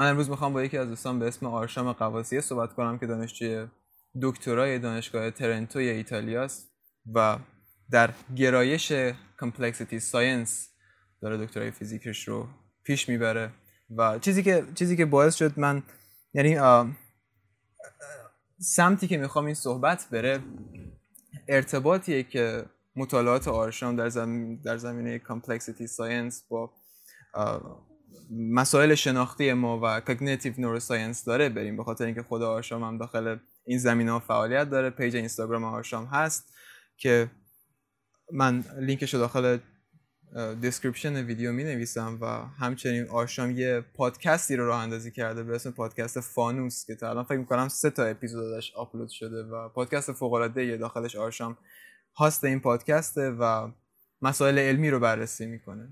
من امروز می‌خوام با یکی از دوستان به اسم آرشام قواسیه صحبت کنم که دانشجوی دکترای دانشگاه ترنتوی ایتالیاست و در گرایش complexity science داره دکترای فیزیکش رو پیش می‌بره و چیزی که چیزی که باعث شد من یعنی سمتی که می‌خوام این صحبت بره ارتباطیه که مطالعات آرشام در, در زمینه complexity science با مسائل شناختی ما و cognitive neuroscience داره بریم به خاطر اینکه خود آرشام هم داخل این زمینه ها فعالیت داره. پیج اینستاگرام آرشام هست که من لینکش رو داخل description ویدیو می نویسم و همچنین آرشام یه پادکستی رو راه اندازی کرده به اسم پادکست فانوس که تا الان فکر می‌کنم سه تا اپیزودش آپلود شده و پادکست فوق العاده داخلش آرشام host این پادکسته و مسائل علمی رو بررسی می‌کنه.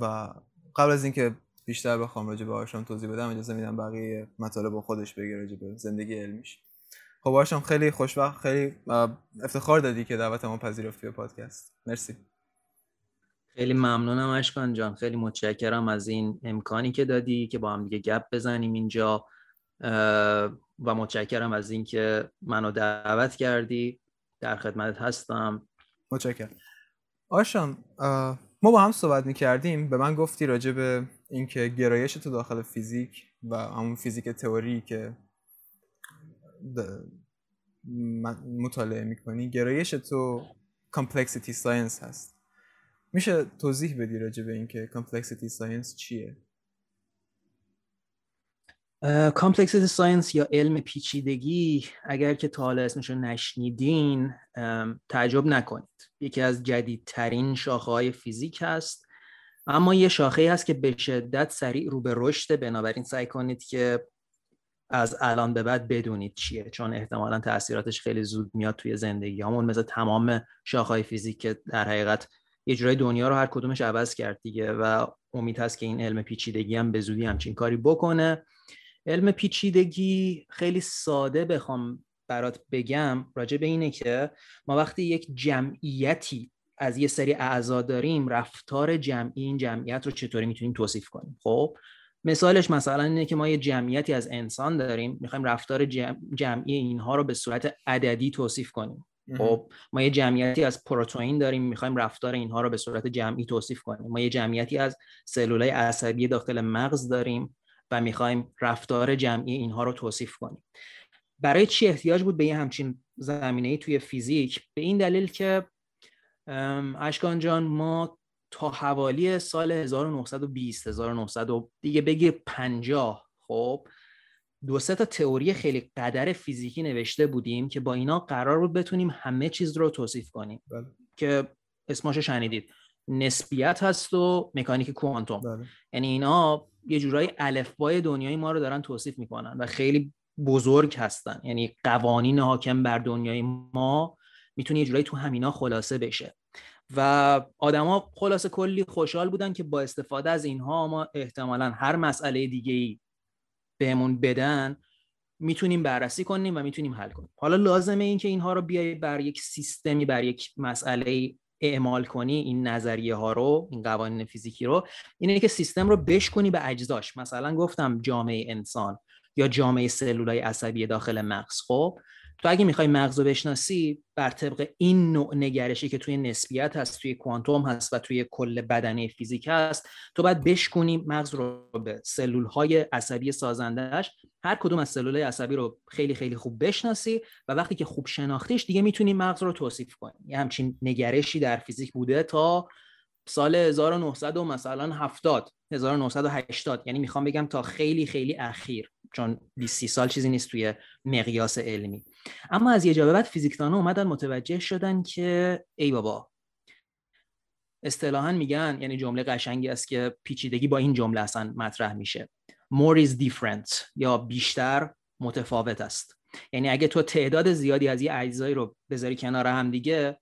و قبل از اینکه بیشتر بخوام راجع به آرشام توضیح بدم اجازه میدم بقیه مطالب با خودش بگه راجع به زندگی علمیش. خب آرشام خیلی خوشبخت خیلی افتخار دادی که دعوت ما پذیرفتی به پادکست. مرسی. خیلی ممنونم اشکان جان. خیلی متشکرم از این امکانی که دادی که با هم دیگه گپ بزنیم اینجا. و متشکرم از اینکه منو دعوت کردی. در خدمت هستم. متشکرم. آرشام ما با هم صحبت می‌کردیم. به من گفتی راجع به اینکه گرایش تو داخل فیزیک و همون فیزیک تئوری که مطالعه می‌کنی گرایش تو complexity science هست. میشه توضیح بدی راجع به اینکه complexity science چیه؟ complexity science یا علم پیچیدگی اگر که تا حالا اسمش رو نشنیدین تعجب نکنید. یکی از جدیدترین شاخه های فیزیک هست اما یه شاخه هست که به شدت سریع رو به رشد بنابراین سعی کنید که از الان به بعد بدونید چیه چون احتمالا تاثیراتش خیلی زود میاد توی زندگی همون مثل تمام شاخهای فیزیک که در حقیقت یه جورای دنیا رو هر کدومش عوض کرد دیگه و امید هست که این علم پیچیدگی هم به زودی همچین کاری بکنه. علم پیچیدگی خیلی ساده بخوام برات بگم راجع به اینه که ما وقتی یک جمعیتی از یه سری اعضا داریم رفتار جمعی این جمعیت رو چطوری می‌تونیم توصیف کنیم؟ خب مثالش مثلا اینه که ما یه جمعیتی از انسان داریم می‌خوایم رفتار جمعی اینها رو به صورت عددی توصیف کنیم. خب ما یه جمعیتی از پروتئین داریم می‌خوایم رفتار اینها رو به صورت جمعی توصیف کنیم. ما یه جمعیتی از سلولای عصبی داخل مغز داریم. و می‌خوایم رفتار جمعی اینها رو توصیف کنیم. برای چی احتیاج بود به یه همچین زمینه توی فیزیک؟ به این دلیل که اشکان جان ما تا حوالی سال 1920 1900 دیگه بگیر 50 خب دو سه تا تئوری خیلی قدر فیزیکی نوشته بودیم که با اینا قرار بود بتونیم همه چیز رو توصیف کنیم. بله. که اسماشو شنیدید. نسبیت هست و مکانیک کوانتوم. بله. یعنی اینا یه جورایی الفبای دنیای ما رو دارن توصیف می‌کنن و خیلی بزرگ هستن. یعنی قوانین حاکم بر دنیای ما می‌تونه یه جورایی تو همینا خلاصه بشه. و آدما خلاصه کلی خوشحال بودن که با استفاده از اینها ما احتمالا هر مسئله دیگه ای بهمون بدن می‌تونیم بررسی کنیم و می‌تونیم حل کنیم. حالا لازمه این که اینها رو بیای بر یک سیستمی بر یک مسئله اعمال کنی این نظریه ها رو این قوانین فیزیکی رو اینه که سیستم رو بشکنی به اجزاش. مثلا گفتم جامعه انسان یا جامعه سلولای عصبی داخل مغز. خب تو اگه می‌خوای مغز رو بشناسی بر طبق این نوع نگرشی که توی نسبیت هست توی کوانتوم هست و توی کل بدنه فیزیک هست تو باید بشکنی مغز رو به سلول های عصبی سازندهش هر کدوم از سلول عصبی رو خیلی خیلی خوب بشناسی و وقتی که خوب شناختیش دیگه می‌تونی مغز رو توصیف کنی. یه همچین نگرشی در فیزیک بوده تا سال 1900 و مثلا 70 1980 یعنی می‌خوام بگم تا خیلی خیلی اخیر چون 20 سال چیزی نیست توی مقیاس علمی. اما از یه جا بعد فیزیکدانا اومدن متوجه شدن که ای بابا اصطلاحا میگن یعنی جمله قشنگی است که پیچیدگی با این جمله اصلا مطرح میشه. More is different یا بیشتر متفاوت است. یعنی اگه تو تعداد زیادی از یه اجزایی رو بذاری کنار هم دیگه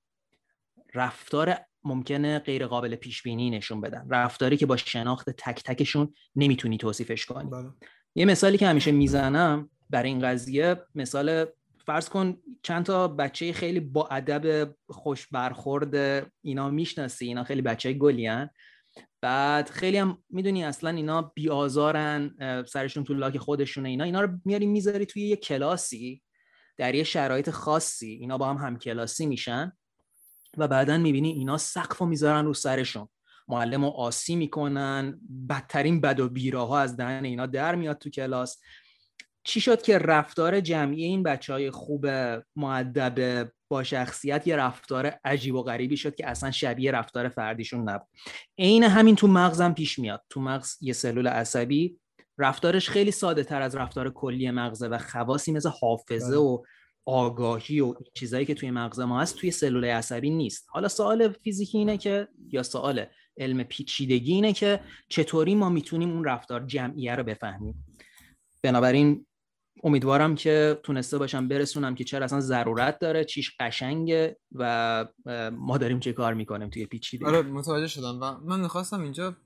رفتار ممکنه غیر قابل پیش بینی نشون بدن. رفتاری که با شناخت تک تکشون نمی‌تونی توصیفش کنی. بله. یه مثالی که همیشه می‌زنم برای این قضیه مثال فرض کن چند تا بچه خیلی با ادب خوش برخورد اینا می‌شناسی اینا خیلی بچه گلی بعد خیلی هم می‌دونی اصلا اینا بیازارن سرشون تو لاک خودشونه اینا اینا رو میاری می‌ذاری توی یه کلاسی در یه شرایط خاصی اینا با هم هم کلاسی میشن و بعدا می‌بینی اینا سقف رو می‌ذارن رو سرشون. معلم رو آسی می‌کنن بدترین بد و بیراها از دهن اینا در میاد تو کلاس. چی شد که رفتار جمعی این بچه های خوب معدب با شخصیت یه رفتار عجیب و غریبی شد که اصلا شبیه رفتار فردیشون نبود. عین همین تو مغزم پیش میاد. تو مغز یه سلول عصبی. رفتارش خیلی ساده تر از رفتار کلی مغزه و خواصی مثل حافظه بله. و آگاهی و چیزایی که توی مغز ما هست توی سلول عصبی نیست. حالا سوال فیزیکی اینه که یا سوال علم پیچیدگی اینه که چطوری ما می‌تونیم اون رفتار جمعیه رو بفهمیم؟ بنابراین امیدوارم که تونسته باشم برسونم که چرا اصلا ضرورت داره چیش قشنگه و ما داریم چه کار می‌کنیم توی پیچیدگی. آره متوجه شدم و من می‌خواستم اینجا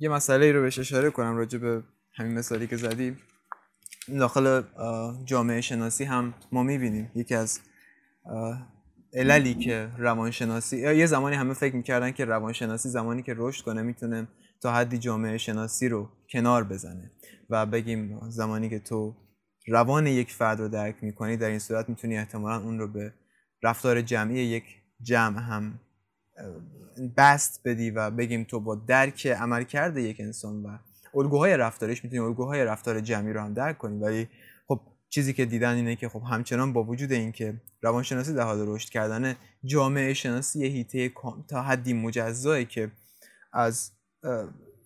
یه مسئله رو بهش اشاره کنم راجع به همین مثالی که زدی داخل جامعه شناسی هم ما می‌بینیم. یکی از عللی که روانشناسی یه زمانی همه فکر می‌کردن که روانشناسی زمانی که رشد کنه می‌تونه تا حدی جامعه شناسی رو کنار بزنه و بگیم زمانی که تو روان یک فرد رو درک می‌کنی در این صورت می‌تونی احتمالا اون رو به رفتار جمعی یک جمع هم بست بدی و بگیم تو با درک عمل کرده یک انسان و الگوهای رفتارش می‌تونی الگوهای رفتار جمعی رو هم درک کنی. ولی خب چیزی که دیدن اینه که خب همچنان با وجود اینکه روانشناسی در حال رشد کردن جامعه شناسی هیته تا حدی مجزایی که از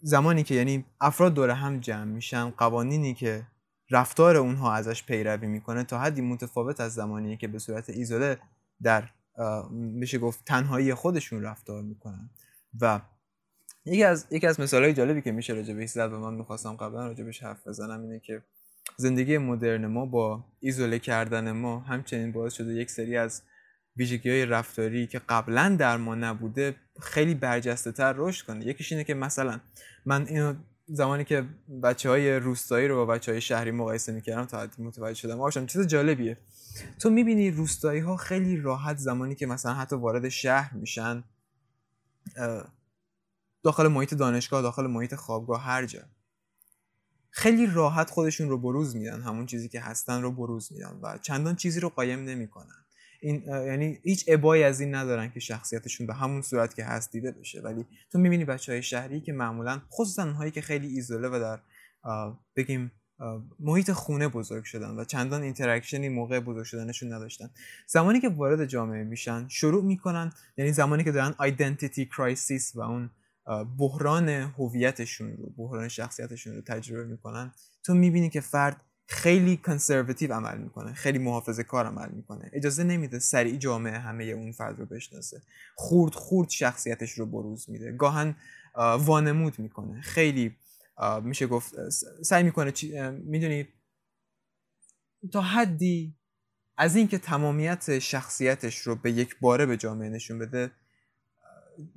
زمانی که یعنی افراد دور هم جمع میشن قوانینی که رفتار اونها ازش پیروی می‌کنه تا حدی متفاوت از زمانی که به صورت ایزوله در میشه گفت تنهایی خودشون رفتار می‌کنن. و یکی از یکی از مثالهای جالبی که میشه راجع به زد و من می‌خواستم قبلا راجع بهش حرف بزنم اینه که زندگی مدرن ما با ایزوله کردن ما همچنین باعث شده یک سری از ویژگی های رفتاری که قبلا در ما نبوده خیلی برجسته تر رشد کنه. یکیش اینه که مثلا من اینو زمانی که بچه های روستایی رو با بچه های شهری مقایسه می‌کردم تا حدی متوجه شدم آشان چیز جالبیه. تو می‌بینی روستایی ها خیلی راحت زمانی که مثلا حتی وارد شهر میشن داخل محیط دانشگاه داخل محیط خوابگاه هر جا. خیلی راحت خودشون رو بروز میدن همون چیزی که هستن رو بروز میدن و چندان چیزی رو قایم نمی‌کنن. این یعنی هیچ ابایی از این ندارن که شخصیتشون به همون صورت که هست دیده بشه. ولی تو می‌بینی بچه های شهری که معمولا خصوصا هایی که خیلی ایزوله و در بگیم محیط خونه بزرگ شدن و چندان interaction ی موقع بزرگ شدنشون نداشتن. زمانی که وارد جامعه میشن شروع می‌کنن یعنی زمانی که دارن identity crisis و اون بحران هویتشون رو بحران شخصیتشون رو تجربه می‌کنن تو می‌بینی که فرد خیلی کنسرواتیو عمل می‌کنه خیلی محافظه کار عمل می‌کنه. اجازه نمیده سریع جامعه همه اون فرد رو بشناسه. خورد خورد شخصیتش رو بروز میده. گاهن وانمود می‌کنه. خیلی میشه گفت سعی می‌کنه می‌دونی؟ تا حدی از اینکه تمامیت شخصیتش رو به یک باره به جامعه نشون بده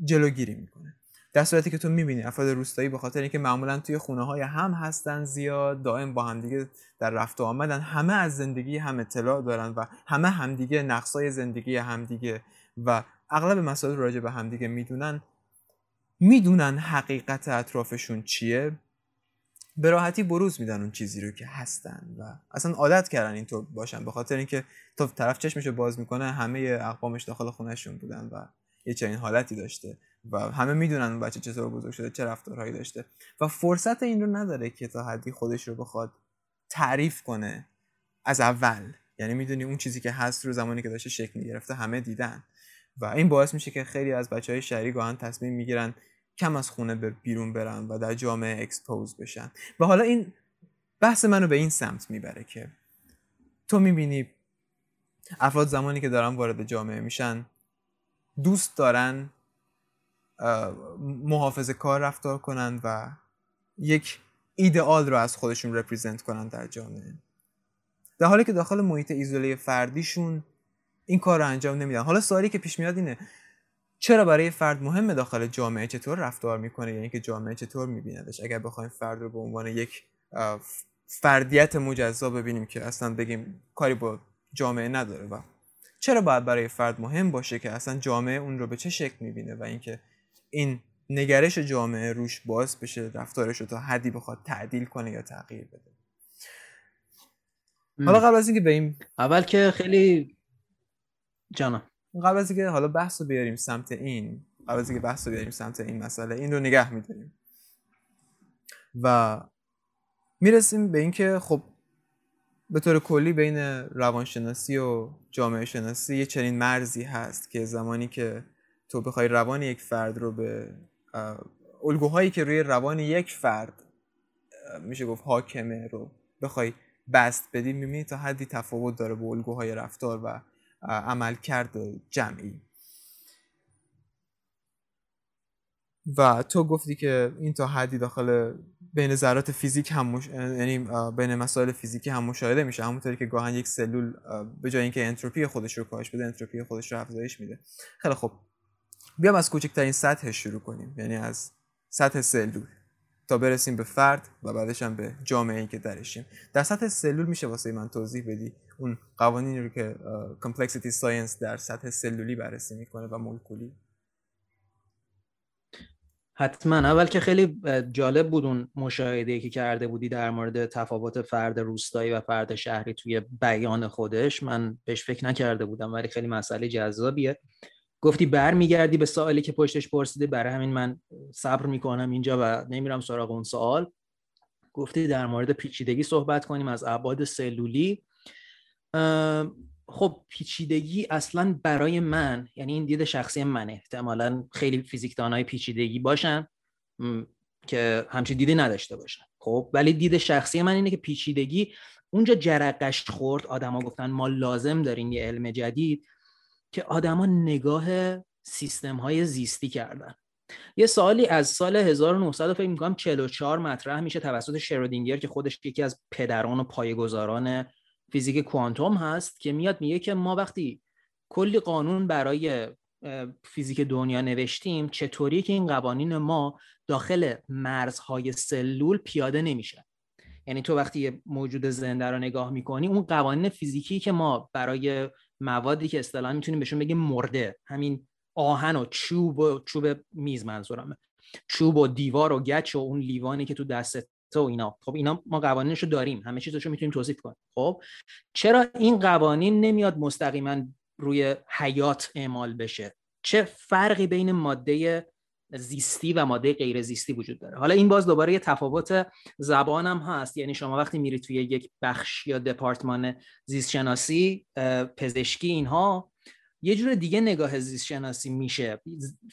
جلوگیری می‌کنه. در صورتی که تو می‌بینی افراد روستایی به خاطر اینکه معمولا توی خونه های هم هستن زیاد دائم با همدیگه در رفت و آمدن همه از زندگی هم اطلاع دارن و همه همدیگه نقصای زندگی همدیگه و اغلب مسائل راجع به همدیگه می‌دونن. می‌دونن حقیقت اطرافشون چیه. به راحتی بروز میدن اون چیزی رو که هستن و اصلا عادت کردن اینطور باشن به خاطر اینکه تو طرف چشمشو باز می‌کنه همه اقوامش داخل خونهشون بودن و یه چنین حالتی داشته. و همه می‌دونن بچه چطور بزرگ شده چه رفتارهایی داشته. و فرصت این رو نداره که تا حدی خودش رو بخواد تعریف کنه از اول. یعنی می‌دونی اون چیزی که هست رو زمانی که داشته شکل گرفته همه دیدن. و این باعث میشه که خیلی از بچه های شهری گاهن تصمیم می‌گیرن کم از خونه به بیرون برن و در جامعه اکسپوز بشن. و حالا این بحث منو به این سمت می‌بره که تو می‌بینی افراد زمانی که دارن وارد جامعه میشن دوست دارن محافظه کار رفتار کنند و یک ایدئال رو از خودشون رپریزنت کنن در جامعه. در حالی که داخل محیط ایزوله فردیشون این کار رو انجام نمیدن. حالا سوالی که پیش میاد اینه چرا برای فرد مهمه داخل جامعه چطور رفتار می‌کنه؟ یعنی که جامعه چطور میبیندش؟ اگر بخوایم فرد رو به عنوان یک فردیت مجزا ببینیم که اصلا بگیم کاری با جامعه نداره و چرا باید برای فرد مهم باشه که اصلا جامعه اون رو به چه شکل می‌بینه و اینکه این نگرش جامعه روش باز بشه رفتارش رو تا حدی بخواد تعدیل کنه یا تغییر بده. حالا قبل از اینکه به این اول که خیلی جانم. قبل از اینکه حالا بحث رو بیاریم سمت این قبل از اینکه بحث رو بیاریم سمت این مسئله این رو نگه میداریم. و می‌رسیم به اینکه خب به طور کلی بین روانشناسی و جامعه شناسی یه چنین مرزی هست که زمانی که تو بخوای روان یک فرد رو به الگوهایی که روی روان یک فرد میشه گفت حاکمه رو بخوای بست بدی می‌بینی تا حدی تفاوت داره با الگوهای رفتار و عمل کرد جمعی. و تو گفتی که این تا حدی داخل بین ذرات فیزیک هم مش... یعنی بین مسائل فیزیکی هم مشاهده میشه. همونطوری که گاهن یک سلول به جای اینکه انتروپی خودش رو کاهش بده انتروپی خودش رو افزایش میده. خیلی خب بیام از کوچکترین سطح شروع کنیم. یعنی از سطح سلول. تا برسیم به فرد و بعدش هم به جامعه ای که درشیم. در سطح سلول میشه واسه من توضیح بدی؟ اون قوانینی رو که complexity science در سطح سلولی بررسی می‌کنه و مولکولی. حتما. اول که خیلی جالب بود اون مشاهده که کرده بودی در مورد تفاوت فرد روستایی و فرد شهری توی بیان خودش. من بهش فکر نکرده بودم ولی خیلی مسئله جذابیه. گفتی برمیگردی به سوالی که پشتش پرسیده برای همین من صبر می‌کنم اینجا و نمیرم سراغ اون سوال. گفتی در مورد پیچیدگی صحبت کنیم از ابعاد سلولی. خب پیچیدگی اصلا برای من یعنی این دید شخصی من احتمالا خیلی فیزیکدانای پیچیدگی باشن که همچین دیدی نداشته باشن. خب ولی دید شخصی من اینه که پیچیدگی اونجا جرقش خورد. آدما گفتن ما لازم داریم یه علم جدید. که آدما نگاه سیستم های زیستی کردن. یه سالی از سال 1900 فکر می‌کنم 44 مطرح میشه توسط شرودینگر که خودش یکی از پدران و پایه‌گذاران فیزیک کوانتوم هست که میاد میگه که ما وقتی کلی قانون برای فیزیک دنیا نوشتیم چطوری که این قوانین ما داخل مرزهای سلول پیاده نمیشه؟ یعنی تو وقتی موجود زنده رو نگاه می‌کنی اون قوانین فیزیکی که ما برای موادی که اصطلاحا می‌تونیم بهشون بگیم مرده. همین آهن و چوب و چوب میز منظورمه. چوب و دیوار و گچ و اون لیوانی که تو دستت و اینا. خب اینا ما قوانینشو داریم. همه چیزشو می‌تونیم توصیف کنیم. خب؟ چرا این قوانین نمیاد مستقیما روی حیات اعمال بشه؟ چه فرقی بین ماده زیستی و ماده غیر زیستی وجود داره. حالا این باز دوباره یه تفاوت زبان هم هست. یعنی شما وقتی میری توی یک بخش یا دپارتمان زیست شناسی پزشکی اینها یه جور دیگه نگاه زیست شناسی میشه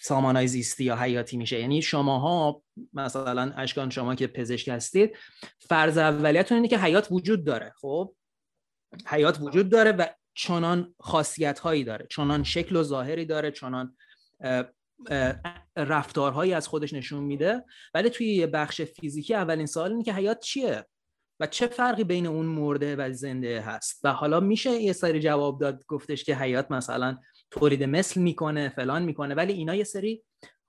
سامانای زیستی یا حیاتی میشه. یعنی شماها مثلا اشکان شما که پزشک هستید فرض اولیتون اینه که حیات وجود داره. خب؟ حیات وجود داره و چنان خاصیت هایی داره چنان شکل و ظاهری داره چنان رفتارهایی از خودش نشون میده. ولی توی یه بخش فیزیکی اولین سوال اینه که حیات چیه و چه فرقی بین اون مرده و زنده هست؟ و حالا میشه یه سری جواب داد گفتش که حیات مثلا تولید مثل می‌کنه فلان می‌کنه. ولی اینا یه سری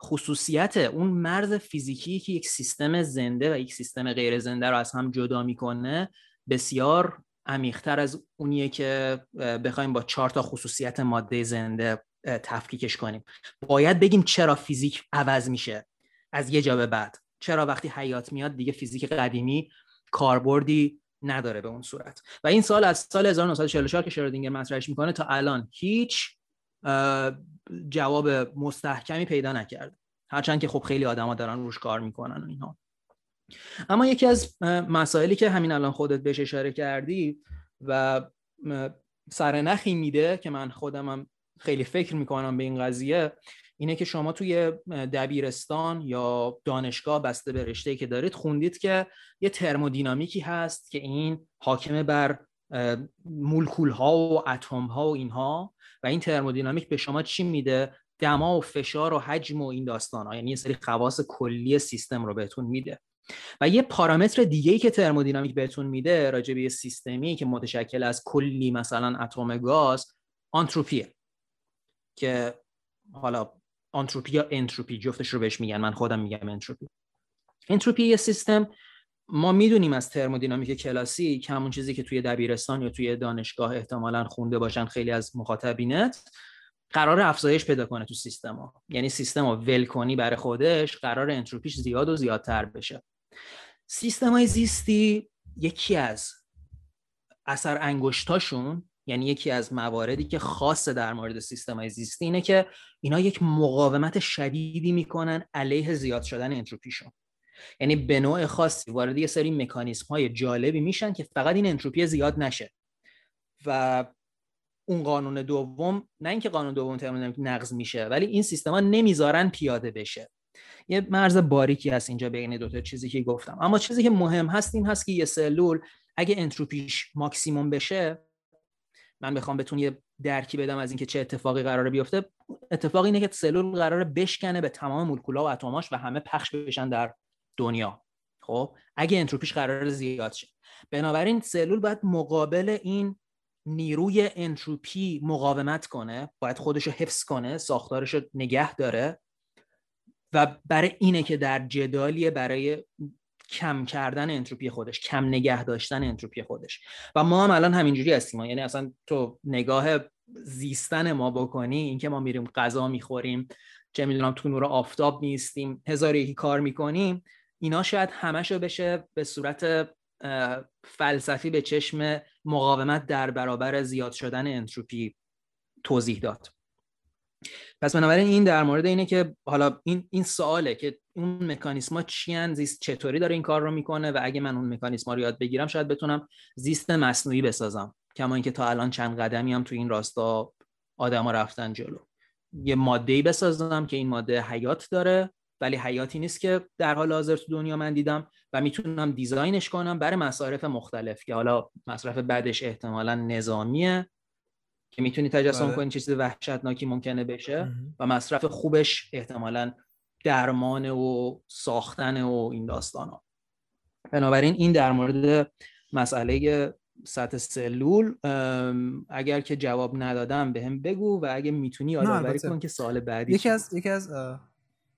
خصوصیت اون مرز فیزیکی که یک سیستم زنده و یک سیستم غیر زنده رو از هم جدا می‌کنه بسیار عمیقتر از اونیه که بخوایم با چهار تا خصوصیت ماده زنده تفکیکش کنیم. باید بگیم چرا فیزیک عوض میشه. از یه جا به بعد. چرا وقتی حیات میاد دیگه فیزیک قدیمی کاربردی نداره به اون صورت. و این سال از سال 1944 که شرودینگر مطرحش می‌کنه تا الان هیچ جواب مستحکمی پیدا نکرد هرچند که خب خیلی آدما دارن روش کار می‌کنن و اینها. اما یکی از مسائلی که همین الان خودت بهش اشاره کردی و سرنخی میده که من خودمم خیلی فکر می‌کنم به این قضیه اینه که شما توی دبیرستان یا دانشگاه بسته به رشته که دارید خوندید که یه ترمودینامیکی هست که این حاکم بر مولکول ها و اتم ها و اینها و این ترمودینامیک به شما چی میده؟ دما و فشار و حجم و این داستان ها یعنی یه سری خواص کلی سیستم رو بهتون میده. و یه پارامتر دیگه ای که ترمودینامیک بهتون میده راجع به سیستمی که متشکل از کلی مثلا اتم گاز آنتروپیه که حالا آنتروپی یا انتروپی جفتش رو بهش میگن. من خودم میگم انتروپی. انتروپی یه سیستم ما می‌دونیم از ترمودینامیک که همون چیزی که توی دبیرستان یا توی دانشگاه احتمالا خونده باشن خیلی از مخاطبینت قرار افزایش پیدا کنه تو سیستم یعنی سیستم ها ول کنی برای خودش قرار انتروپیش زیاد و زیادتر بشه. سیستم های زیستی یکی از اثر انگشتاشون یعنی یکی از مواردی که خاصه در مورد سیستم های زیستی اینه که اینا یک مقاومت شدیدی می‌کنن علیه زیاد شدن انتروپیشون. یعنی به نوع خاصی وارد یه سری مکانیسم های جالبی میشن که فقط این انتروپی زیاد نشه. و اون قانون دوم نه اینکه قانون دوم ترمودینامیک نقض میشه ولی این سیستما نمی‌ذارن پیاده بشه. یه مرز باریکی هست اینجا بین دو تا چیزی که گفتم. اما چیزی که مهم هست این هست که یه سلول اگه انتروپیش ماکسیموم بشه من بخوام بتون یه درکی بدم از اینکه چه اتفاقی قراره بیفته. اتفاق اینه که سلول قراره بشکنه به تمام مولکول‌ها و اتماش و همه پخش بشن در دنیا. خب اگه انتروپیش قرار زیاد شه. بنابراین سلول باید مقابل این نیروی انتروپی مقاومت کنه باید خودش رو حفظ کنه ساختارش رو نگه داره و برای اینه که در جدالیه برای کم کردن انتروپی خودش کم نگه داشتن انتروپی خودش. و ما هم الان همینجوری هستیم. یعنی اصلا تو نگاه زیستن ما بکنی اینکه ما میریم غذا می‌خوریم چه می‌دونم تو نور آفتاب میستیم هزار یکی کار می‌کنیم اینا شاید همشو بشه به صورت فلسفی به چشم مقاومت در برابر زیاد شدن انتروپی توضیح داد. پس بنابراین این در مورد اینه که حالا این این سواله که اون مکانیسما چی زیست چطوری داره این کار رو می‌کنه و اگه من اون مکانیسما رو یاد بگیرم شاید بتونم زیست مصنوعی بسازم. کما اینکه تا الان چند قدمی هم تو این راستا آدما رفتن جلو. یه ماده ای بسازم که این ماده حیات داره ولی حیاتی نیست که در حال حاضر تو دنیا من دیدم و می‌تونم دیزاینش کنم برای مصارف مختلف که حالا مصرف بعدش احتمالا نظامیه که می‌تونی تجسم بله. کنی چیز وحشتناکی ممکنه بشه و مصرف خوبش احتمالا درمان و ساختن و این داستان ها بنابراین این در مورد مسئله سطح سلول اگر که جواب ندادم به هم بگو و اگه می‌تونی یادآوری کن که سال بعدی یکی از یکی از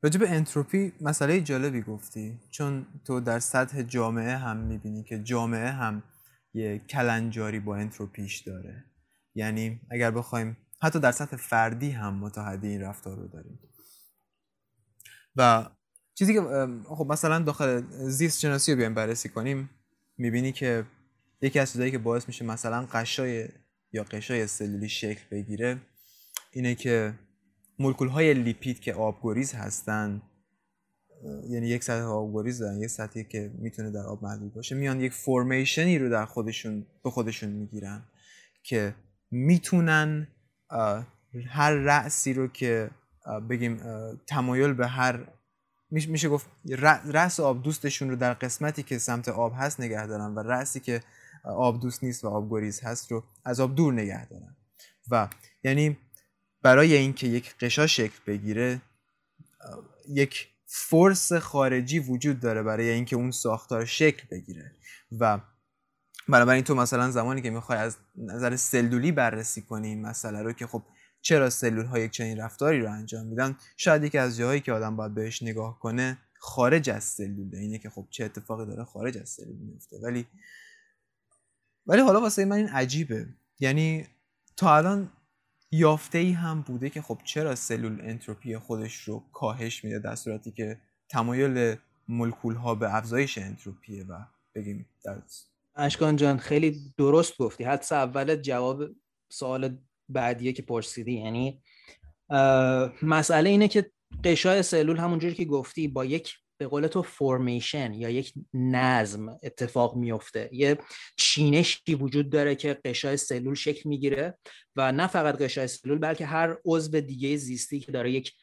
راجب انتروپی مسئله جالبی گفتی چون تو در سطح جامعه هم می‌بینی که جامعه هم یه کلنجاری با انتروپیش داره. یعنی اگر بخوایم حتی در سطح فردی هم متحدی این رفتار رو داریم. و چیزی که خب مثلا داخل زیست شناسی رو بیایم بررسی کنیم می‌بینی که یکی از چیزایی که باعث میشه مثلا قشای یا قشای سلولی شکل بگیره اینه که مولکول های لیپید که آبگریز هستن یعنی یک سطح آبگریز دارن یک سطحی که می‌تونه در آب محدود باشه میان یک فرمیشنی رو در خودشون به خودشون می‌گیرن که می‌تونن هر رأسی رو که بگیم تمایل به هر میشه گفت رأس آب دوستشون رو در قسمتی که سمت آب هست نگه دارن و رأسی که آب دوست نیست و آبگریز هست رو از آب دور نگه دارن. و یعنی برای اینکه یک قشا شکل بگیره یک فرس خارجی وجود داره برای اینکه اون ساختار شکل بگیره. و بنابراین تو مثلا زمانی که می‌خوای از نظر سلولی بررسی کنی این مسئله رو که خب چرا سلول ها یک چنین رفتاری رو انجام میدن؟ شاید یکی از جاهایی که آدم باید بهش نگاه کنه خارج از سلوله اینه که خب چه اتفاقی داره خارج از سلول میفته ولی ولی حالا واسه من این عجیبه. یعنی تا الان یافته ای هم بوده که خب چرا سلول انتروپی خودش رو کاهش میده در صورتی که تمایل مولکول ها به افزایش انتروپیه و بگیم در اشکان جان خیلی درست گفتی. حتی اول جواب سوال بعدیه که پرسیدی. یعنی مسئله اینه که قشای سلول همونجوری که گفتی با یک به قول تو فرمیشن یا یک نظم اتفاق میفته. یه چینشی وجود داره که قشای سلول شکل می‌گیره و نه فقط قشای سلول بلکه هر عضو دیگه زیستی که داره یک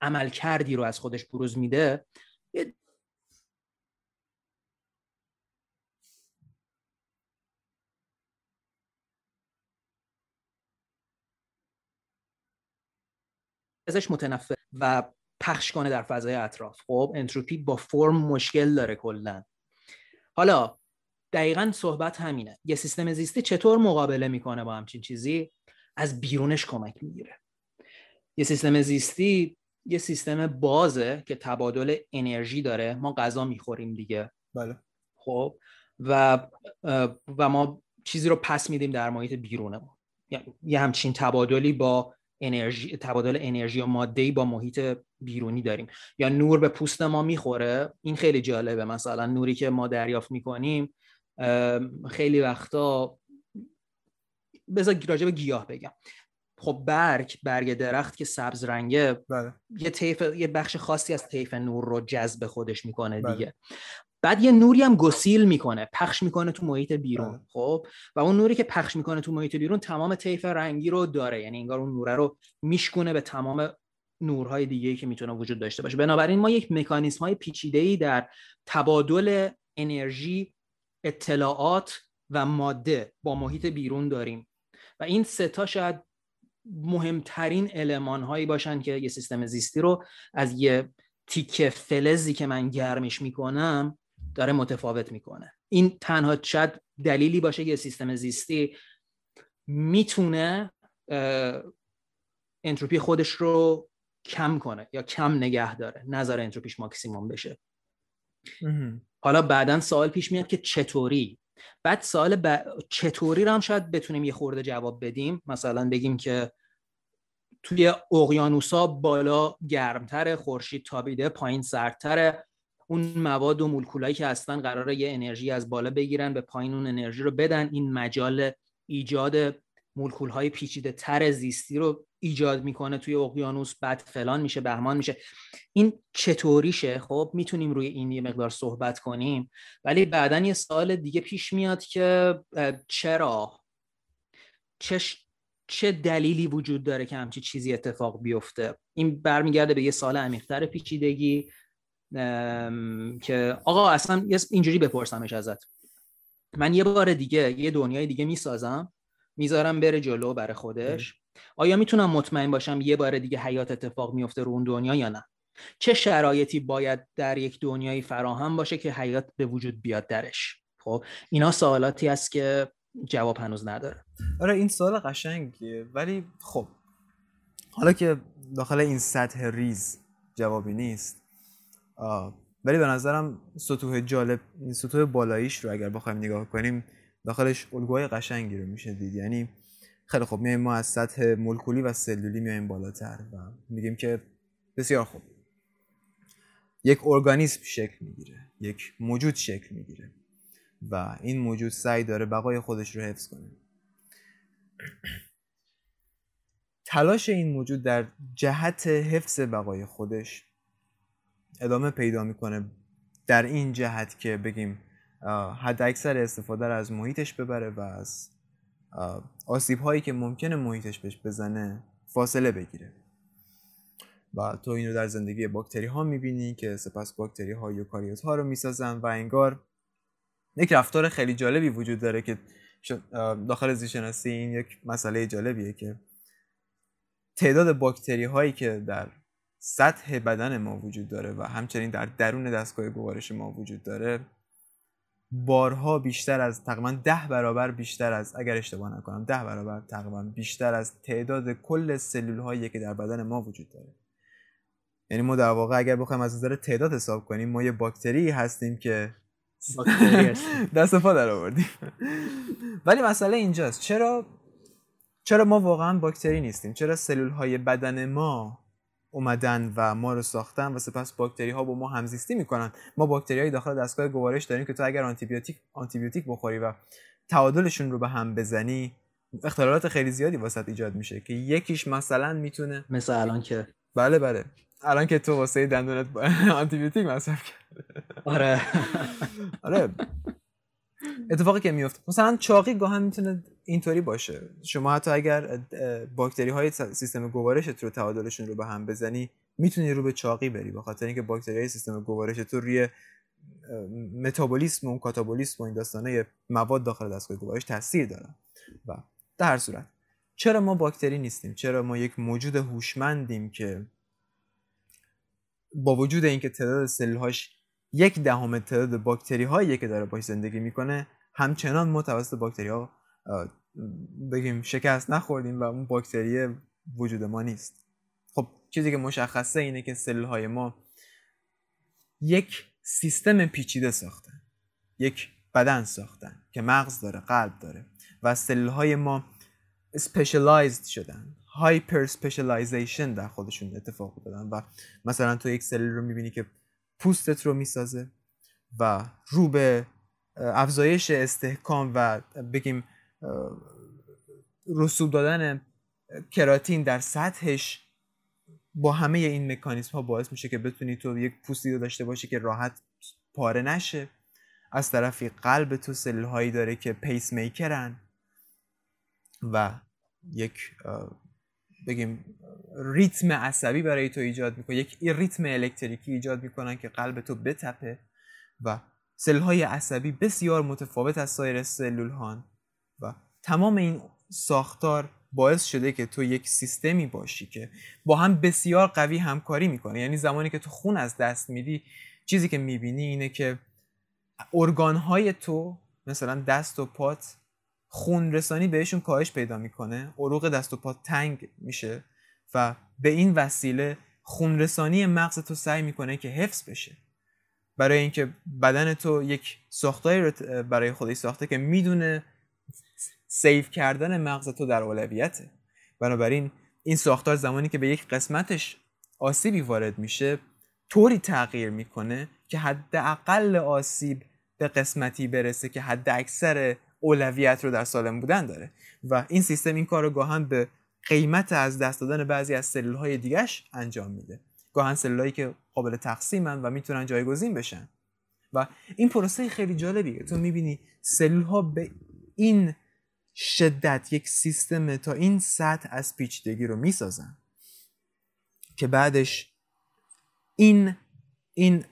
عمل کردی رو از خودش بروز میده ازش متنفر و پخش کنه در فضای اطراف. خب انتروپی با فرم مشکل داره کلا. حالا دقیقا صحبت همینه. یه سیستم زیستی چطور مقابله می‌کنه با همچین چیزی؟ از بیرونش کمک می‌گیره. یه سیستم زیستی یه سیستم بازه که تبادل انرژی داره. ما غذا می‌خوریم دیگه. بله. خب و و ما چیزی رو پس میدیم در محیط بیرونمون یه همچین تبادلی با انرژی تبادل انرژی و ماده با محیط بیرونی داریم. یا نور به پوست ما می‌خوره. این خیلی جالبه. مثلا نوری که ما دریافت می‌کنیم خیلی وقتا بذار راجع به گیاه بگم. خب برگ برگ درخت که سبز رنگه بله. یه طیف یه بخش خاصی از طیف نور رو جذب خودش می‌کنه بله. دیگه. بعد یه نوری هم گسیل می‌کنه پخش می‌کنه تو محیط بیرون. خب؟ و اون نوری که پخش می‌کنه تو محیط بیرون تمام طیف رنگی رو داره یعنی انگار اون نوره رو میشکونه به تمام نورهای دیگه که می‌تونه وجود داشته باشه. بنابراین ما یک مکانیزم های پیچیده ای در تبادل انرژی اطلاعات و ماده با محیط بیرون داریم. و این سه تا شاید مهمترین علمان هایی باشن که یه سیستم زیستی رو از یه تیکه فلزی که من گرمش می‌کنم داره متفاوت می‌کنه. این تنها شاید دلیلی باشه که سیستم زیستی می‌تونه انتروپی خودش رو کم کنه یا کم نگه داره نظر انتروپیش ماکسیموم بشه. حالا بعدا سوال پیش میاد که چطوری؟ بعد سوال ب... چطوری رو هم شاید بتونیم یه خورده جواب بدیم. مثلا بگیم که توی اقیانوسا بالا گرمتر خورشید تابیده پایین سردتره. اون مواد و مولکولایی که هستن قراره یه انرژی از بالا بگیرن به پایین اون انرژی رو بدن. این مجال ایجاد مولکول های پیچیده تر زیستی رو ایجاد می‌کنه توی اقیانوس. بعد فلان میشه بهمان میشه. این چطوریشه؟ خب می‌تونیم روی این یه مقدار صحبت کنیم. ولی بعدا یه سوال دیگه پیش میاد که چرا؟ چه چه دلیلی وجود داره که همچی چیزی اتفاق بیفته؟ این برمیگرده به یه سال عمیقتر پیچیدگی. که آقا اصلا اینجوری بپرسمش ازت. من یه بار دیگه یه دنیای دیگه می‌سازم می‌ذارم بره جلو برای خودش. آیا می‌تونم مطمئن باشم یه بار دیگه حیات اتفاق میفته رو اون دنیا یا نه؟ چه شرایطی باید در یک دنیایی فراهم باشه که حیات به وجود بیاد درش؟ خب اینا سوالاتی است که جواب هنوز نداره. آره این سوال قشنگیه. ولی خب حالا که داخل این سطح ریز جوابی نیست ولی به نظرم سطوح جالب این سطوح بالاییش رو اگر بخوایم نگاه کنیم داخلش الگوهای قشنگی رو میشه دید یعنی خیلی خوب میایم ما از سطح مولکولی و سلولی میایم بالاتر و میگیم که بسیار خوب. یک ارگانیسم شکل می‌گیره یک موجود شکل می‌گیره و این موجود سعی داره بقای خودش رو حفظ کنه. تلاش این موجود در جهت حفظ بقای خودش ادامه پیدا می‌کنه. در این جهت که بگیم حد اکثر استفاده رو از محیطش ببره و از آسیب هایی که ممکنه محیطش بهش بزنه فاصله بگیره. و تو این رو در زندگی باکتری ها می‌بینی که سپس باکتری ها یوکاریوت ها رو می‌سازن و انگار یک رفتار خیلی جالبی وجود داره که داخل زیشناسی این یک مسئله جالبیه که تعداد باکتری هایی که در سطح بدن ما وجود داره و همچنین در درون دستگاه گوارش ما وجود داره بارها بیشتر از تقریبا ده برابر بیشتر از اگر اشتباه نکنم ده برابر تقریبا بیشتر از تعداد کل سلول هایی که در بدن ما وجود داره. یعنی ما در واقع اگر بخوایم از نظر تعداد حساب کنیم ما یه باکتری هستیم که دست پا در آوردیم. ولی مسئله اینجاست چرا؟ چرا ما واقعا باکتری نیستیم؟ چرا سلول های بدن ما اومدن و ما رو ساختن و سپس باکتری ها با ما همزیستی می‌کنن. ما باکتری های داخل دستگاه گوارش داریم که تو اگر آنتیبیوتیک آنتیبیوتیک بخوری و تعادلشون رو به هم بزنی اختلالات خیلی زیادی واسط ایجاد میشه که یکیش مثلا می‌تونه مثل الان که. بله بله. الان که تو واسه دندونت آنتیبیوتیک مصرف کرد آره. آره. اتفاقی که میفته مثلا چاقی گاهن می‌تونه اینطوری باشه. شما حتی اگر باکتری های سیستم گوارشت رو تعادلشون رو به هم بزنی می‌تونی رو به چاقی بری. به خاطر اینکه باکتری های سیستم گوارش تو روی متابولیسم و کاتابولیسم و این داستانه مواد داخل دستگاه گوارش تاثیر دارن و در هر صورت چرا ما باکتری نیستیم؟ چرا ما یک موجود هوشمندیم که با وجود اینکه تعداد سلولهاش یک دهم تعداد باکتری هایی که داره باش زندگی می‌کنه. همچنان ما توسط باکتری ها بگیم شکست نخوردیم و اون باکتری وجود ما نیست. خب چیزی که مشخصه اینه که سلول های ما یک سیستم پیچیده ساختن یک بدن ساختن که مغز داره قلب داره و سلول های ما specialized شدن hyper specialization در خودشون اتفاق دادن و مثلا تو یک سلول رو می‌بینی که پوستت رو می‌سازه و رو به افزایش استحکام و بگیم رسوب دادن کراتین در سطحش با همه این مکانیزم ها باعث میشه که بتونی تو یک پوستی رو داشته باشی که راحت پاره نشه. از طرفی قلب تو سلول داره که پیس میکرن و یک بگیم ریتم عصبی برای تو ایجاد می‌کنه. یک ریتم الکتریکی ایجاد می‌کنن که قلب تو بتپه و سلول های عصبی بسیار متفاوت از سایر سلول هان و تمام این ساختار باعث شده که تو یک سیستمی باشی که با هم بسیار قوی همکاری می‌کنه. یعنی زمانی که تو خون از دست میدی چیزی که می‌بینی اینه که ارگان های تو مثلا دست و پات خون رسانی بهشون کاهش پیدا می‌کنه. عروق دست و پات تنگ میشه و به این وسیله خون رسانی مغز تو سعی می‌کنه که حفظ بشه. برای اینکه بدن تو یک ساختاری برای خودش ساخته که می‌دونه سیف کردن مغز تو در اولویته. بنابراین این ساختار زمانی که به یک قسمتش آسیبی وارد میشه طوری تغییر می‌کنه که حداقل آسیب به قسمتی برسه که حد اکثر اولویت رو در سالم بودن داره. و این سیستم این کار رو گاهن به قیمت از دست دادن بعضی از سلول های دیگش انجام میده. گاهن سلول که قابل تقسیمن و می‌تونن جایگزین بشن. و این پروسه خیلی جالبیه. تو می‌بینی سلول ها به این شدت یک سیستم تا این سطح از پیچیدگی رو می‌سازن که بعدش این این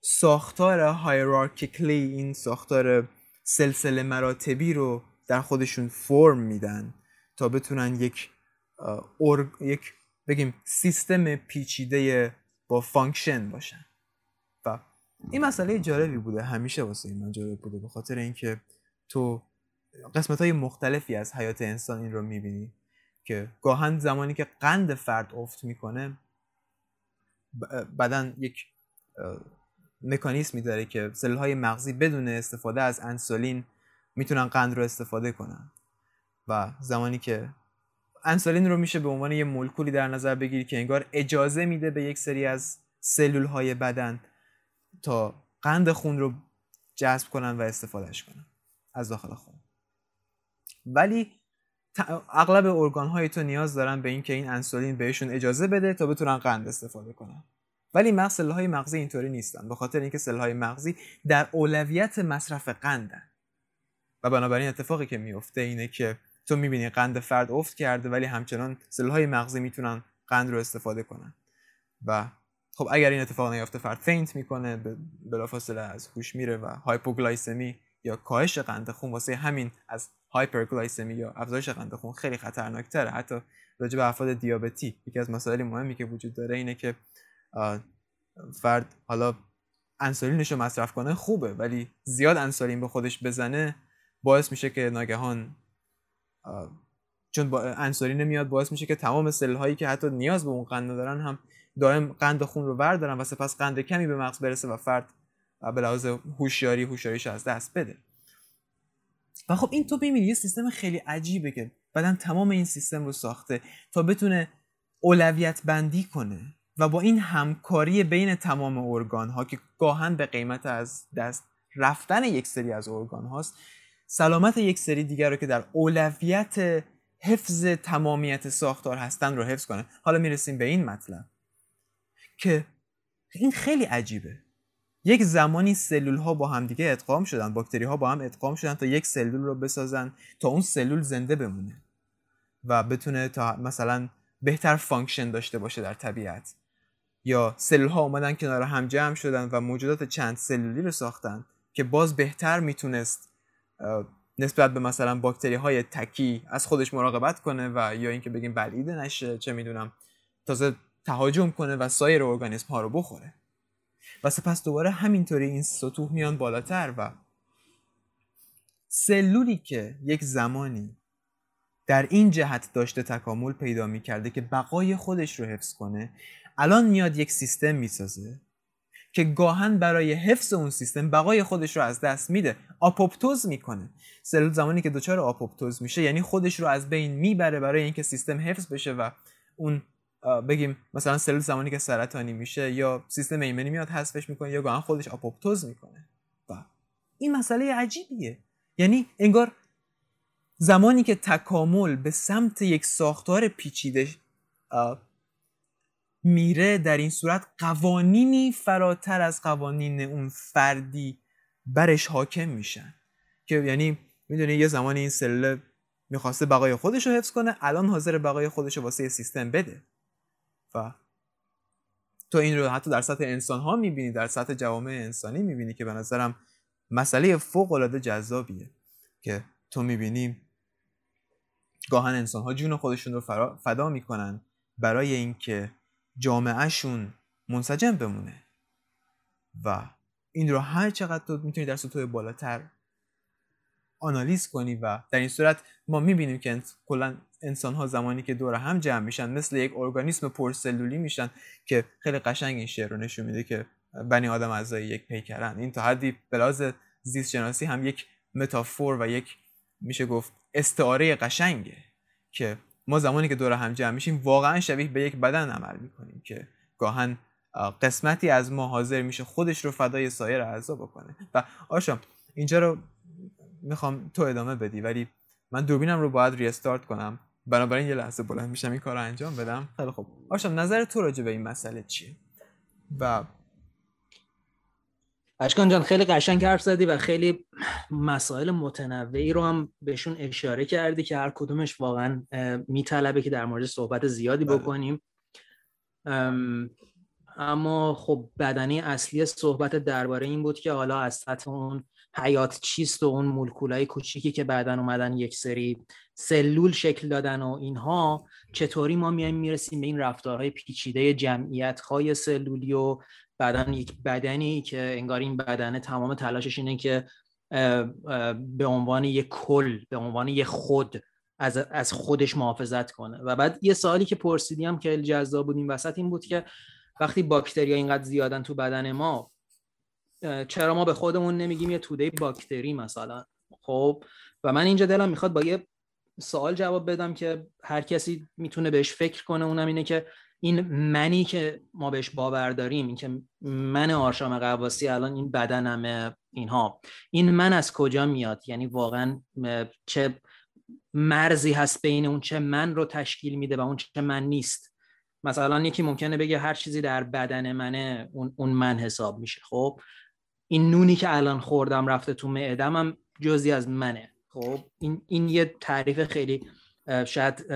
ساختار hierarchical ی این ساختار سلسله مراتبی رو در خودشون فرم میدن تا بتونن یک یک بگیم سیستم پیچیده با function باشن. و این مسئله جالبی بوده همیشه واسه من جالب بوده به خاطر اینکه تو قسمت های مختلفی از حیات انسان این رو می‌بینی که گاهن زمانی که قند فرد افت می‌کنه بدن یک مکانیسمی داره که سلول های مغزی بدون استفاده از انسولین می‌تونن قند رو استفاده کنن. و زمانی که انسولین رو میشه به عنوان یه مولکولی در نظر بگیری که انگار اجازه میده به یک سری از سلول های بدن تا قند خون رو جذب کنن و استفادهش کنن از داخل خون. ولی اغلب ارگان های تو نیاز دارن به اینکه این انسولین بهشون اجازه بده تا بتونن قند استفاده کنن. ولی مغز های مغزی اینطوری نیستن به خاطر اینکه های مغزی در اولویت مصرف قندن و بنابراین اتفاقی که میفته اینه که تو می‌بینی قند فرد افت کرده ولی همچنان های مغزی می‌تونن قند رو استفاده کنن. و خب اگر این اتفاق نیفته فرد فینت می‌کنه بلافاصله از هوش میره و hypoglycemia یا کاهش قند خون واسه همین از hyperglycemia یا افزایش قند خون خیلی خطرناکتره. حتی راجع به افراد دیابتی یکی از مسائل مهمی که وجود داره اینه که فرد حالا انسولینش رو مصرف کنه خوبه ولی زیاد انسولین به خودش بزنه باعث میشه که ناگهان چون با انسولین میاد باعث میشه که تمام cell هایی که حتی نیاز به اون قند دارن هم دائم قند خون رو بردارن و سپس قند کمی به مغز برسه و فرد به لحاظ هوشیاری هوشیاریش از دست بده. و خب این تو می‌بینی یه سیستم خیلی عجیبه که بعدا تمام این سیستم رو ساخته تا بتونه اولویت بندی کنه. و با این همکاری بین تمام ارگان ها که گاهن به قیمت از دست رفتن یک سری از ارگان هاست سلامت یک سری دیگر رو که در اولویت حفظ تمامیت ساختار هستن رو حفظ کنه حالا می‌رسیم به این مطلب که این خیلی عجیبه. یک زمانی سلول ها با هم دیگه ادغام شدن باکتری ها با هم ادغام شدن تا یک سلول رو بسازن تا اون سلول زنده بمونه و بتونه تا مثلا بهتر function داشته باشه در طبیعت. یا سلول ها اومدن کنار هم جمع شدن و موجودات چند سلولی رو ساختن که باز بهتر می‌تونست نسبت به مثلا باکتری های تکی از خودش مراقبت کنه و یا اینکه بگیم بلعیده نشه چه می‌دونم تازه تهاجم کنه و سایر ارگانیسم ها رو بخوره. و سپس دوباره همینطوری این سطوح میان بالاتر و سلولی که یک زمانی در این جهت داشته تکامل پیدا می‌کرده که بقای خودش رو حفظ کنه الان میاد یک سیستم می‌سازه که گاهن برای حفظ اون سیستم بقای خودش رو از دست میده آپوپتوز می‌کنه. سلول زمانی که دچار آپوپتوز میشه یعنی خودش رو از بین می‌بره برای اینکه سیستم حفظ بشه و اون بگیم مثلا سلول زمانی که سرطانی میشه یا سیستم ایمنی میاد حذفش می‌کنه یا گاهن خودش آپوپتوز می‌کنه. و این مسئله عجیبیه. یعنی انگار زمانی که تکامل به سمت یک ساختار پیچیده میره در این صورت قوانینی فراتر از قوانین اون فردی برش حاکم میشن. که یعنی می‌دونی یه زمانی این سلول می‌خواسته بقای خودش رو حفظ کنه الان حاضر بقای خودش رو واسه سیستم بده. و تو این رو حتی در سطح انسان ها می‌بینی در سطح جوامع انسانی می‌بینی که به نظرم مسئله فوق العاده جذابیه که تو می‌بینی گاهن انسان ها جون خودشون رو فدا می‌کنن برای اینکه جامعهشون منسجم بمونه. و این رو هر چقدر تو می‌تونی در سطوح بالاتر آنالیز کنی و در این صورت ما می‌بینیم که کلا انسان ها زمانی که دور هم جمع میشن مثل یک ارگانیسم پرسلولی میشن که خیلی قشنگ این شعر رو نشون میده که بنی آدم اعضای یک پیکرن. این تا حدی بلاز زیست شناسی هم یک متافور و یک میشه گفت استعاره قشنگه که ما زمانی که دور هم جمع میشیم واقعا شبیه به یک بدن عمل می‌کنیم که گاهن قسمتی از ما حاضر میشه خودش رو فدای سایر اعضا بکنه. و آشام اینجا رو می‌خوام تو ادامه بدی ولی من دوربینم رو باید ریستارت کنم. بنابراین یه لحظه بلند میشم این کار رو انجام بدم. خیلی خوب. آشام نظر تو راجع به این مسئله چیه؟ و اشکان جان خیلی قشنگ حرف زدی و خیلی مسائل متنوعی رو هم بهشون اشاره کردی که هر کدومش واقعا میطلبه که در مورد صحبت زیادی بله. بکنیم اما خب بدنی اصلی صحبت درباره این بود که حالا از سطح اون حیات چیست و اون مولکولای کوچیکی که بعدا اومدن یک سری سلول شکل دادن و اینها چطوری ما میایم می‌رسیم به این رفتارهای پیچیده جمعیت های سلولی و بعدا یک بدنی که انگار این بدنه تمام تلاشش اینه که به عنوان یک کل به عنوان یک خود از, از خودش محافظت کنه. و بعد یه سوالی که پرسیدیم که جذاب بود این وسط این بود که وقتی باکتریا اینقدر زیادن تو بدن ما چرا ما به خودمون نمیگیم یه توده باکتری مثلا؟ خب و من اینجا دلم می‌خواد با یه سوال جواب بدم که هر کسی می‌تونه بهش فکر کنه اونم اینه که این منی که ما بهش باور داریم این که من آرشام قواسی الان این بدنمه اینها. این من از کجا میاد؟ یعنی واقعا چه مرزی هست بین اون چه من رو تشکیل میده و اون چه من نیست؟ مثلا یکی ممکنه بگه هر چیزی در بدن منه اون, اون من حساب میشه. خب این نونی که الان خوردم رفته تو معدم هم جزی از منه. خب این, این یه تعریف خیلی شاید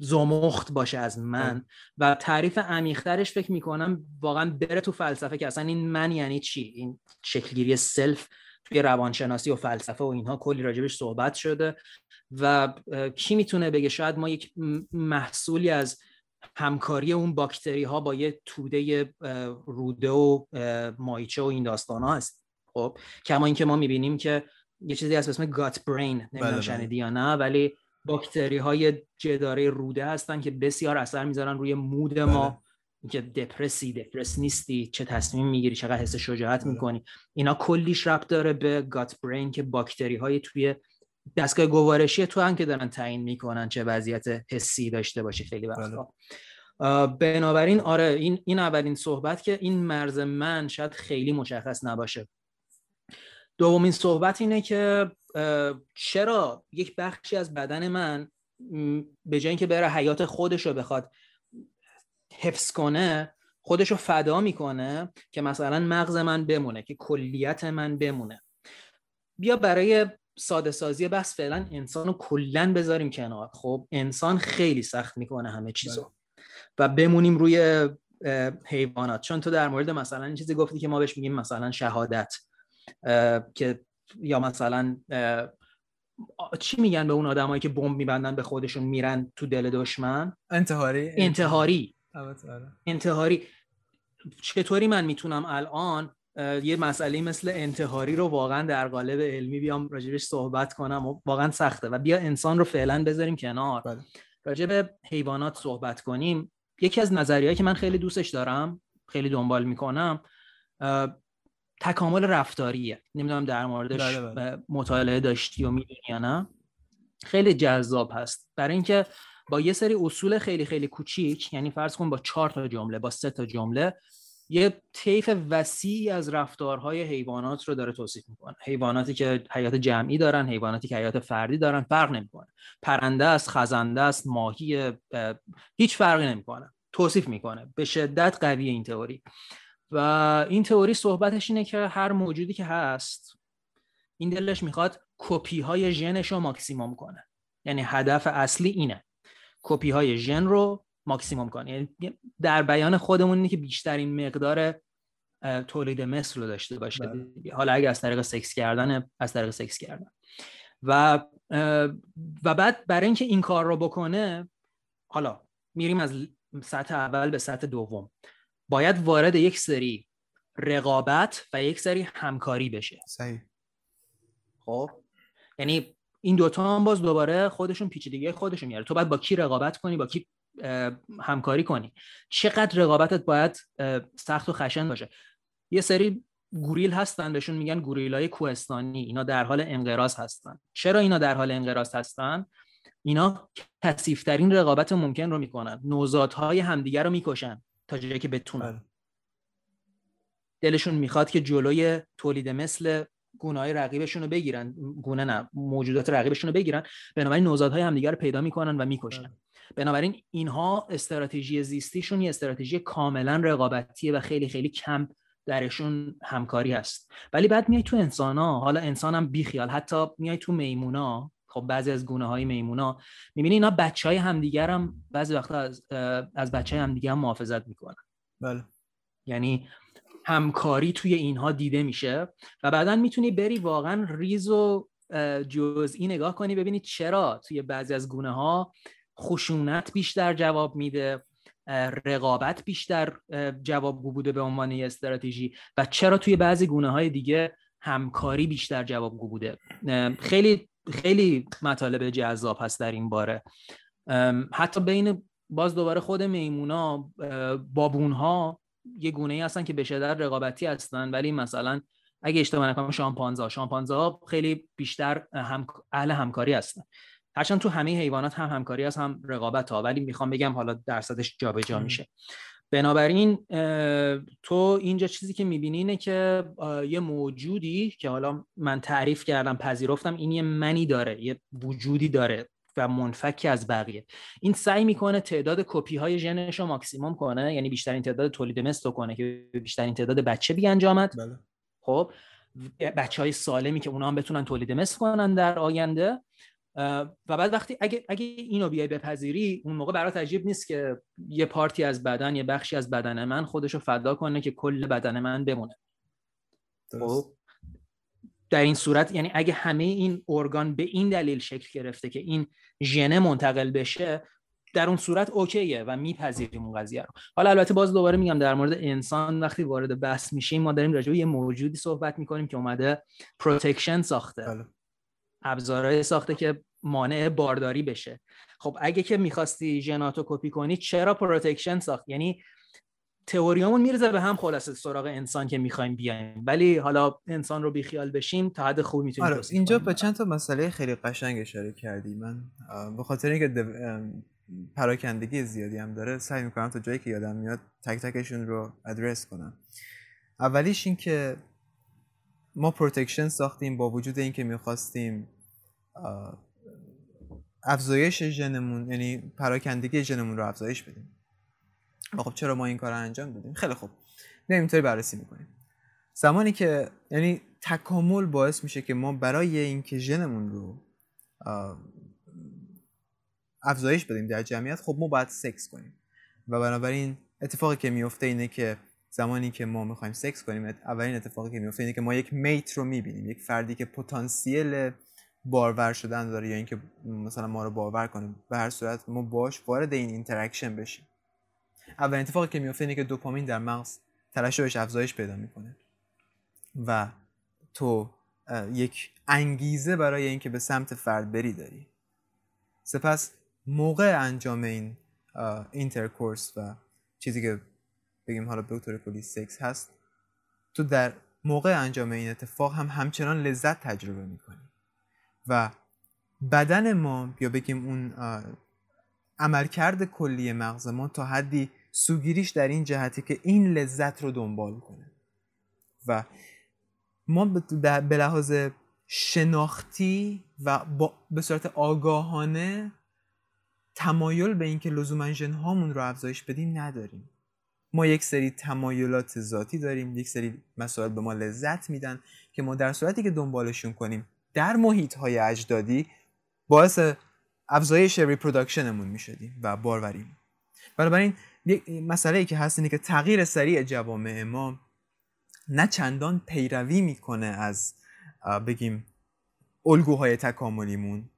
زمخت باشه از من. و تعریف عمیقترش فکر می‌کنم واقعا بره تو فلسفه که اصلا این من یعنی چی؟ این شکلگیری سلف توی روانشناسی و فلسفه و اینها کلی راجبش صحبت شده. و کی می‌تونه بگه؟ شاید ما یک محصولی از همکاری اون باکتری ها با یه توده روده و مایچه و این داستان ها هست. خب کما اینکه ما می‌بینیم که یه چیزی هست به اسم گات برین نمی‌دونم شنیدی یا نه ولی باکتری های جداره روده هستن که بسیار اثر می‌ذارن روی مود ما بله. اینکه دپرسی دپرس نیستی چه تصمیم می‌گیری چقدر حس شجاعت بله. می‌کنی اینا کلیش ربط داره به گات برین که باکتری های توی دستگاه گوارشی تو هم که دارن تعیین می‌کنن چه وضعیت حسی داشته باشه خیلی وقتا بله. بنابراین آره این این اولین صحبت که این مرز من شاید خیلی مشخص نباشه دومین صحبت اینه که چرا یک بخشی از بدن من به جای اینکه بره حیات خودش رو بخواد حفظ کنه خودش رو فدا می‌کنه که مثلا مغز من بمونه که کلیت من بمونه. بیا برای ساده سازی بس فعلا انسان رو کلا بذاریم کنار. خب انسان خیلی سخت می‌کنه همه چیزو. بله. و بمونیم روی حیوانات. چون تو در مورد مثلا این چیزی گفتی که ما بهش میگیم مثلا شهادت که یا مثلا چی میگن به اون آدمایی که بمب میبندن به خودشون میرن تو دل دشمن؟ انتحاری. انتحاری. آره. انتحاری. چطوری من می‌تونم الان یه مسئله مثل انتحاری رو واقعا در قالب علمی بیام راجبش صحبت کنم؟ و واقعا سخته. و بیا انسان رو فعلا بذاریم کنار. بله. راجب حیوانات صحبت کنیم. یکی از نظریهایی که من خیلی دوستش دارم خیلی دنبال می‌کنم تکامل رفتاریه. نمی‌دونم در موردش بله بله. مطالعه داشتی و می‌دونی یا نه. خیلی جذاب هست. برای اینکه با یه سری اصول خیلی خیلی کوچیک یعنی فرض کن با چهار تا جمله با سه تا جمله یه طیف وسیعی از رفتارهای حیوانات رو داره توصیف می‌کنه. حیواناتی که حیات جمعی دارن حیواناتی که حیات فردی دارن فرق نمی‌کنه. پرنده است خزنده است ماهی هیچ فرقی نمی‌کنه. توصیف می‌کنه. به شدت قوی این تئوری. و این تئوری صحبتش اینه که هر موجودی که هست این دلش می‌خواد کپی های ژنش رو ماکسیموم کنه. یعنی هدف اصلی اینه. کپی های ژن رو ماکسیموم کنه. یعنی در بیان خودمون اینه که بیشترین مقدار تولید مثل رو داشته باشه بله. حالا اگه از طریق سکس کردن از طریق سکس کردن. و و بعد برای اینکه این کار رو بکنه حالا میریم از سطح اول به سطح دوم. باید وارد یک سری رقابت و یک سری همکاری بشه. صحیح. خب؟ یعنی این دوتا هم باز دوباره خودشون پیچیدگی خودشون میاره تو باید با کی رقابت کنی با کی همکاری کنی؟ چقدر رقابتت باید سخت و خشن باشه؟ یه سری گوریل هستن بهشون میگن گوریل های کوهستانی. اینا در حال انقراض هستن. چرا اینا در حال انقراض هستن؟ اینا کثیفترین رقابت ممکن رو می‌کنن. نوزادهای همدیگر رو می‌کشن. تا جایی که بتونن بله. دلشون می‌خواد که جلوی تولید مثل گونه های رقیبشون رو بگیرن. گونه نه موجودات رقیبشون رو بگیرن. بنابراین نوزادهای همدیگر رو پیدا می‌کنن و می‌کشن. بله. بنابراین اینها استراتژی زیستیشون یه استراتژی کاملا رقابتیه و خیلی خیلی کم درشون همکاری هست. ولی بعد میای تو انسان ها حالا انسان هم بیخیال حتی میای تو میمونا خب بعضی از گونه های میمونا می‌بینی اینا بچه های همدیگر هم بعضی وقتا از, از بچه های همدیگر هم محافظت می‌کنن. بله. یعنی همکاری توی اینها دیده میشه و بعدا می‌تونی بری واقعا ریز و جزئی نگاه کنی ببینی چرا توی بعضی از گونه ها خشونت بیشتر جواب میده رقابت بیشتر جوابگو بوده به عنوان یه استراتژی و چرا توی بعضی گونه های دیگه همکاری بیشتر جوابگو بوده. خیلی خیلی مطالب جذاب هست در این باره. حتی بین باز دوباره خود میمونا بابونها یه گونه ای هستن که به شدت رقابتی هستن ولی مثلا اگه اشتباه نکنم شامپانزا. شامپانزا خیلی بیشتر هم اهل همکاری هستن. هرچند تو همه حیوانات هم همکاری هست هم رقابت ها ولی می‌خوام بگم حالا درصدش جابجا میشه. بنابراین تو اینجا چیزی که می‌بینی اینه که یه موجودی که حالا من تعریف کردم پذیرفتم این یه منی داره یه وجودی داره و منفکی از بقیه. این سعی می‌کنه تعداد کپی های ژنش رو ماکسیموم کنه یعنی بیشترین تعداد تولید مثل کنه که بیشترین تعداد بچه بیانجامد بله. خب بچه های سالمی که اونا هم بتونن تولید مثل کنن در آینده. و بعد وقتی اگه اگه اینو بیای بپذیری اون موقع برات عجیب نیست که یه پارتی از بدن یه بخشی از بدن من خودشو فدا کنه که کل بدن من بمونه. خب؟ در این صورت یعنی اگه همه این ارگان به این دلیل شکل گرفته که این ژن منتقل بشه در اون صورت اوکیه و میپذیریم اون قضیه رو. حالا البته باز دوباره میگم در مورد انسان وقتی وارد بحث میشیم ما داریم راجع به یه موجودی صحبت می‌کنیم که اومده protection ساخته. بله. ابزارهای ساخته که مانع بارداری بشه. خب اگه که می‌خواستی ژناتو کپی کنی چرا protection ساخت؟ یعنی تئوریامون میریزه به هم خلاصه سراغ انسان که می‌خوایم بیایم. ولی حالا انسان رو بیخیال بشیم تا حد خوب می‌تونیم آره اینجا به چند تا مسئله خیلی قشنگ اشاره کردی. من به خاطر اینکه پراکندگی زیادی هم داره سعی می‌کنم تا جایی که یادم میاد تک تکشون رو ادرس کنم. اولیش این که ما protection ساختیم با وجود اینکه می‌خواستیم افزایش ژنمون یعنی پراکندگی ژنمون رو افزایش بدیم. خب چرا ما این کار رو انجام دادیم؟ خیلی خوب. نه اینطوری بررسی می‌کنیم. زمانی که یعنی تکامل باعث میشه که ما برای اینکه ژنمون رو افزایش بدیم در جمعیت خب ما باید سکس کنیم. و بنابراین اتفاقی که میفته اینه که زمانی که ما می‌خوایم سکس کنیم اولین اتفاقی که میفته اینه که ما یک mate رو می‌بینیم یک فردی که پتانسیل بارور شدن داره یا اینکه مثلا ما رو بارور کنه به هر صورت ما باش وارد این interaction بشیم. اولین اتفاقی که میفته اینه که دوپامین در مغز ترشحش افزایش پیدا می‌کنه. و تو یک انگیزه برای اینکه به سمت فرد بری داری. سپس موقع انجام این intercourse و چیزی که بگیم حالا طور کلی سکس هست تو در موقع انجام این اتفاق هم همچنان لذت تجربه می‌کنی. و بدن ما یا بگیم اون عملکرد کلی مغز ما تا حدی سوگیریش در این جهتی که این لذت رو دنبال کنه. و ما به لحاظ شناختی و به صورت آگاهانه تمایل به اینکه لزوما ژن هامون رو افزایش بدیم نداریم. ما یک سری تمایلات ذاتی داریم یک سری مسائل به ما لذت میدن که ما در صورتی که دنبالشون کنیم در محیط های اجدادی باعث افزایش reproduction مون می‌شدیم و باروریم بنابراین یک مسئله ای که هست اینه که تغییر سریع جوامع ما نه چندان پیروی می‌کنه از بگیم الگوهای تکاملیمون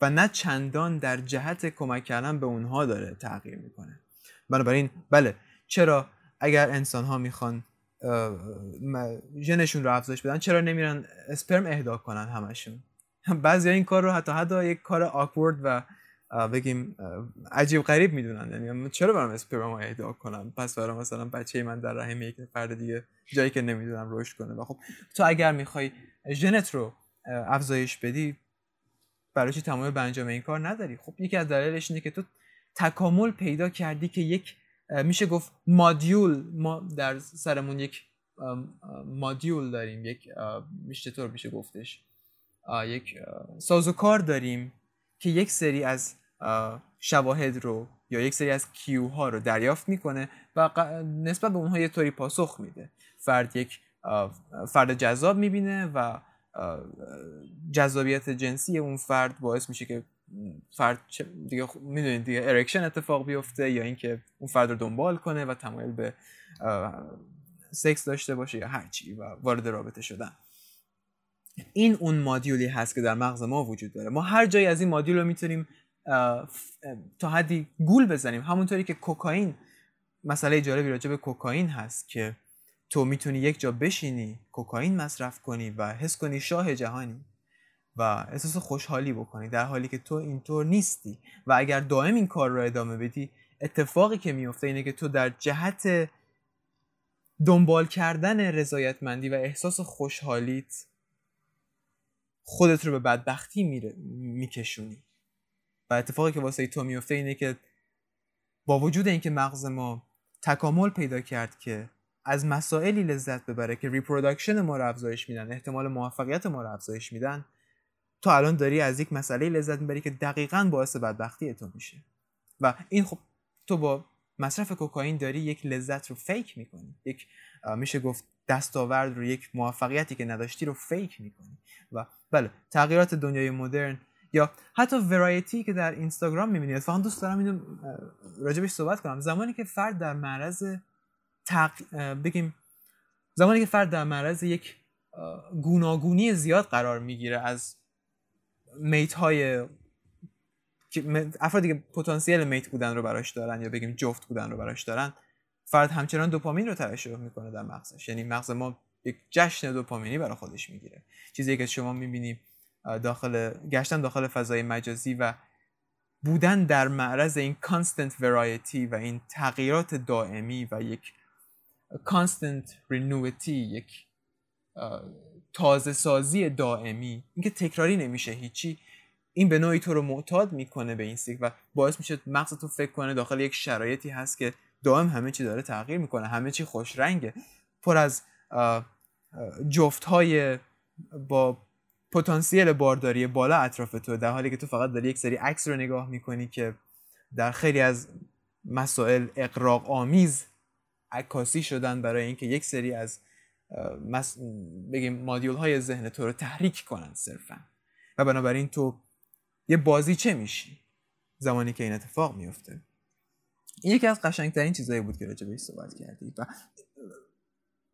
و نه چندان در جهت کمک کردن به اونها داره تغییر می‌کنه. بنابراین بله چرا اگر انسان ها می‌خوان ژنشون رو افزایش بدن. چرا نمیرن اسپرم اهدا کنن همشون؟ بعضی این کار رو حتی حتی یک کار آکورد و بگیم عجیب غریب می‌دونن. یعنی چرا برام اسپرم اهدا کنم پس برام مثلا بچه من در رحم یک فرد دیگه جایی که نمی‌دونم رشد کنه. و خب تو اگر می‌خوای ژنت رو افزایش بدی برای چی تمایل به انجام این کار نداری؟ خب یکی از دلایلش اینه که تو تکامل پیدا کردی که یک میشه گفت مادیول. ما در سرمون یک مادیول داریم. یک میشه طور میشه گفتش؟ یک سازوکار داریم که یک سری از شواهد رو یا یک سری از کیو ها رو دریافت می‌کنه و نسبت به اونها یه طوری پاسخ میده. فرد یک فرد جذاب می‌بینه و جذابیت جنسی اون فرد باعث میشه که فرد دیگه می‌دونید دیگه erection اتفاق بیفته یا اینکه اون فرد رو دنبال کنه و تمایل به سکس داشته باشه یا هرچی و وارد رابطه شدن. این اون مادیولی هست که در مغز ما وجود داره. ما هر جایی از این مادیول رو می‌تونیم تا حدی گول بزنیم. همونطوری که کوکائین مسئله جالبی راجع به کوکائین هست که تو می‌تونی یک جا بشینی کوکائین مصرف کنی و حس کنی شاه جهانی. و احساس خوشحالی بکنی در حالی که تو اینطور نیستی. و اگر دائم این کار رو ادامه بدی اتفاقی که میفته اینه که تو در جهت دنبال کردن رضایتمندی و احساس خوشحالیت خودت رو به بدبختی میکشونی. و اتفاقی که واسه تو میفته اینه که با وجود اینکه مغز ما تکامل پیدا کرد که از مسائلی لذت ببره که reproduction ما رو افزایش میدن احتمال موفقیت ما رو افزایش میدن تو الان داری از یک مسئله لذت می‌بری که دقیقا باعث بدبختی تو میشه. و این خب تو با مصرف کوکائین داری یک لذت رو fake می‌کنی. یک میشه گفت دستاورد رو یک موفقیتی که نداشتی رو فیک می‌کنی. و بله تغییرات دنیای مدرن یا حتی ورایتی که در اینستاگرام می‌بینید فقط دوست دارم اینو راجبش صحبت کنم. زمانی که فرد در معرض تق... بگیم زمانی که فرد در معرض یک گوناگونی زیاد قرار می‌گیره از میت های افرادی که پتانسیل میت بودن رو براش دارن یا بگیم جفت بودن رو براش دارن فرد همچنان دوپامین رو ترشح می‌کنه در مغزش. یعنی مغز ما یک جشن دوپامینی برای خودش می‌گیره. چیزی که شما می‌بینی داخل گشتن داخل فضای مجازی و بودن در معرض این constant variety و این تغییرات دائمی و یک constant renewity یک تازه سازی دائمی اینکه تکراری نمیشه هیچی این به نوعی تو رو معتاد می‌کنه به این seek و باعث میشه مغز تو فکر کنه داخل یک شرایطی هست که دائم همه چی داره تغییر می‌کنه همه چی خوش رنگه پر از جفت های با پتانسیل بارداری بالا اطراف تو در حالی که تو فقط داری یک سری عکس رو نگاه می‌کنی که در خیلی از مسائل اقراق آمیز عکاسی شدن برای اینکه یک سری از بگیم مادیول های ذهن تو رو تحریک کنن صرفا. و بنابراین تو یه بازی چه میشی؟ زمانی که این اتفاق میفته این یکی از قشنگترین چیزهایی بود که راجع بهش صحبت کردی. و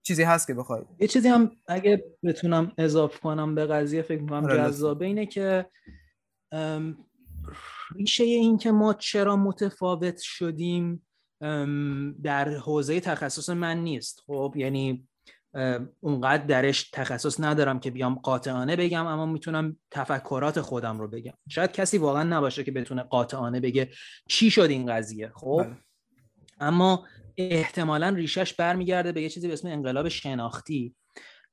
چیزی هست که بخوای یه چیزی هم اگه بتونم اضافه کنم به قضیه فکر می‌کنم آره، جذابه اینه که ریشه این که ما چرا متفاوت شدیم در حوزه تخصص من نیست. خب یعنی اونقدر درش تخصص ندارم که بیام قاطعانه بگم اما می‌تونم تفکرات خودم رو بگم. شاید کسی واقعا نباشه که بتونه قاطعانه بگه چی شد این قضیه خب؟ بله. اما احتمالا ریشش برمیگرده به یه چیزی به اسم انقلاب شناختی.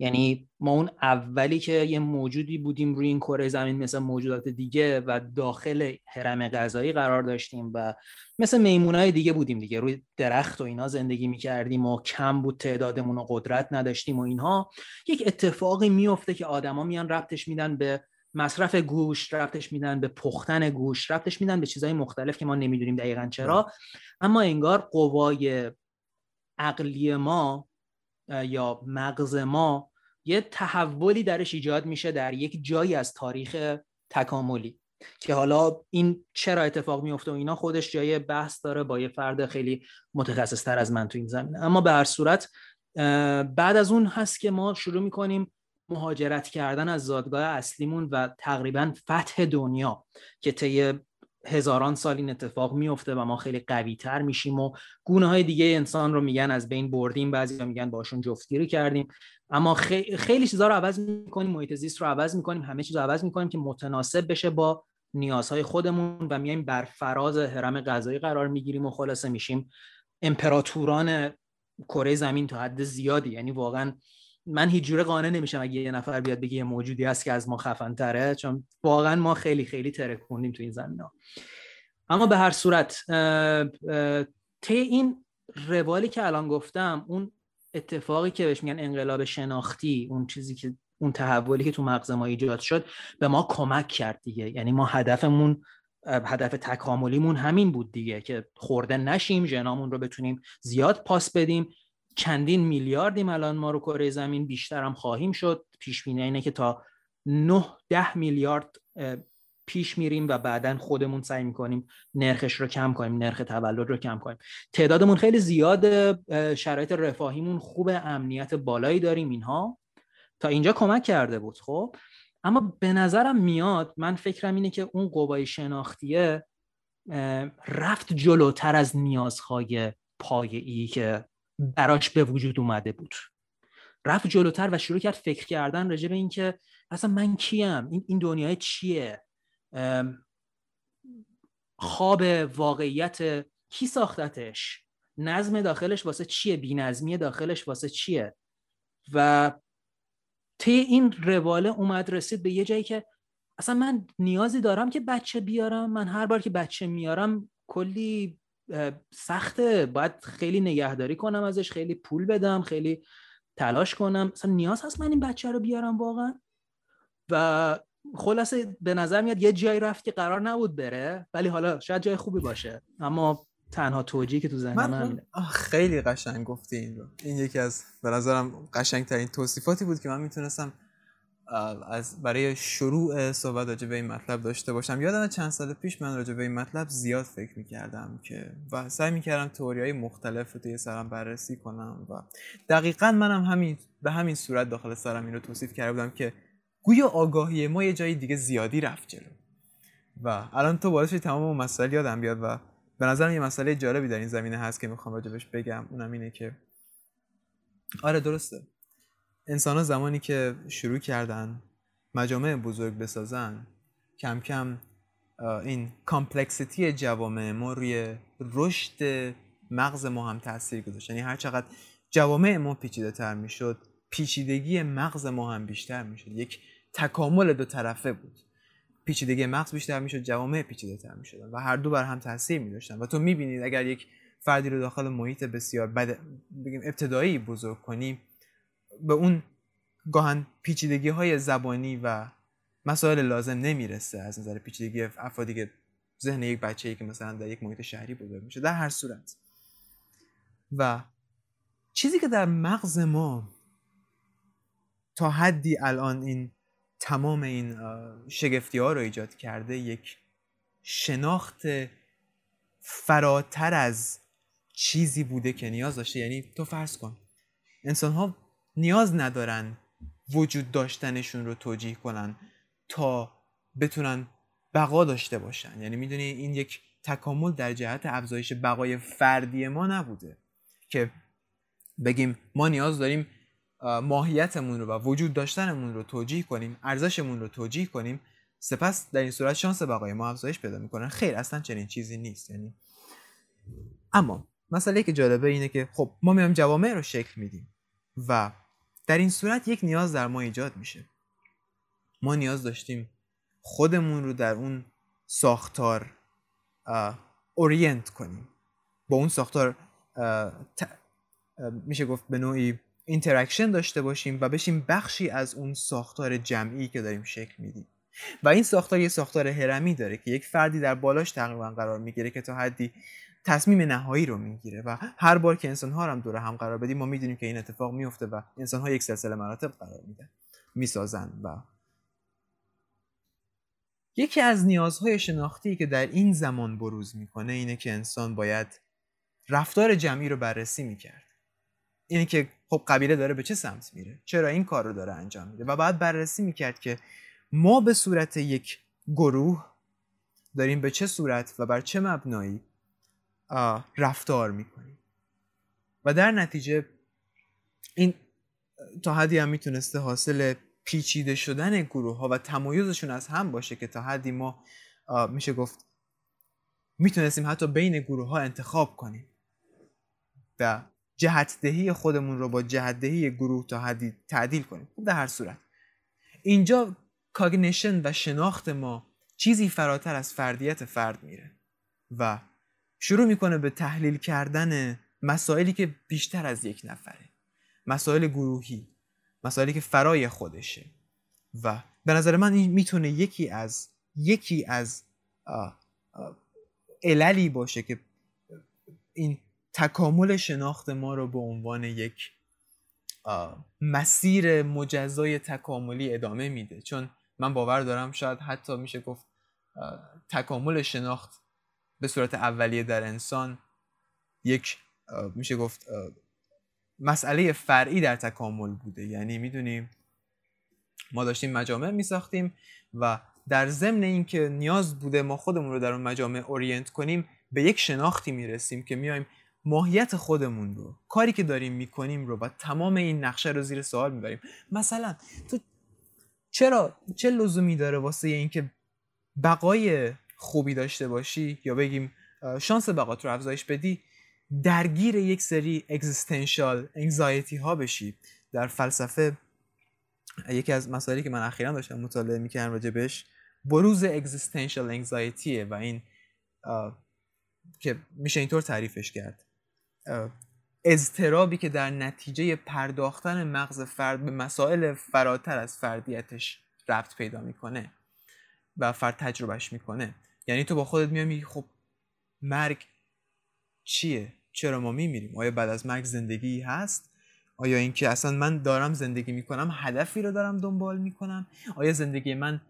یعنی ما اون اولی که یه موجودی بودیم روی این کره زمین مثل موجودات دیگه و داخل حرم غذایی قرار داشتیم و مثل میمونای دیگه بودیم دیگه. روی درخت و اینا زندگی می‌کردیم و کم بود تعدادمون و قدرت نداشتیم و اینها. یک اتفاقی میفته که آدما میان ربطش میدن به مصرف گوش ربطش میدن به پختن گوش ربطش میدن به چیزهای مختلف که ما نمی‌دونیم دقیقا چرا. اما انگار قوای عقلی ما یا مغز ما یه تحولی درش ایجاد میشه در یک جایی از تاریخ تکاملی که حالا این چرا اتفاق میفته و اینا خودش جای بحث داره با یه فرد خیلی متخصص تر از من تو این زمینه. اما به هر صورت بعد از اون هست که ما شروع می‌کنیم مهاجرت کردن از زادگاه اصلیمون و تقریبا فتح دنیا که طی هزاران سال این اتفاق میفته و ما خیلی قوی تر میشیم و گونه های دیگه انسان رو میگن از بین بردیم بعضی میگن باشون جفتگیری کردیم. اما خیلی, خیلی چیزا رو عوض می‌کنیم محیط زیست رو عوض می‌کنیم همه چیز رو عوض می‌کنیم که متناسب بشه با نیازهای خودمون و میایم بر فراز حرم غذایی قرار می‌گیریم و خلاصه میشیم امپراتوران کره زمین تا حد زیادی یعنی واقعا من هیچ جوره قانع نمیشم اگه یه نفر بیاد بگه یه موجودی هست که از ما خفن تره چون واقعا ما خیلی خیلی ترکوندیم تو این زمین ها. اما به هر صورت طی این روالی که الان گفتم اون اتفاقی که بهش میگن انقلاب شناختی اون چیزی که اون تحولی که تو مغز ما ایجاد شد به ما کمک کرد دیگه. یعنی ما هدفمون هدف تکاملیمون همین بود دیگه که خورده نشیم ژنامون رو بتونیم زیاد پاس بدیم. چندین میلیاردیم الان ما رو کره زمین بیشتر هم خواهیم شد. پیش بینی اینه که تا 9 ده میلیارد پیش میریم و بعدا خودمون سعی می‌کنیم نرخش رو کم کنیم نرخ تولد رو کم کنیم. تعدادمون خیلی زیاد شرایط رفاهیمون خوب امنیت بالایی داریم اینها. تا اینجا کمک کرده بود خب. اما به نظرم میاد من فکرم اینه که اون قوای شناختیه رفت جلوتر از نیازهای پایه‌ای که براش به وجود اومده بود. رفت جلوتر و شروع کرد فکر کردن راجع به اینکه اصلا من کیم؟ این این دنیای چیه؟ خواب واقعیت کی ساختتش؟ نظم داخلش واسه چیه؟ بینظمی داخلش واسه چیه؟ و طی این رواله اومد رسید به یه جایی که اصلا من نیازی دارم که بچه بیارم. من هر بار که بچه میارم کلی سخته. باید خیلی نگهداری کنم ازش خیلی پول بدم خیلی تلاش کنم. اصلا نیاز هست من این بچه رو بیارم واقعا. و خلاصه به نظر میاد یه جایی رفت که قرار نبود بره ولی حالا شاید جای خوبی باشه. اما تنها توجیهی که تو ذهن من, خیلی قشنگ گفتی این رو. این یکی از به نظرم قشنگ ترین توصیفاتی بود که من می‌تونستم از برای شروع صحبت راجع به این مطلب داشته باشم. یادم چند سال پیش من راجع به این مطلب زیاد فکر می‌کردم که و سعی می‌کردم تئوری های مختلف رو توی سرم بررسی کنم و دقیقا منم همین به همین صورت داخل سرم این رو توصیف کرده بودم که گویا آگاهی ما یه جایی دیگه زیادی رفت جلو. و الان تو باعث تمام مسائل یادم بیاد و به نظرم یه مسئله جالبی در این زمینه هست که می‌خوام راجبش بگم. اونم اینه که آره درسته. انسان ها زمانی که شروع کردن مجامع بزرگ بسازن کم کم این کامپلکسیتی جوامع ما روی رشد مغز ما هم تاثیر گذاشت. یعنی هر چقدر جوامع ما پیچیده تر می‌شد پیچیدگی مغز ما هم بیشتر می‌شد. یک تکامل دو طرفه بود. پیچیدگی مغز بیشتر می‌شد جوامع پیچیده تر می‌شدن و هر دو بر هم تاثیر میداشتن. و تو می‌بینید اگر یک فردی رو داخل محیط بسیار بد بگیم ابتدایی بزرگ کنیم به اون گاهن پیچیدگی های زبانی و مسائل لازم نمی‌رسه از نظر پیچیدگی افرادی که ذهن یک بچه ای که مثلا در یک محیط شهری بزرگ میشه در هر صورت. و چیزی که در مغز ما تا حدی الان این تمام این شگفتی ها رو ایجاد کرده یک شناخت فراتر از چیزی بوده که نیاز داشته. یعنی تو فرض کن انسان ها نیاز ندارن وجود داشتنشون رو توجیه کنن تا بتونن بقا داشته باشن. یعنی می‌دونی این یک تکامل در جهت افزایش بقای فردی ما نبوده که بگیم ما نیاز داریم ماهیتمون رو و وجود داشتنمون رو توجیه کنیم ارزشمون رو توجیه کنیم سپس در این صورت شانس بقای ما افزایش پیدا می‌کنن. خیر اصلا چنین چیزی نیست یعنی. اما مسئله که جالبه اینه که خب ما میایم جوامع رو شکل میدیم و در این صورت یک نیاز در ما ایجاد میشه. ما نیاز داشتیم خودمون رو در اون ساختار orient کنیم. با اون ساختار میشه گفت به نوعی interaction داشته باشیم و بشیم بخشی از اون ساختار جمعی که داریم شکل میدیم. و این ساختار یه ساختار هرمی داره که یک فردی در بالاش تقریبا قرار می‌گیره که تا حدی تصمیم نهایی رو می‌گیره و هر بار که انسان ها هم دور هم قرار بدیم ما می‌دونیم که این اتفاق میفته و انسان ها یک سلسله مراتب قرار میدن. می‌سازن و یکی از نیازهای شناختی که در این زمان بروز می‌کنه اینه که انسان باید رفتار جمعی رو بررسی می‌کرد. اینه که خب قبیله داره به چه سمت میره؟ چرا این کار رو داره انجام میده؟ و باید بررسی می‌کرد که ما به صورت یک گروه داریم به چه صورت و بر چه مبنایی رفتار می‌کنیم. و در نتیجه این تا حدی هم می‌تونسته حاصل پیچیده شدن گروه ها و تمایزشون از هم باشه که تا حدی ما میشه گفت می‌تونستیم حتی بین گروه ها انتخاب کنیم. و جهتدهی خودمون رو با جهتدهی گروه تا حدی تعدیل کنیم در هر صورت. اینجا cognition و شناخت ما چیزی فراتر از فردیت فرد میره و شروع می‌کنه به تحلیل کردن مسائلی که بیشتر از یک نفره. مسائل گروهی مسائلی که فرای خودشه. و به نظر من این می‌تونه یکی از یکی از عللی باشه که این تکامل شناخت ما رو به عنوان یک مسیر مجزای تکاملی ادامه میده. چون من باور دارم شاید حتی میشه گفت تکامل شناخت به صورت اولیه در انسان یک میشه گفت مسئله فرعی در تکامل بوده. یعنی می‌دونیم ما داشتیم مجامع میساختیم و در ضمن اینکه نیاز بوده ما خودمون رو در اون مجامع اورینت کنیم به یک شناختی می‌رسیم که میایم ماهیت خودمون رو کاری که داریم می‌کنیم رو و تمام این نقشه رو زیر سوال می‌بریم. مثلا تو چرا چه لزومی داره واسه اینکه بقای خوبی داشته باشی؟ یا بگیم شانس بقات رو افزایش بدی درگیر یک سری اگزیستنشال انگزایتی ها بشی. در فلسفه یکی از مسائلی که من اخیرا داشتم مطالعه می‌کردم راجبش بروز اگزیستنشال انگزایتیه و این که میشه اینطور تعریفش کرد. اضطرابی که در نتیجه پرداختن مغز فرد به مسائل فراتر از فردیتش ربط پیدا می‌کنه و فرد تجربهش می‌کنه. یعنی تو با خودت میای خب مرگ چیه؟ چرا ما میمیریم؟ آیا بعد از مرگ زندگی هست؟ آیا اینکه اصلا من دارم زندگی می‌کنم هدفی رو دارم دنبال می‌کنم؟ آیا زندگی من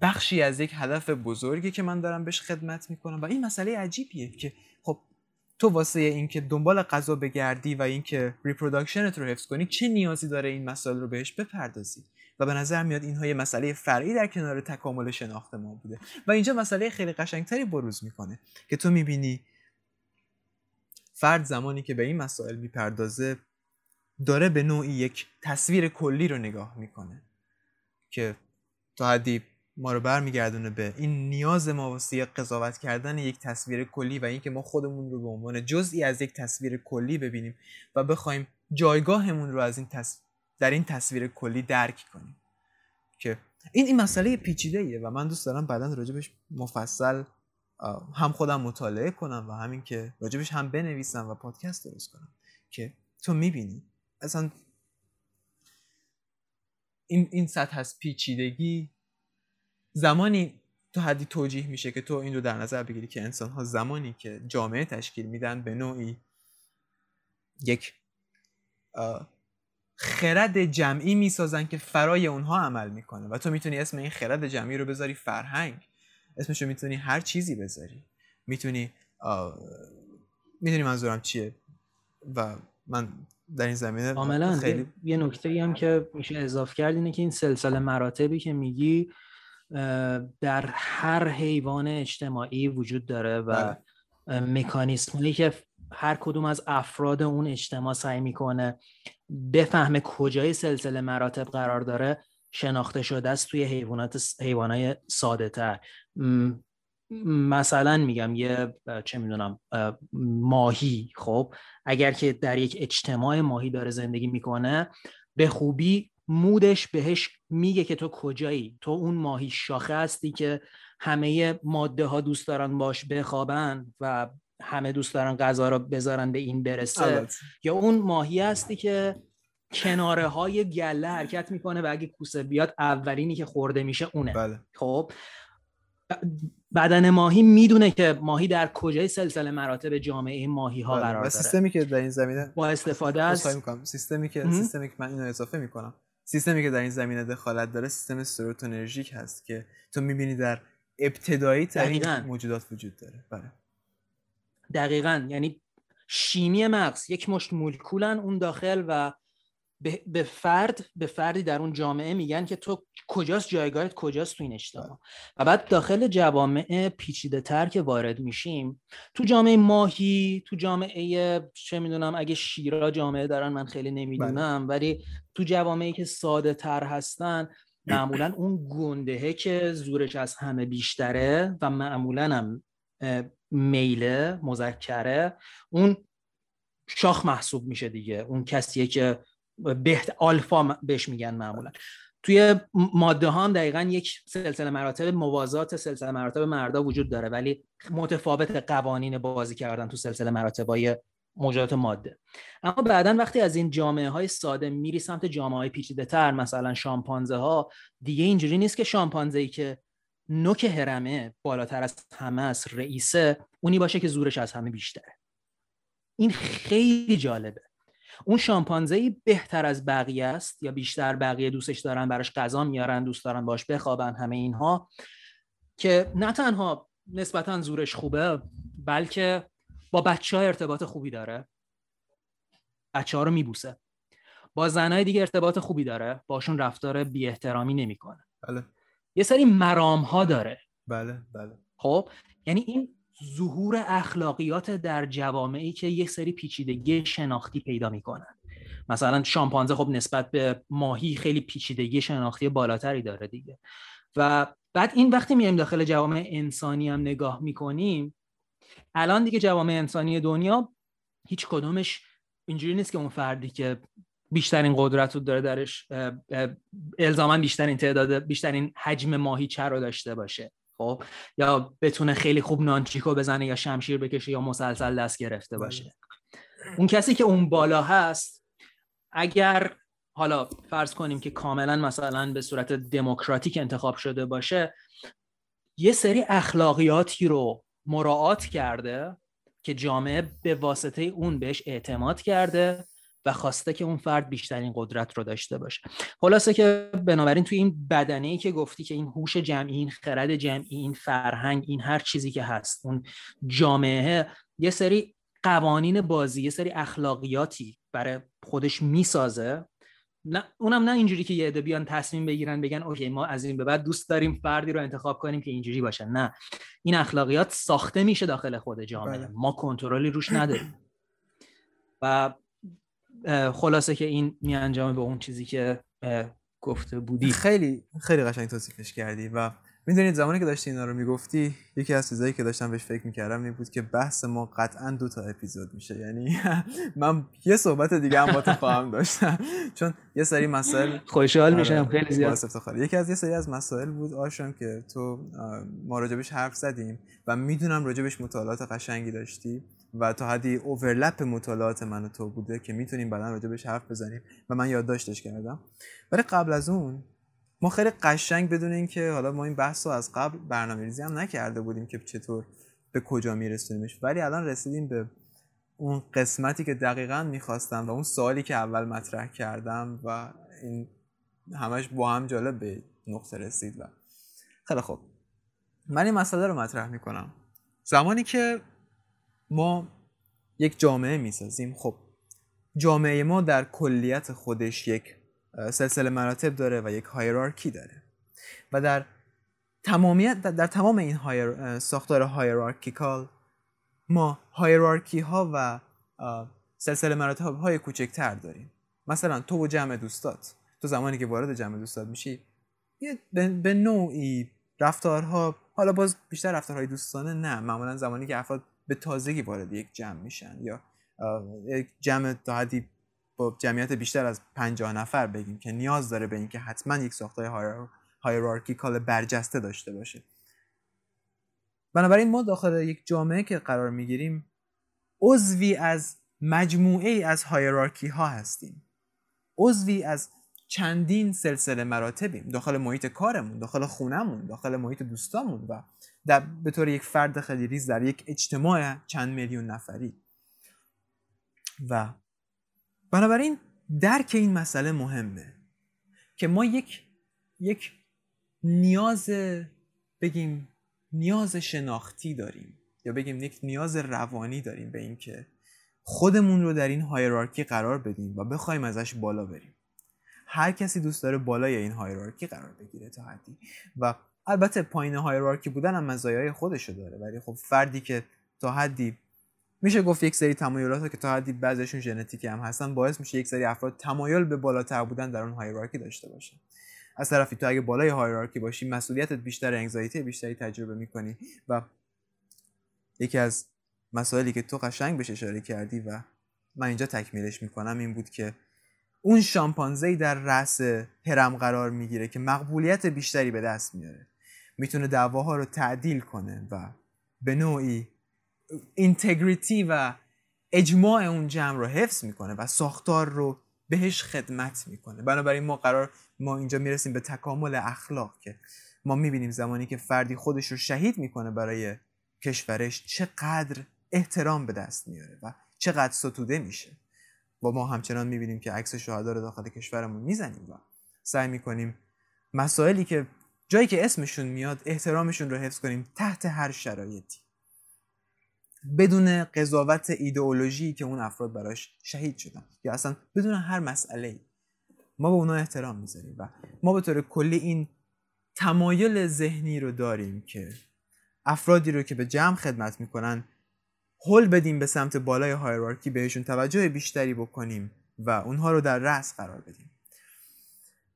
بخشی از یک هدف بزرگی که من دارم بهش خدمت می‌کنم؟ و این مسئله عجیبیه که خب تو واسه اینکه دنبال غذا بگردی و اینکه reproduction ت رو حفظ کنی چه نیازی داره این مسائل رو بهش بپردازی؟ و به نظر میاد اینها یه مسئله فرعی در کنار تکامل شناخت ما بوده. و اینجا مسئله خیلی قشنگتری بروز می‌کنه که تو می‌بینی فرد زمانی که به این مسائل می‌پردازه داره به نوعی یک تصویر کلی رو نگاه می‌کنه که تا حدی ما رو برمیگردونه به این نیاز ما واسه قضاوت کردن یک تصویر کلی و اینکه ما خودمون رو به عنوان جزئی از یک تصویر کلی ببینیم و بخوایم جایگاهمون رو از این تص... در این تصویر کلی درک کنیم. که این این مسئله پیچیده ایه و من دوست دارم بعدا راجبش مفصل هم خودم مطالعه کنم و همین که راجبش هم بنویسم و پادکست درست کنم که تو می‌بینی. اصلا این این سطح از پیچیدگی زمانی تو حدی توجیه میشه که تو این رو در نظر بگیری که انسان ها زمانی که جامعه تشکیل میدن به نوعی یک خرد جمعی می‌سازن که فرای اونها عمل می‌کنه و تو می‌تونی اسم این خرد جمعی رو بذاری فرهنگ. اسمشو می‌تونی هر چیزی بذاری. می‌تونی می‌تونی منظورم چیه؟ و من در این زمینه کاملا. خیلی... یه نکته هم که میشه اضافه کرد اینه که این سلسله مراتبی که میگی در هر حیوان اجتماعی وجود داره و بله. مکانیسمی که هر کدوم از افراد اون اجتماع سعی می‌کنه بفهمه کجای سلسله مراتب قرار داره شناخته شده است توی حیوانات حیوانات ساده تر مثلا میگم یه چه می‌دونم ماهی خب اگر که در یک اجتماع ماهی داره زندگی می‌کنه به خوبی مودش بهش میگه که تو کجایی؟ تو اون ماهی شاخه هستی که همه ماده ها دوست دارن باش بخوابن و همه دوست دارن غذا رو بذارن به این برسه. یا اون ماهی هستی که کناره های گله حرکت می‌کنه و اگه کوسه بیاد اولینی که خورده میشه اونه. بله. خب؟ بدن ماهی می‌دونه که ماهی در کجای سلسله مراتب جامعه ماهی ها بله. قرار داره. سیستمی که در این زمینه با استفاده از سیستمی که سیستمی که من اینو اضافه می‌کنم. سیستمی که در این زمینه دخالت داره سیستم سروتونرژیک هست که تو می‌بینی در ابتدایی ترین موجودات وجود داره. بله. دقیقا. یعنی شیمی مغز یک مشت مولکولن اون داخل و به فرد به فردی در اون جامعه میگن که تو کجاست جایگاهت؟ کجاست تو این اجتماع؟ و بعد داخل جوامع پیچیده تر که وارد میشیم تو جامعه ماهی تو جامعه چه می‌دونم اگه شیرا جامعه دارن من خیلی نمی‌دونم بله. ولی تو جوامعی که ساده تر هستن معمولا اون گندهه که زورش از همه بیشتره و معمولا هم میله مذکره اون شاخ محسوب میشه دیگه. اون کسیه که بهت آلفا بهش میگن معمولا. توی ماده ها هم دقیقا یک سلسله مراتب موازات سلسله مراتب مردا وجود داره ولی متفاوت قوانین بازی کردن تو سلسله مراتب های موجودات ماده. اما بعدا وقتی از این جامعه های ساده میری سمت جامعه های پیچیده تر مثلا شامپانزه ها دیگه اینجوری نیست که شامپانزه ای که نوک هرمه بالاتر از همه است رئیسه اونی باشه که زورش از همه بیشتره. این خیلی جالبه. اون شامپانزه بهتر از بقیه است یا بیشتر بقیه دوستش دارن براش غذا میارن دوست دارن باش بخوابن همه اینها که نه تنها نسبتا زورش خوبه بلکه با بچه ها ارتباط خوبی داره. بچه ها رو میبوسه. با زنهای دیگه ارتباط خوبی داره. باشون رفتار بی احترامی نمی‌کنه. بله. یه سری مرام ها داره. بله بله. خب؟ یعنی این ظهور اخلاقیات در جوامعی که یک سری پیچیدگی شناختی پیدا می‌کنن. مثلا شامپانزه خب نسبت به ماهی خیلی پیچیدگی شناختی بالاتری داره دیگه. و بعد این وقتی میایم داخل جوامع انسانی هم نگاه می‌کنیم الان دیگه جوامع انسانی دنیا هیچ کدومش اینجوری نیست که اون فردی که بیشترین قدرت رو داره درش الزاما بیشترین تعداد بیشترین حجم ماهیچه رو داشته باشه. خب یا بتونه خیلی خوب نانچیکو بزنه یا شمشیر بکشه یا مسلسل دست گرفته باشه. اون کسی که اون بالا هست اگر حالا فرض کنیم که کاملا مثلا به صورت دموکراتیک انتخاب شده باشه یه سری اخلاقیاتی رو مراعات کرده که جامعه به واسطه اون بهش اعتماد کرده و خواسته که اون فرد بیشترین قدرت رو داشته باشه. خلاصه که بنابراین توی این بدنه ای که گفتی که این هوش جمعی این خرد جمعی این فرهنگ این هر چیزی که هست اون جامعه یه سری قوانین بازی یه سری اخلاقیاتی برای خودش می‌سازه. نه اونم نه اینجوری که یه عده بیان تصمیم بگیرن بگن اوکی ما از این به بعد دوست داریم فردی رو انتخاب کنیم که اینجوری باشه. نه این اخلاقیات ساخته میشه داخل خود جامعه. بله. ما کنترلی روش نداریم. و خلاصه که این میانجامه به اون چیزی که گفته بودی. خیلی خیلی قشنگ توصیفش کردی و می‌دونید زمانی که داشتی اینا رو می‌گفتی یکی از چیزایی که داشتم بهش فکر می‌کردم این بود که بحث ما قطعا دو تا اپیزود میشه. یعنی من یه صحبت دیگه هم با تو خواهم داشتم. چون یه سری مسائل خوشحال میشم آره، خیلی زیاد. یکی از یه سری از مسائل بود آشان که تو ما راجبش حرف زدیم و می‌دونم راجبش مطالعات قشنگی داشتی و تا حدی اوورلپ مطالعات من و تو بوده که می‌تونیم بعدا راجبش حرف بزنیم و من یادداشتش کردم. ولی قبل از اون ما خیلی قشنگ بدون اینکه حالا ما این بحث رو از قبل برنامه ریزی هم نکرده بودیم که چطور به کجا میرسونیمش. ولی الان رسیدیم به اون قسمتی که دقیقا می‌خواستم و اون سوالی که اول مطرح کردم و این همش با هم جالب به نقطه رسید و خیلی خوب. من این مسئله رو مطرح می‌کنم. زمانی که ما یک جامعه می‌سازیم خب جامعه ما در کلیت خودش یک سلسله مراتب داره و یک هایرارکی داره. و در تمامیت در, تمام این هایر، ساختار هایرارکیکال ما هایرارکی ها و سلسله مراتب های کوچکتر داریم. مثلا تو و جمع دوستات. تو زمانی که وارد جمع دوستات میشی به نوعی رفتارها حالا باز بیشتر رفتارهای دوستانه نه. معمولا زمانی که افراد به تازگی وارد یک جمع میشن یا یک جمع تا حدی با جمعیت بیشتر از 50 نفر بگیم که نیاز داره به اینکه حتما یک ساختار هایرارکیکال برجسته داشته باشه. بنابراین ما داخل یک جامعه که قرار می‌گیریم عضوی از مجموعه ای از هایرارکی ها هستیم. عضوی از چندین سلسله مراتبیم. داخل محیط کارمون داخل خونمون داخل محیط دوستامون و در به طور یک فرد خیلی ریز در یک اجتماع چند میلیون نفری. و بنابراین درک این مسئله مهمه که ما یک یک نیاز بگیم نیاز شناختی داریم یا بگیم یک نیاز روانی داریم به اینکه خودمون رو در این هایرارکی قرار بدیم و بخوایم ازش بالا بریم. هر کسی دوست داره بالای این هایرارکی قرار بگیره تا حدی. و البته پایین هایرارکی بودن هم مزایای خودشو داره. ولی خب فردی که تا حدی میشه گفت یک سری تمایلات که تا حدی بعضیشون ژنتیکی هم هستن باعث میشه یک سری افراد تمایل به بالاتر بودن در اون هایرارکی داشته باشه از طرفی تو اگه بالای هایرارکی باشی مسئولیتت بیشتر انگزایتی بیشتری تجربه می‌کنی و یکی از مسائلی که تو قشنگ بهش اشاره کردی و من اینجا تکمیلش می‌کنم این بود که اون شامپانزه در رأس هرم قرار می‌گیره که مقبولیت بیشتری به دست میاره. می‌تونه دعواها رو تعدیل کنه و به نوعی اینتگریتی و اجماع اون جمع رو حفظ می‌کنه و ساختار رو بهش خدمت می‌کنه. بنابراین ما قرار ما اینجا می‌رسیم به تکامل اخلاق که ما می‌بینیم زمانی که فردی خودش رو شهید می‌کنه برای کشورش چقدر احترام به دست میاره و چقدر ستوده میشه. و ما همچنان می‌بینیم که عکس شهدا رو داخل کشورمون می‌زنیم و سعی می‌کنیم مسائلی که جایی که اسمشون میاد احترامشون رو حفظ کنیم تحت هر شرایطی. بدون قضاوت ایدئولوژی که اون افراد براش شهید شدن. یا اصلا بدون هر مسئله ما به اونا احترام می‌ذاریم و ما به طور کلی این تمایل ذهنی رو داریم که افرادی رو که به جمع خدمت می‌کنن هل بدیم به سمت بالای هایرارکی بهشون توجه بیشتری بکنیم و اونها رو در رأس قرار بدیم.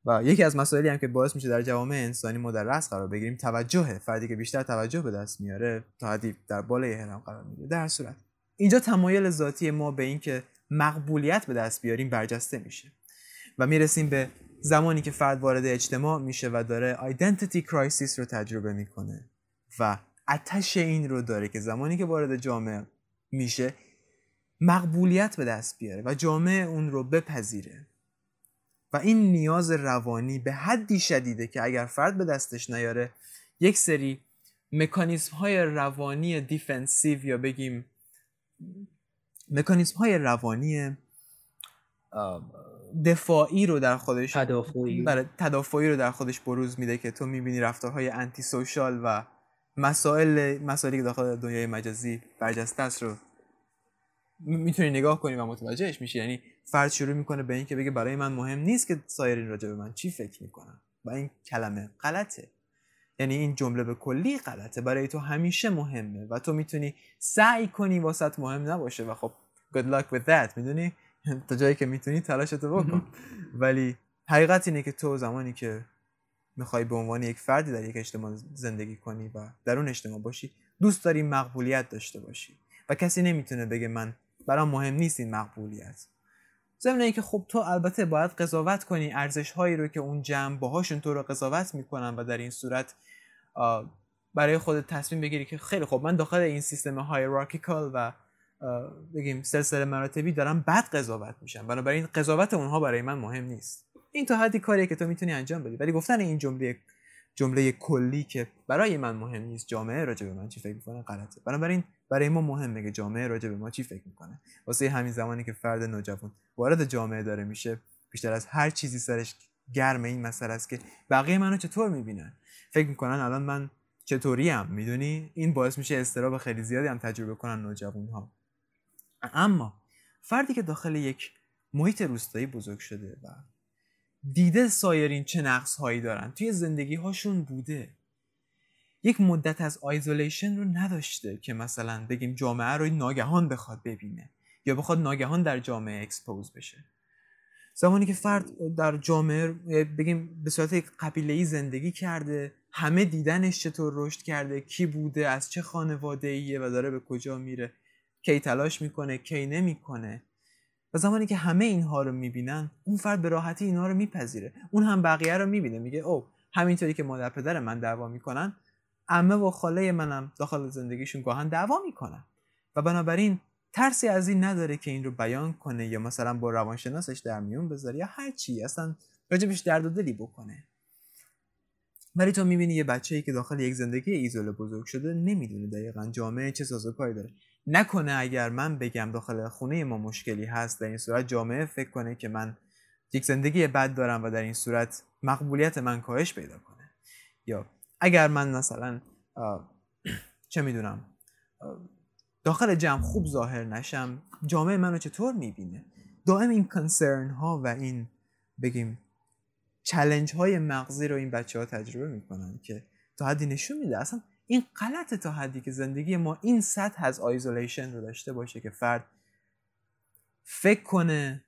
و یکی از مسائلی هم که باعث میشه در جوامع انسانی ما در رأس قرار بگیریم توجه فردی که بیشتر توجه به دست میاره تا حدی در بالای هرم قرار می‌گیره. در صورت اینجا تمایل ذاتی ما به اینکه مقبولیت به دست بیاریم برجسته میشه و می‌رسیم به زمانی که فرد وارد اجتماع میشه و داره identity crisis رو تجربه می‌کنه و عطش این رو داره که زمانی که وارد جامعه میشه مقبولیت به دست بیاره و جامعه اون رو بپذیره. و این نیاز روانی به حدی شدیده که اگر فرد به دستش نیاره یک سری مکانیزم های روانی defensive یا بگیم مکانیزم های روانی دفاعی رو در خودش تدافعی. برای تدافعی رو در خودش بروز میده که تو می‌بینی رفتارهای antisocial و مسائل مسائلی که داخل دنیای مجازی برجسته است رو می‌تونی نگاه کنی و متوجهش میشی. یعنی فرد شروع می‌کنه به اینکه بگه برای من مهم نیست که سایرین راجع به من چی فکر می‌کنن و این کلمه غلطه. یعنی این جمله به کلی غلطه. برای تو همیشه مهمه و تو می‌تونی سعی کنی واسط مهم نباشه و خب good luck with that. می‌دونی؟ تا جایی که می‌تونی تلاشتو بکن. ولی حقیقت اینه که تو زمانی که می‌خوای به عنوان یک فردی در یک اجتماع زندگی کنی و در اون اجتماع باشی دوست داری مقبولیت داشته باشی. و کسی نمی‌تونه بگه من برام مهم نیست این مقبولیت. ضمن اینکه خب تو البته باید قضاوت کنی ارزش هایی رو که اون جمع باهاشون تو رو قضاوت می‌کنن و در این صورت برای خودت تصمیم بگیری که خیلی خب من داخل این سیستم هایرارکیکال و بگیم سلسله مراتبی دارم بد قضاوت میشم. بنابراین قضاوت اونها برای من مهم نیست. این تا حدی کاریه که تو می‌تونی انجام بدی. ولی گفتن این جمله جمله کلی که برای من مهم نیست. جامعه راجع به من چی فکر می‌کنه غلطه. بنابراین برای ما مهمه که جامعه راجع به ما چی فکر می‌کنه. واسه همین زمانی که فرد نوجوان وارد جامعه داره میشه بیشتر از هر چیزی سرش گرم این مسئله است که بقیه منو چطور می‌بینن؟ فکر می‌کنن الان من چطوری هم می‌دونی؟ این باعث میشه استراب خیلی زیادی هم تجربه کنن نوجوان ها اما فردی که داخل یک محیط روستایی بزرگ شده و دیده سایرین چه نقص هایی دارن. توی زندگی هاشون بوده. یک مدت از isolation رو نداشته که مثلا بگیم جامعه رو ناگهان بخواد ببینه یا بخواد ناگهان در جامعه expose بشه. زمانی که فرد در جامعه بگیم به صورت قبیله زندگی کرده همه دیدنش چطور رشد کرده کی بوده از چه خانواده ایه و داره به کجا میره کی تلاش می‌کنه کی نمی‌کنه. و زمانی که همه اینها رو می‌بینن اون فرد به راحتی اینها رو میپذیره. اون هم بقیه رو می‌بینه. میگه او همینطوری که مادر پدر من دعوا می‌کنن عمه و خاله منم داخل زندگیشون گاهن دعوا می‌کنن. و بنابراین ترسی از این نداره که این رو بیان کنه یا مثلا با روانشناسش در میون بذاره یا هر چی اصلا راجبش درد و دلی بکنه. ولی تو می‌بینی یه بچه ای که داخل یک زندگی ایزوله بزرگ شده نمی‌دونه دقیقا جامعه چه سازوکاری داره. نکنه اگر من بگم داخل خونه ما مشکلی هست در این صورت. جامعه فکر کنه که من یک زندگی بد دارم و در این صورت مقبولیت من کاهش پیدا کنه. یا اگر من مثلا چه می‌دونم داخل جمع خوب ظاهر نشم جامعه منو چطور می‌بینه؟ دائم این کنسرن ها و این بگیم چلنج های مغزی رو این بچه ها تجربه می‌کنن که تا حدی نشون میده. اصلا این غلط تا حدی که زندگی ما این سطح از آیزولیشن رو داشته باشه که فرد فکر کنه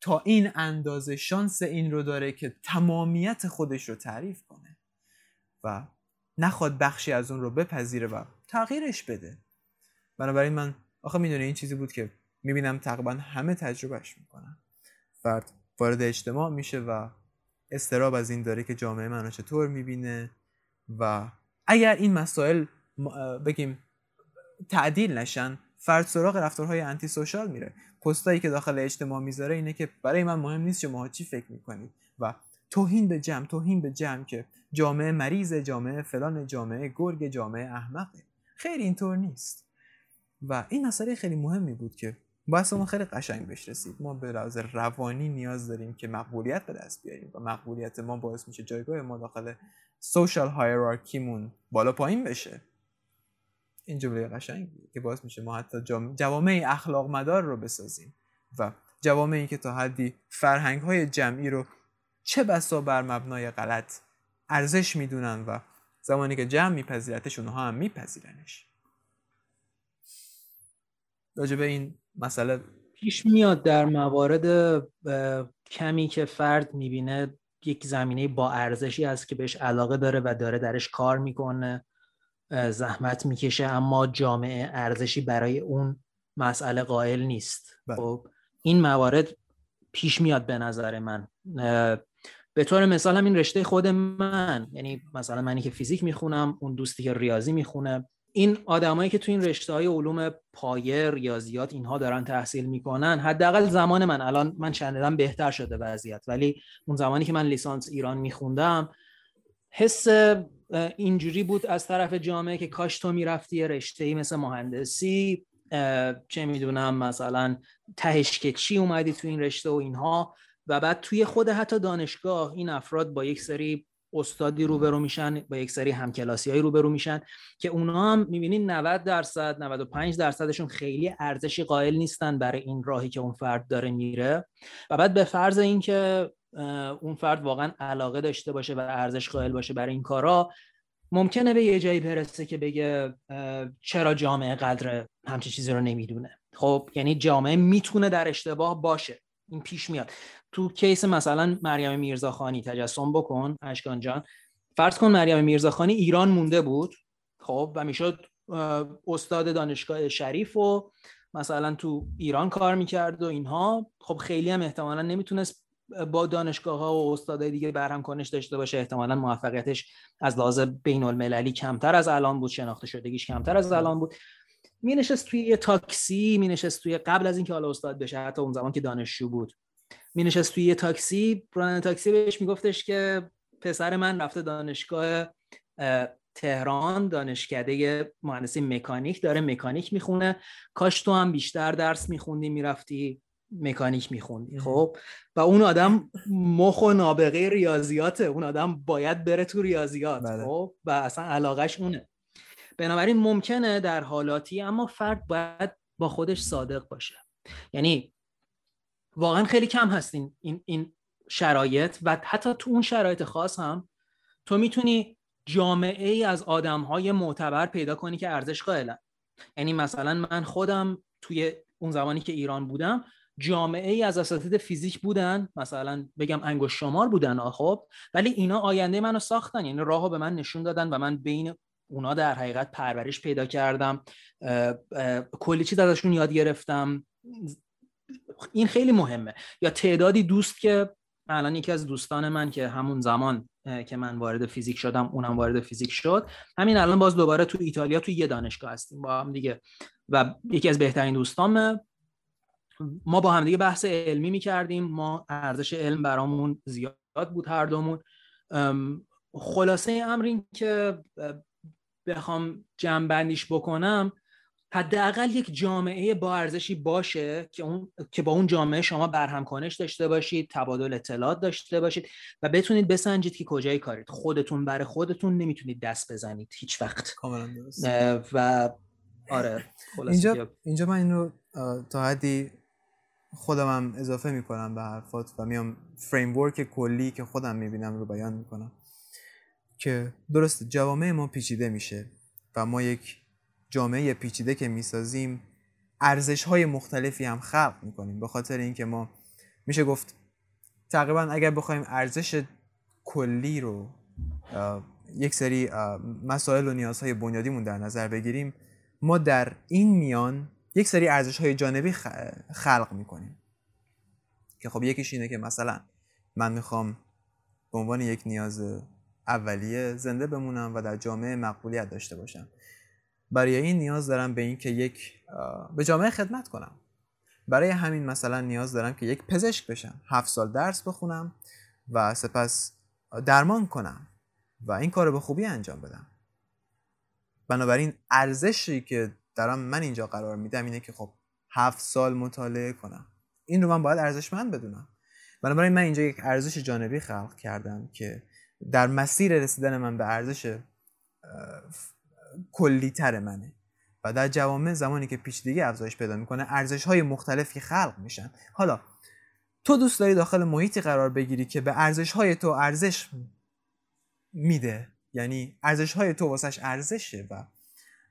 تا این اندازه شانس این رو داره که تمامیت خودش رو تعریف کنه و نخواد بخشی از اون رو بپذیره و تغییرش بده. بنابراین من آخه می‌دونه این چیزی بود که می‌بینم تقریبا همه تجربهش می‌کنن. فرد وارد اجتماع میشه و استراب از این داره که جامعه منو چطور می‌بینه. و اگر این مسائل بگیم تعدیل نشن فرد سراغ رفتارهای انتی سوشال میره. پستایی که داخل اجتماع می‌ذاره اینه که برای من مهم نیست شما چی فکر می‌کنید و توهین به جمع توهین به جمع که جامعه مریض جامعه فلان جامعه گرگ جامعه احمقه. خیلی اینطور نیست. و این مسئله خیلی مهمی بود که باید ما خیلی قشنگ بهش رسید ما به لحاظ روانی نیاز داریم که مقبولیت به دست بیاریم و مقبولیت ما باعث میشه جایگاه ما داخل سوشال هایرارکیمون بالا پایین بشه. این جمله قشنگی که باعث میشه ما حتی جوامع اخلاق مدار رو بسازیم و جوامعی که تا حدی فرهنگ های جمعی رو چه بسا بر مبنای غلط ارزش می‌دونن و زمانی که جمع میپذیرتش اونها هم میپذیرنش. راجع این مسئله پیش میاد در موارد کمی که فرد می‌بینه یک زمینه با ارزشی است که بهش علاقه داره و داره درش کار می‌کنه زحمت می‌کشه اما جامعه ارزشی برای اون مسئله قائل نیست بله. خب این موارد پیش میاد به نظر من به طور مثال هم این رشته خود من یعنی مثلا منی که فیزیک می‌خونم اون دوستی که ریاضی می‌خونه این آدمایی که تو این رشته های علوم پایه ریاضیات اینها دارن تحصیل می‌کنن حداقل زمان من الان من چندان بهتر شده وضعیت ولی اون زمانی که من لیسانس ایران میخوندم حس اینجوری بود از طرف جامعه که کاش تو می‌رفتی یه رشته ای مثل مهندسی چه می‌دونم مثلا تهش که چی اومدی تو این رشته و اینها و بعد توی خود حتی دانشگاه این افراد با یک سری استادی روبرو میشن با یک سری همکلاسی های روبرو میشن که اونا هم می‌بینین 90 درصد 95 درصدشون خیلی ارزشی قائل نیستن برای این راهی که اون فرد داره میره. و بعد به فرض اینکه اون فرد واقعا علاقه داشته باشه و ارزش قائل باشه برای این کارا ممکنه به یه جایی برسه که بگه چرا جامعه قدر همچین چیزی رو نمی‌دونه. خب یعنی جامعه می‌تونه در اشتباه باشه. این پیش میاد. تو کیس مثلا مریم میرزاخانی تجسم بکن اشکان جان. فرض کن مریم میرزاخانی ایران مونده بود خب و می‌شد استاد دانشگاه شریف و مثلا تو ایران کار می‌کرد و اینها. خب خیلی هم احتمالا نمی‌تونست با دانشگاه ها و استادای دیگه برهم کنش داشته باشه. احتمالا موفقیتش از لحاظ بین المللی کمتر از الان بود شناخته شدگیش کمتر از الان بود. می نشست توی یه تاکسی می نشست توی قبل از اینکه حالا استاد بشه حتی اون زمان که دانشجو بود. می نشست توی یه تاکسی راننده تاکسی بهش میگفتش که پسر من رفته دانشگاه تهران دانشکده مهندسی مکانیک داره مکانیک می‌خونه. کاش تو هم بیشتر درس میخوندی می‌رفتی مکانیک میخوندی. خب؟ و اون آدم مخ و نابغه ریاضیاته. اون آدم باید بره تو ریاضیات. بله. خب؟ و اصلا علاقش اونه. بنابراین ممکنه در حالاتی اما فرد باید با خودش صادق باشه. یعنی واقعا خیلی کم هستین این, این شرایط و حتی تو اون شرایط خاص هم تو می‌تونی جامعه ای از آدم های معتبر پیدا کنی که ارزش قائلن. یعنی مثلا من خودم توی اون زمانی که ایران بودم جامعه ای از اساتید فیزیک بودن مثلا بگم انگشت شمار بودن خب ولی اینا آینده منو ساختن یعنی راهو به من نشون دادن و من بین اونا در حقیقت پرورش پیدا کردم کلی چیز ازشون یاد گرفتم این خیلی مهمه. یا تعدادی دوست که الان یکی از دوستان من که همون زمان که من وارد فیزیک شدم اونم وارد فیزیک شد. همین الان باز دوباره تو ایتالیا تو یه دانشگاه هستیم با هم دیگه. و یکی از بهترین دوستان ما با هم دیگه بحث علمی می‌کردیم. ما ارزش علم برامون زیاد بود هر دومون. خلاصه امر این که بخوام جمع بکنم حداقل یک جامعه با ارزشی باشه که اون که با اون جامعه شما برهم کنش داشته باشید تبادل اطلاعات داشته باشید و بتونید بسنجید که کجای کارید. خودتون برای خودتون نمی‌تونید دست بزنید هیچ وقت. و آره اینجا اینجا من اینو تا حدی خودم هم اضافه می‌کنم به حرفات و میام فریم کلی که خودم می‌بینم رو بیان می‌کنم. که درست جوامع ما پیچیده میشه و ما یک جامعه پیچیده که می‌سازیم ارزش های مختلفی هم خلق می‌کنیم. به خاطر اینکه ما میشه گفت تقریبا اگر بخوایم ارزش کلی رو یک سری مسائل و نیازهای بنیادیمون در نظر بگیریم ما در این میان یک سری ارزش های جانبی خلق می‌کنیم. که خب یکیش اینه که مثلا من می‌خوام به عنوان یک نیاز اولیه زنده بمونم و در جامعه مقبولیت داشته باشم. برای این نیاز دارم به این که یک به جامعه خدمت کنم. برای همین مثلا نیاز دارم که یک پزشک بشم. هفت سال درس بخونم و سپس درمان کنم و این کار رو به خوبی انجام بدم. بنابراین ارزشی که دارم من اینجا قرار میدم اینه که خب هفت سال مطالعه کنم. این رو من باید ارزشمند بدونم. بنابراین من اینجا یک ارزش جانبی خلق کردم که در مسیر رسیدن من به ارزش کلی تر منه. و در جوامع زمانی که پیچیدگی افزایش پیدا می‌کنه ارزش های مختلفی خلق میشن. حالا تو دوست داری داخل محیطی قرار بگیری که به ارزش های تو ارزش میده؟ یعنی ارزش های تو واسش ارزشه و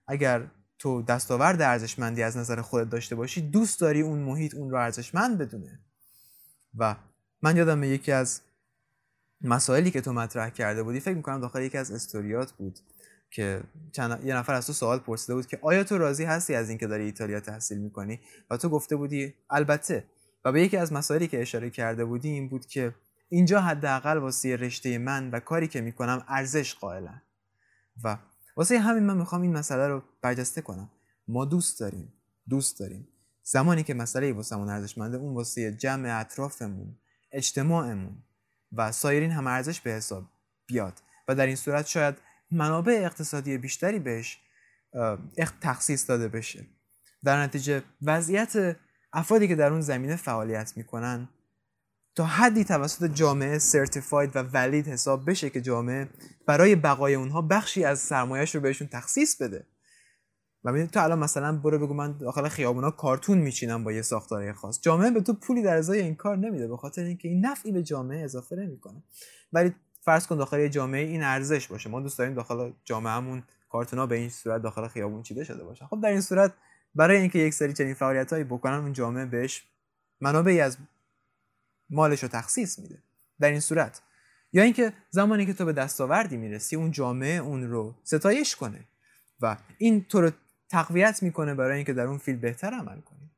اگر تو دستاورد ارزشمندی از نظر خودت داشته باشی دوست داری اون محیط اون رو ارزشمند بدونه. و من یادم یکی از مسائلی که تو مطرح کرده بودی فکر می‌کنم داخل یکی از استوریات بود. که چند... یه نفر از تو سوال پرسیده بود که آیا تو راضی هستی از اینکه داری ایتالیا تحصیل می‌کنی؟ و تو گفته بودی البته. و به یکی از مسائلی که اشاره کرده بودی این بود که اینجا حداقل واسه رشته من و کاری که می‌کنم ارزش قائلن. و واسه همین من می‌خوام این مسئله رو برجسته کنم. ما دوست داریم دوست داریم. زمانی که مسئله واسمون ارزشمنده اون واسه جمع اطرافمون اجتماعمون و سایرین هم ارزش به حساب بیاد. و در این صورت شاید منابع اقتصادی بیشتری بهش تخصیص داده بشه. در نتیجه وضعیت افرادی که در اون زمینه فعالیت می‌کنن تا حدی توسط جامعه سرتیفاید و ولید حساب بشه که جامعه برای بقای اونها بخشی از سرمایهش رو بهشون تخصیص بده. و تو الان مثلا برو بگو من داخل خیابونا کارتون میچینم با یه ساختاره خاص. جامعه به تو پولی در ازای این کار نمیده به خاطر اینکه این نفعی به جامعه اضافه نمی‌کنه. ولی فرض کن داخل جامعه این ارزش باشه. ما دوست داریم داخل جامعهمون کارتونا به این صورت داخل خیابون چیده شده باشه خب در این صورت برای اینکه یک سری چنین فعالیتایی بکنن اون جامعه بهش منابعی از مالش رو تخصیص میده. در این صورت. یا اینکه زمانی که تو به دستاوردی می‌رسی اون جامعه اون رو ستایش کنه و این تو رو تقویت می‌کنه برای اینکه در اون فیل بهتر عمل کنی.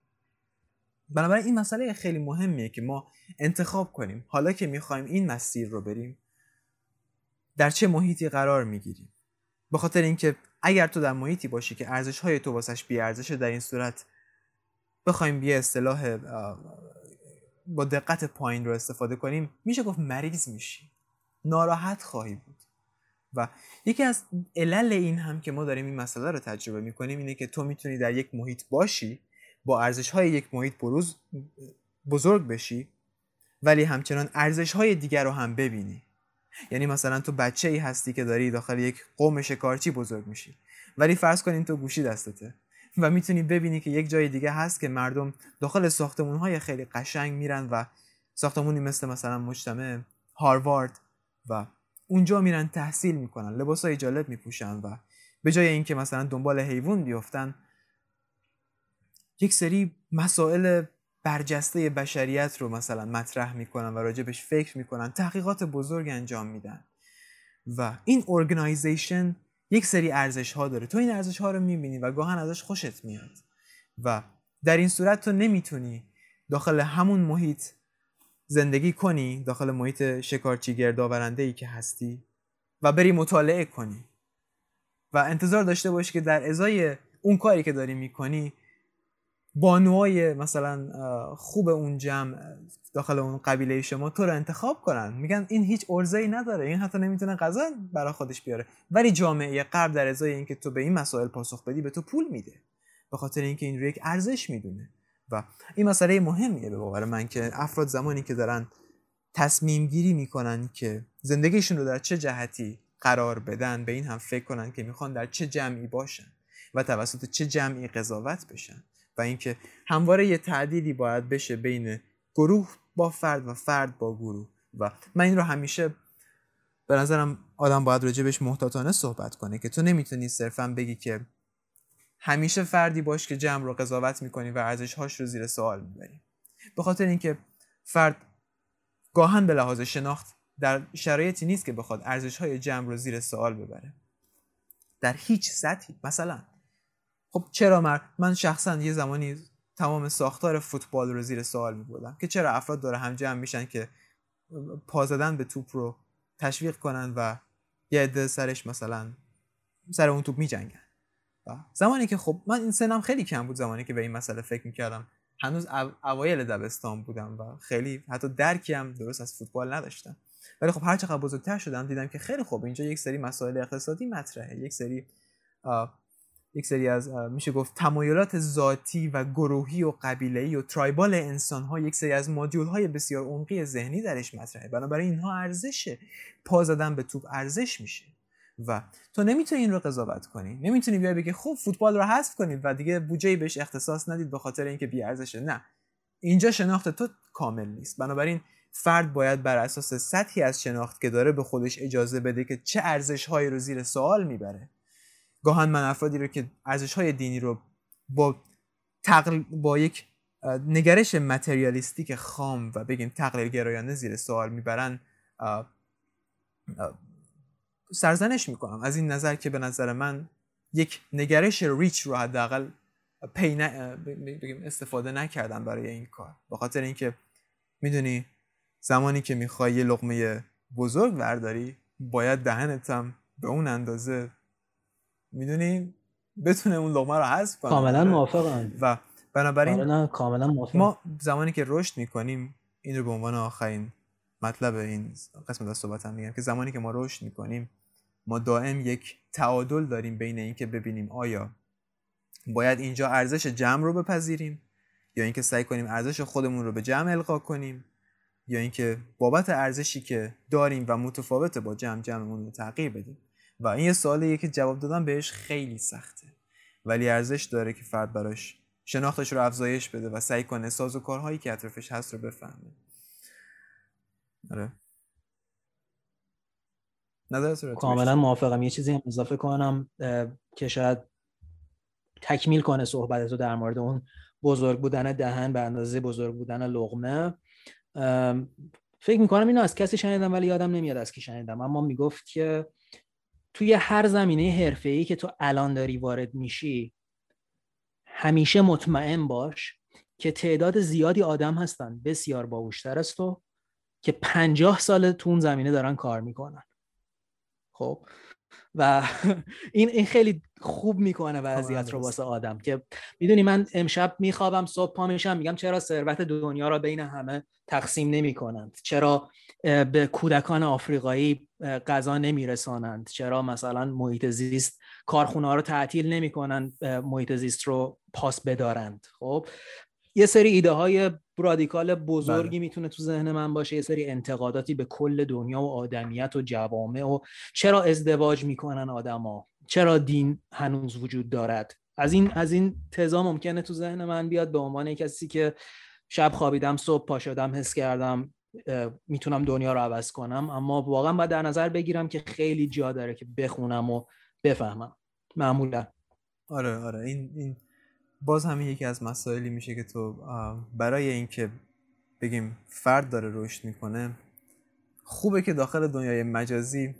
بنابراین این مسئله خیلی مهمیه که ما انتخاب کنیم. حالا که می‌خوایم این مسیر رو بریم در چه محیطی قرار می‌گیری؟ به خاطر اینکه اگر تو در محیطی باشی که ارزش های تو واسش بی ارزشه در این صورت بخوایم بیا اصطلاح با دقت پایین رو استفاده کنیم میشه گفت مریض میشی. ناراحت خواهی بود. و یکی از علل این هم که ما داریم این مسئله رو تجربه می‌کنیم اینه که تو می‌تونی در یک محیط باشی با ارزش های یک محیط بروز بزرگ بشی ولی همچنان ارزش های دیگر رو هم ببینی. یعنی مثلا تو بچه ای هستی که داری داخل یک قوم شکارچی بزرگ میشی. ولی فرض کنیم تو گوشی دستته و می‌تونی ببینی که یک جای دیگه هست که مردم داخل ساختمون های خیلی قشنگ میرن و ساختمونی مثل مثلا مجتمع هاروارد و اونجا میرن تحصیل می‌کنن لباس های جالب میپوشن و به جای اینکه مثلا دنبال حیوان بیفتن یک سری مسائل برجسته بشریت رو مثلا مطرح می‌کنن و راجبش فکر می‌کنن تحقیقات بزرگ انجام میدن. و این ارگنایزیشن یک سری ارزش ها داره. تو این ارزش ها رو می‌بینی و گاهن ازش خوشت میاد. و در این صورت تو نمی‌تونی داخل همون محیط زندگی کنی داخل محیط شکارچی گردآورنده ای که هستی و بری مطالعه کنی. و انتظار داشته باشی که در ازای اون کاری که داری می‌کنی بانوهای مثلا خوب اون جمع داخل اون قبیله شما تو رو انتخاب کنن. میگن این هیچ ارزه ای نداره. این حتی نمی‌تونه غذا برای خودش بیاره. ولی جامعه غرب در ازای اینکه تو به این مسائل پاسخ بدی به تو پول میده. به خاطر اینکه این رو یک ارزش می‌دونه. و این مسئله مهمیه به باور من که افراد زمانی که دارن تصمیم گیری می‌کنن که زندگیشون رو در چه جهتی قرار بدن به این هم فکر کنن که می‌خوان در چه جمعی باشن و توسط چه جمعی قضاوت بشن. و اینکه همواره یه تعدیلی باید بشه بین گروه با فرد و فرد با گروه. و من این رو همیشه به نظرم آدم باید راجبش محتاطانه صحبت کنه که تو نمی‌تونی صرفا بگی که همیشه فردی باش که جمع رو قضاوت می‌کنی و ارزشهاش رو زیر سوال می‌بری. به خاطر اینکه فرد گاهن به لحاظ شناخت در شرایطی نیست که بخواد ارزش های جمع رو زیر سوال ببره. در هیچ سطحی مثلا خب چرا من من شخصا یه زمانی تمام ساختار فوتبال رو زیر سوال میبردم که چرا افراد داره هم جمع میشن که پا زدن به توپ رو تشویق کنن و یه عده سرش مثلا سر اون توپ میجنگن. زمانی که خب من این سنم خیلی کم بود زمانی که به این مسئله فکر می‌کردم. هنوز اوایل دبستان بودم و خیلی حتی درکی هم درست از فوتبال نداشتم. ولی خب هر چقدر بزرگتر شدم دیدم که خیلی خوب اینجا یک سری مسائل اقتصادی مطرحه یک سری یک سری از میشه گفت تمایلات ذاتی و گروهی و قبیله‌ای و ترایبال انسان ها یک سری از مدیول های بسیار عمقی ذهنی درش مطرحه. بنابراین اینها ارزشه پا زدن به توپ ارزش میشه. و تو نمی‌تونی این رو قضاوت کنی. نمی‌تونی بیای بگی خب فوتبال رو حذف کنید و دیگه بودجه بهش اختصاص ندید به خاطر اینکه بی ارزشه. نه. اینجا شناخت تو کامل نیست. بنابراین فرد باید بر اساس سطحی از شناخت که داره به خودش اجازه بده که چه ارزش هایی رو زیر سوال می‌بره. گاهن من افرادی رو که ارزش های دینی رو با تقل... با یک نگرش متریالیستیک خام و بگیم تقلیل گرایانه زیر سوال می‌برن سرزنش می‌کنم. از این نظر که به نظر من یک نگرش ریچ رو حداقل پی بگیم استفاده نکردم برای این کار. به خاطر اینکه می‌دونی زمانی که می‌خوای یه لقمه بزرگ ورداری باید دهنتم به اون اندازه می‌دونی بتونه اون لغمه رو حذف کنه. کاملا آره. موافقم. و بنابراین آره کاملا موافقم. ما زمانی که رشد می‌کنیم این رو به عنوان آخرین مطلب این قسمت از صحبتم میگم که زمانی که ما رشد می‌کنیم ما دائم یک تعادل داریم بین اینکه ببینیم آیا باید اینجا ارزش جمع رو بپذیریم یا اینکه سعی کنیم ارزش خودمون رو به جمع القا کنیم یا اینکه بابت ارزشی که داریم و متفاوت با جمع جمعمون رو تغییر بدیم. و این یه سوالیه که جواب دادن بهش خیلی سخته. ولی ارزش داره که فرد براش شناختش رو افزایش بده و سعی کنه ساز و کارهایی که اطرافش هست رو بفهمه. آره. کاملا موافقم. یه چیزی هم اضافه کنم که شاید تکمیل کنه صحبت رو در مورد اون بزرگ بودن دهن به اندازه بزرگ بودن لغمه. فکر می‌کنم اینو از کسی شنیدم ولی یادم نمیاد از کی شنیدم. اما می‌گفت که توی هر زمینه ای که تو الان داری وارد میشی همیشه مطمئن باش که تعداد زیادی آدم هستن بسیار باوشتر از تو که پنجاه سال تو اون زمینه دارن کار می‌کنن. خب؟ و این این خیلی خوب می‌کنه وضعیت رو واسه آدم که می‌دونی من امشب میخوابم صبح پا میشم میگم چرا ثروت دنیا را بین همه تقسیم نمی کنند چرا به کودکان آفریقایی غذا نمیرسانند؟ چرا مثلا محیط زیست کارخونه رو تعطیل نمی‌کنند؟ محیط زیست رو پاس بدارند؟ خب یه سری ایده های رادیکال بزرگی بله. می‌تونه تو ذهن من باشه یه سری انتقاداتی به کل دنیا و آدمیت و جوامع و چرا ازدواج می‌کنن آدما؟ چرا دین هنوز وجود دارد؟ از این از این تزا ممکنه تو ذهن من بیاد به عنوان کسی که شب خوابیدم صبح پا شدم حس کردم می‌تونم دنیا رو عوض کنم اما واقعا باید در نظر بگیرم که خیلی جا داره که بخونم و بفهمم. معمولا. آره آره. این این باز همین یکی از مسائلی میشه که تو برای اینکه بگیم فرد داره رشد می‌کنه خوبه که داخل دنیای مجازی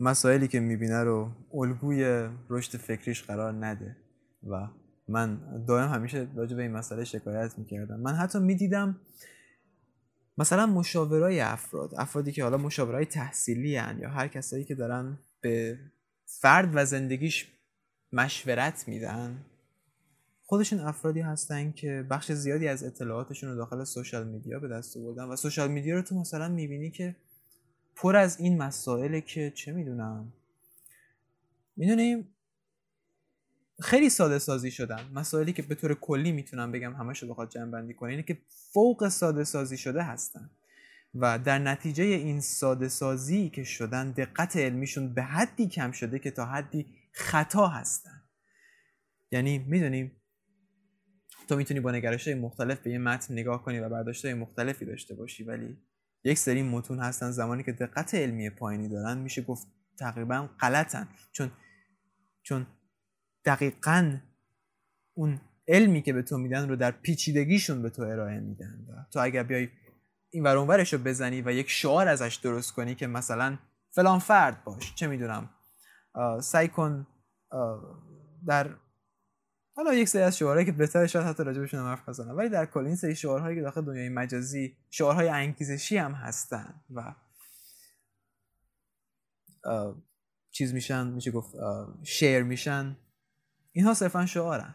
مسائلی که می‌بینه رو الگوی رشد فکریش قرار نده و من دائم همیشه راجع به این مسئله شکایت می‌کردم. من حتی می‌دیدم مثلا مشاورای افراد افرادی که حالا مشاورای تحصیلی هن یا هر کسایی که دارن به فرد و زندگیش مشورت میدن خودشون افرادی هستن که بخش زیادی از اطلاعاتشون رو داخل سوشال میدیا به دست آوردن و سوشال میدیا رو تو مثلا می‌بینی که پر از این مسائله که چه می‌دونم. می‌دونیم؟ خیلی ساده سازی شدن. مسائلی که به طور کلی می‌تونم بگم همش رو بخواد جمع بندی کنه اینه که فوق ساده سازی شده هستن. و در نتیجه این ساده سازی که شدن دقت علمیشون به حدی کم شده که تا حدی خطا هستن. یعنی می‌دونیم؟ تو می‌تونی با نگرش مختلف به یه متن نگاه کنی و برداشت مختلفی داشته باشی ولی یک سری متون هستن زمانی که دقت علمی پایینی دارن میشه گفت تقریبا غلطن. چون چون دقیقا اون علمی که به تو میدن رو در پیچیدگیشون به تو ارائه میدن تو اگر بیای این ورانورش رو بزنی و یک شعار ازش درست کنی که مثلا فلان فرد باش چه می‌دونم سعی کن در حالا یک سری از شعارهایی که بهتره شاید حتی راجبشون هم حرف بزنم. ولی در کل این سری شعارهایی که داخل دنیای مجازی شعارهای انگیزشی هم هستن و چیز میشن میشه گفت شیر میشن. اینها صرفا شعارن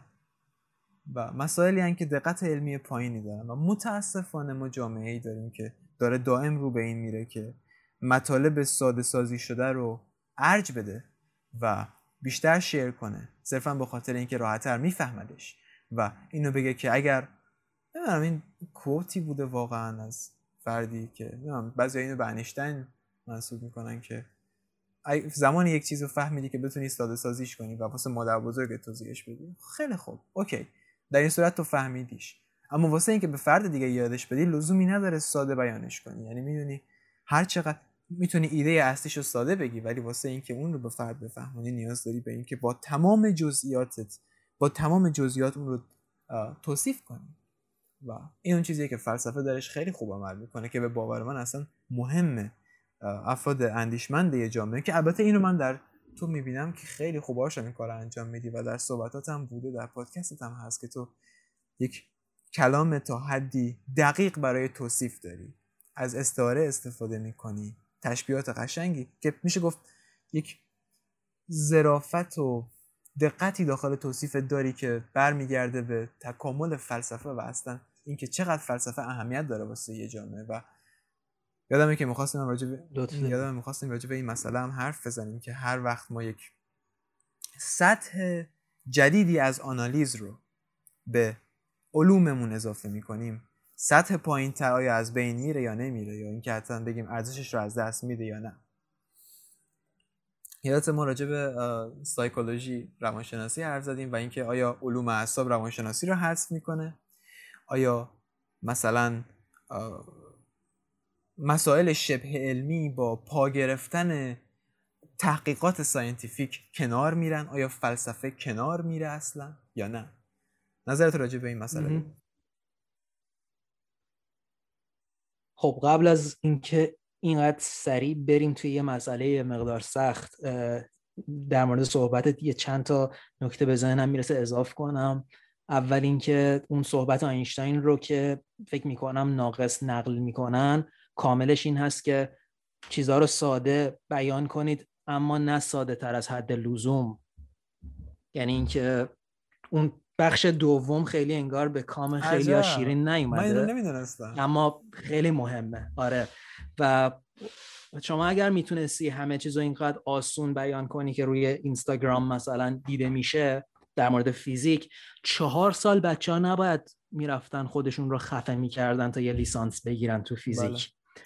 و مسائلی هن که دقت علمی پایینی دارن و متاسفانه ما جامعه ای داریم که داره دائم رو به این میره که مطالب ساده سازی شده رو ارج بده و بیشتر شیر کنه. صرفا به خاطر اینکه راحتتر میفهمدش. و اینو بگه که اگر نمی‌دونم این کوتی بوده واقعا از فردی که نمی‌دونم بعضی اینو به انیشتین منصوب می‌کنن که زمان یک چیز رو فهمیدی که بتونی ساده سازیش کنی و واسه مادر بزرگ توضیحش بدی. خیلی خوب. اوکی. در این صورت تو فهمیدیش. اما واسه اینکه به فرد دیگه یادش بدی لزومی نداره ساده بیانش کنی. یعنی می‌دونی هر چقدر می‌تونی ایده اصلیش رو ساده بگی ولی واسه اینکه اون رو به فرد بفهمونی نیاز داری به اینکه با تمام جزئیاتت با تمام جزئیات اون رو توصیف کنی. و این اون چیزیه که فلسفه درش خیلی خوب عمل می‌کنه که به باور من اصلا مهمه افراد اندیشمند یه جامعه که البته اینو من در تو می‌بینم که خیلی خوب این کار انجام میدی و در صحبتات هم بوده در پادکستت هم هست که تو یک کلام تا حدی دقیق برای توصیف داری. از استعاره استفاده می‌کنی. تشبیهات قشنگی که میشه گفت یک ظرافت و دقتی داخل توصیف داری که برمیگرده به تکامل فلسفه و اصلا اینکه چقدر فلسفه اهمیت داره واسه یه جامعه. و یادمه که می‌خواستیم راجع به یادم می‌خواستیم راجع به این مسئله هم حرف بزنیم که هر وقت ما یک سطح جدیدی از آنالیز رو به علوممون اضافه می‌کنیم سطح پایین تر آیا از بین میره یا نمیره یا اینکه حتی بگیم ارزشش رو از دست میده یا نه. یادت ما راجع به سایکولوژی روانشناسی حرف زدیم و اینکه آیا علوم اعصاب روانشناسی رو حذف می‌کنه؟ آیا مثلا مسائل شبه علمی با پا گرفتن تحقیقات scientific کنار میرن؟ آیا فلسفه کنار میره اصلا یا نه؟ نظرت راجع به این مسئله خب قبل از اینکه اینقدر سریع بریم توی یه مسئله مقدار سخت در مورد صحبتت یه چند تا نکته به ذهنم می‌رسه اضاف کنم. اول اینکه اون صحبت آینشتاین رو که فکر می‌کنم ناقص نقل می‌کنن کاملش این هست که چیزها رو ساده بیان کنید اما نه ساده تر از حد لزوم. یعنی اینکه اون بخش دوم خیلی انگار به کام خیلی ها شیرین نیومده. اما خیلی مهمه. آره. و شما اگر می‌تونستی همه چیز رو اینقدر آسون بیان کنی که روی اینستاگرام مثلا دیده میشه در مورد فیزیک چهار سال بچه ها نباید می‌رفتن خودشون رو خفه می‌کردن تا یه لیسانس بگیرن تو فیزیک. بله.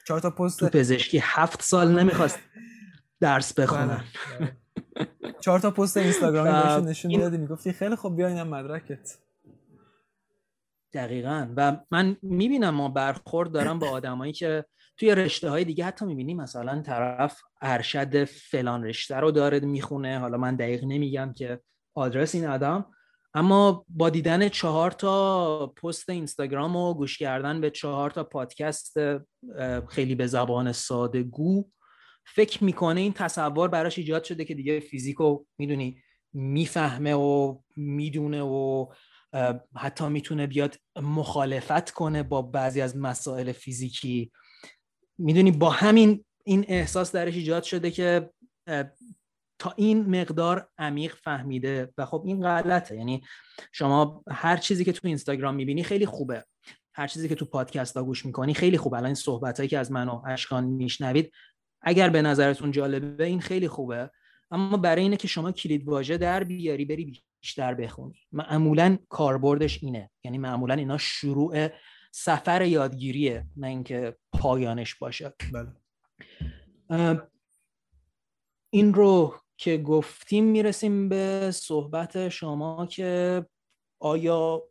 چهار تا پست تو پزشکی هفت سال نمی‌خواست درس بخونن. بله. چهار تا پست اینستاگرامی بهشون نشون این... دادی می‌گفتی خیلی خوب بیا اینم مدرکت. دقیقا. و من می‌بینم ما برخورد دارم با آدمایی که توی رشته های دیگه حتی می‌بینی مثلا طرف ارشد فلان رشته رو داره می‌خونه حالا من دقیق نمیگم که آدرس این آدم اما با دیدن چهار تا پست اینستاگرام و گوش کردن به چهار تا پادکست خیلی به زبان ساده گو فکر می‌کنه این تصور براش ایجاد شده که دیگه فیزیکو می‌دونی می‌فهمه و می‌دونه و حتی می‌تونه بیاد مخالفت کنه با بعضی از مسائل فیزیکی. می‌دونی با همین این احساس درش ایجاد شده که تا این مقدار عمیق فهمیده و خب این غلطه. یعنی شما هر چیزی که تو اینستاگرام می‌بینی خیلی خوبه. هر چیزی که تو پادکست ها گوش می‌کنی خیلی خوبه. الان این صحبت هایی که از من و اشکان میشنوید اگر به نظرتون جالبه این خیلی خوبه. اما برای اینه که شما کلید واژه در بیاری بری بیشتر بخونی معمولا کاربردش اینه. یعنی معمولا اینا شروع سفر یادگیریه نه اینکه پایانش باشه. بله. این رو که گفتیم می‌رسیم به صحبت شما که آیا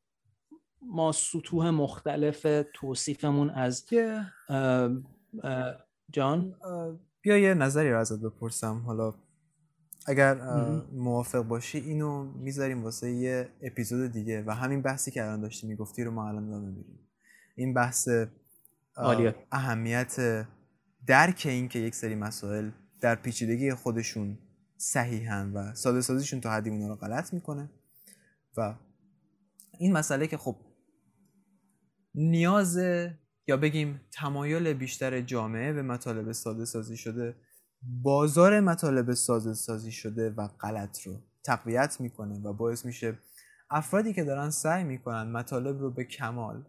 ما سطوح مختلف توصیفمون از جان؟ بیا یه نظری رو ازت بپرسم. حالا اگر موافق باشی اینو می‌ذاریم واسه یه اپیزود دیگه و همین بحثی که الان داشتی می‌گفتی رو ما الان ادامه میدیم. این بحث اهمیت درک این که یک سری مسائل در پیچیدگی خودشون صحیحن و ساده سازیشون تا حدی اونا رو غلط می‌کنه. و این مسئله که خب نیاز یا بگیم تمایل بیشتر جامعه به مطالب ساده سازی شده بازار مطالب ساده سازی شده و غلط رو تقویت می‌کنه و باعث میشه افرادی که دارن سعی می‌کنن مطالب رو به کمال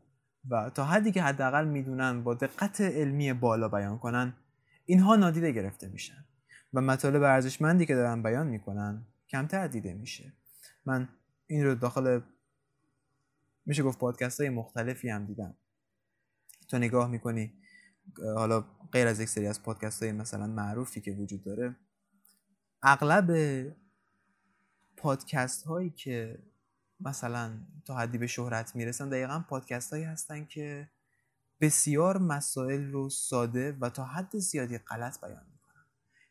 و تا حدی که حداقل می‌دونن با دقت علمی بالا بیان کنن اینها نادیده گرفته میشن و مطالب ارزشمندی که دارن بیان می‌کنن کمتر دیده میشه. من این رو داخل میشه گفت پادکست های مختلفی هم دیدم. تو نگاه می‌کنی حالا غیر از یک سری از پادکست های مثلا معروفی که وجود داره اغلب پادکست هایی که مثلا تا حدی به شهرت می‌رسن دقیقا پادکست هایی هستن که بسیار مسائل رو ساده و تا حد زیادی غلط بیان می‌کنن.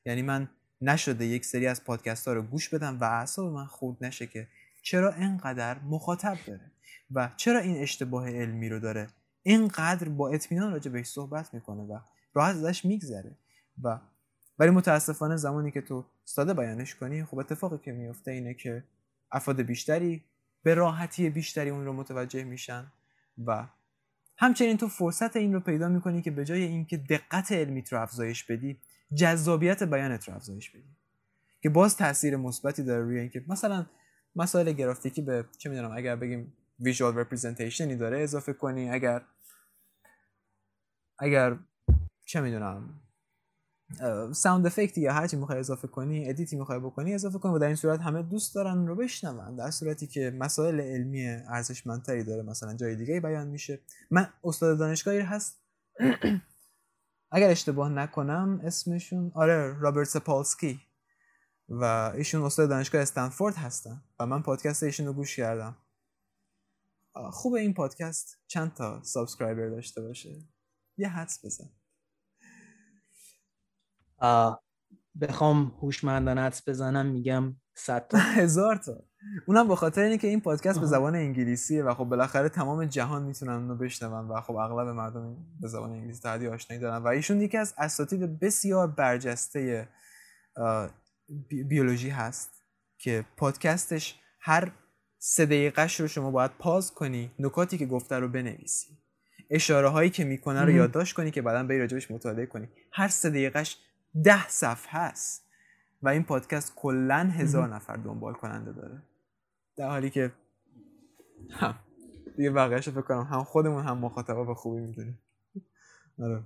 یعنی من نشده یک سری از پادکست ها رو گوش بدم و اعصاب من خورد نشه که چرا اینقدر مخاطب داره و چرا این اشتباه علمی رو داره. اینقدر با اطمینان راجع بهش صحبت می‌کنه و راحت ازش میگذره. و ولی متاسفانه زمانی که تو ساده بیانش کنی خب اتفاقی که میفته اینه که افراد بیشتری به راحتی بیشتری اون رو متوجه میشن و همچنین تو فرصت این رو پیدا می‌کنی که به جای اینکه دقت علمیت رو افزایش بدی جذابیت بیانت رو افزایش بدی. که باز تاثیر مثبتی داره روی اینکه مثلا مسائل گرافیکی به چه می‌دونم اگر بگیم visual representation ی داره اضافه کنی. اگر اگر چه می‌دونم sound effect ی یا هرچی می‌خوای اضافه کنی edit ی می‌خوای بکنی اضافه کنی و در این صورت همه دوست دارن رو بشنون. در صورتی که مسائل علمی ارزشمندتری داره. مثلا جای دیگه بیان میشه. من استاد دانشگاهی هست. اگر اشتباه نکنم اسمشون آره رابرت ساپولسکی. و ایشون استاد دانشگاه استنفورد هستن. و من پادکست ایشون رو گوش کردم. خوب این پادکست چند تا subscriber داشته باشه؟ یه حدس بزن. بخوام هوشمندانه حدس بزنم میگم 100 تا. هزار تا. اونم به خاطر اینه که این پادکست به زبان انگلیسیه و خب بالاخره تمام جهان می‌تونن اونو بشنون و خب اغلب مردم به زبان انگلیسی تحدی آشنایی دارن و ایشون یکی از اساتید بسیار برجسته بیولوژی هست که پادکستش هر سه دقیقهش رو شما باید پاز کنی نکاتی که گفته رو بنویسی. اشاره هایی که می‌کنه رو یادداشت کنی که بعدا بری راجبش مطالعه کنی. هر سه دقیقهش ده صفحه هست و این پادکست کلا هزار نفر دنبال کننده داره. در حالی که هم دیگه بقیهش فکر کنم هم خودمون هم مخاطبا به خوبی می‌دونیم. آره.